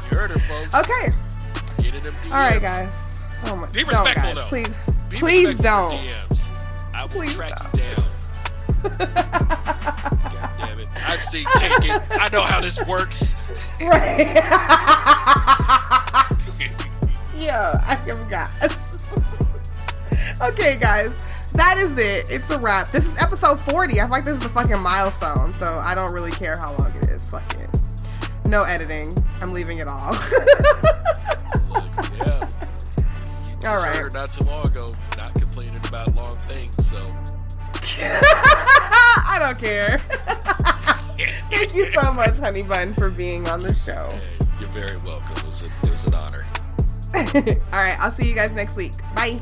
(laughs) you heard her, folks. Okay. Get in DMs. All right, guys. Oh my. Be respectful, guys. though. Please. Be Please don't. I will Please track don't. you down. God damn it. I've seen Taken. I know how this works. Right. (laughs) (laughs) yeah, I forgot. okay, guys. That is it. It's a wrap. This is episode 40. I feel like this is a fucking milestone, so I don't really care how long it is. Fuck it. No editing. I'm leaving it all. Yeah. You (laughs) All heard not too long ago, not complaining about long things, so. (laughs) I don't care. (laughs) Thank you so much, Honey Bun, for being on the show. Hey, you're very welcome. It was, a, it was an honor. All right, I'll see you guys next week. Bye.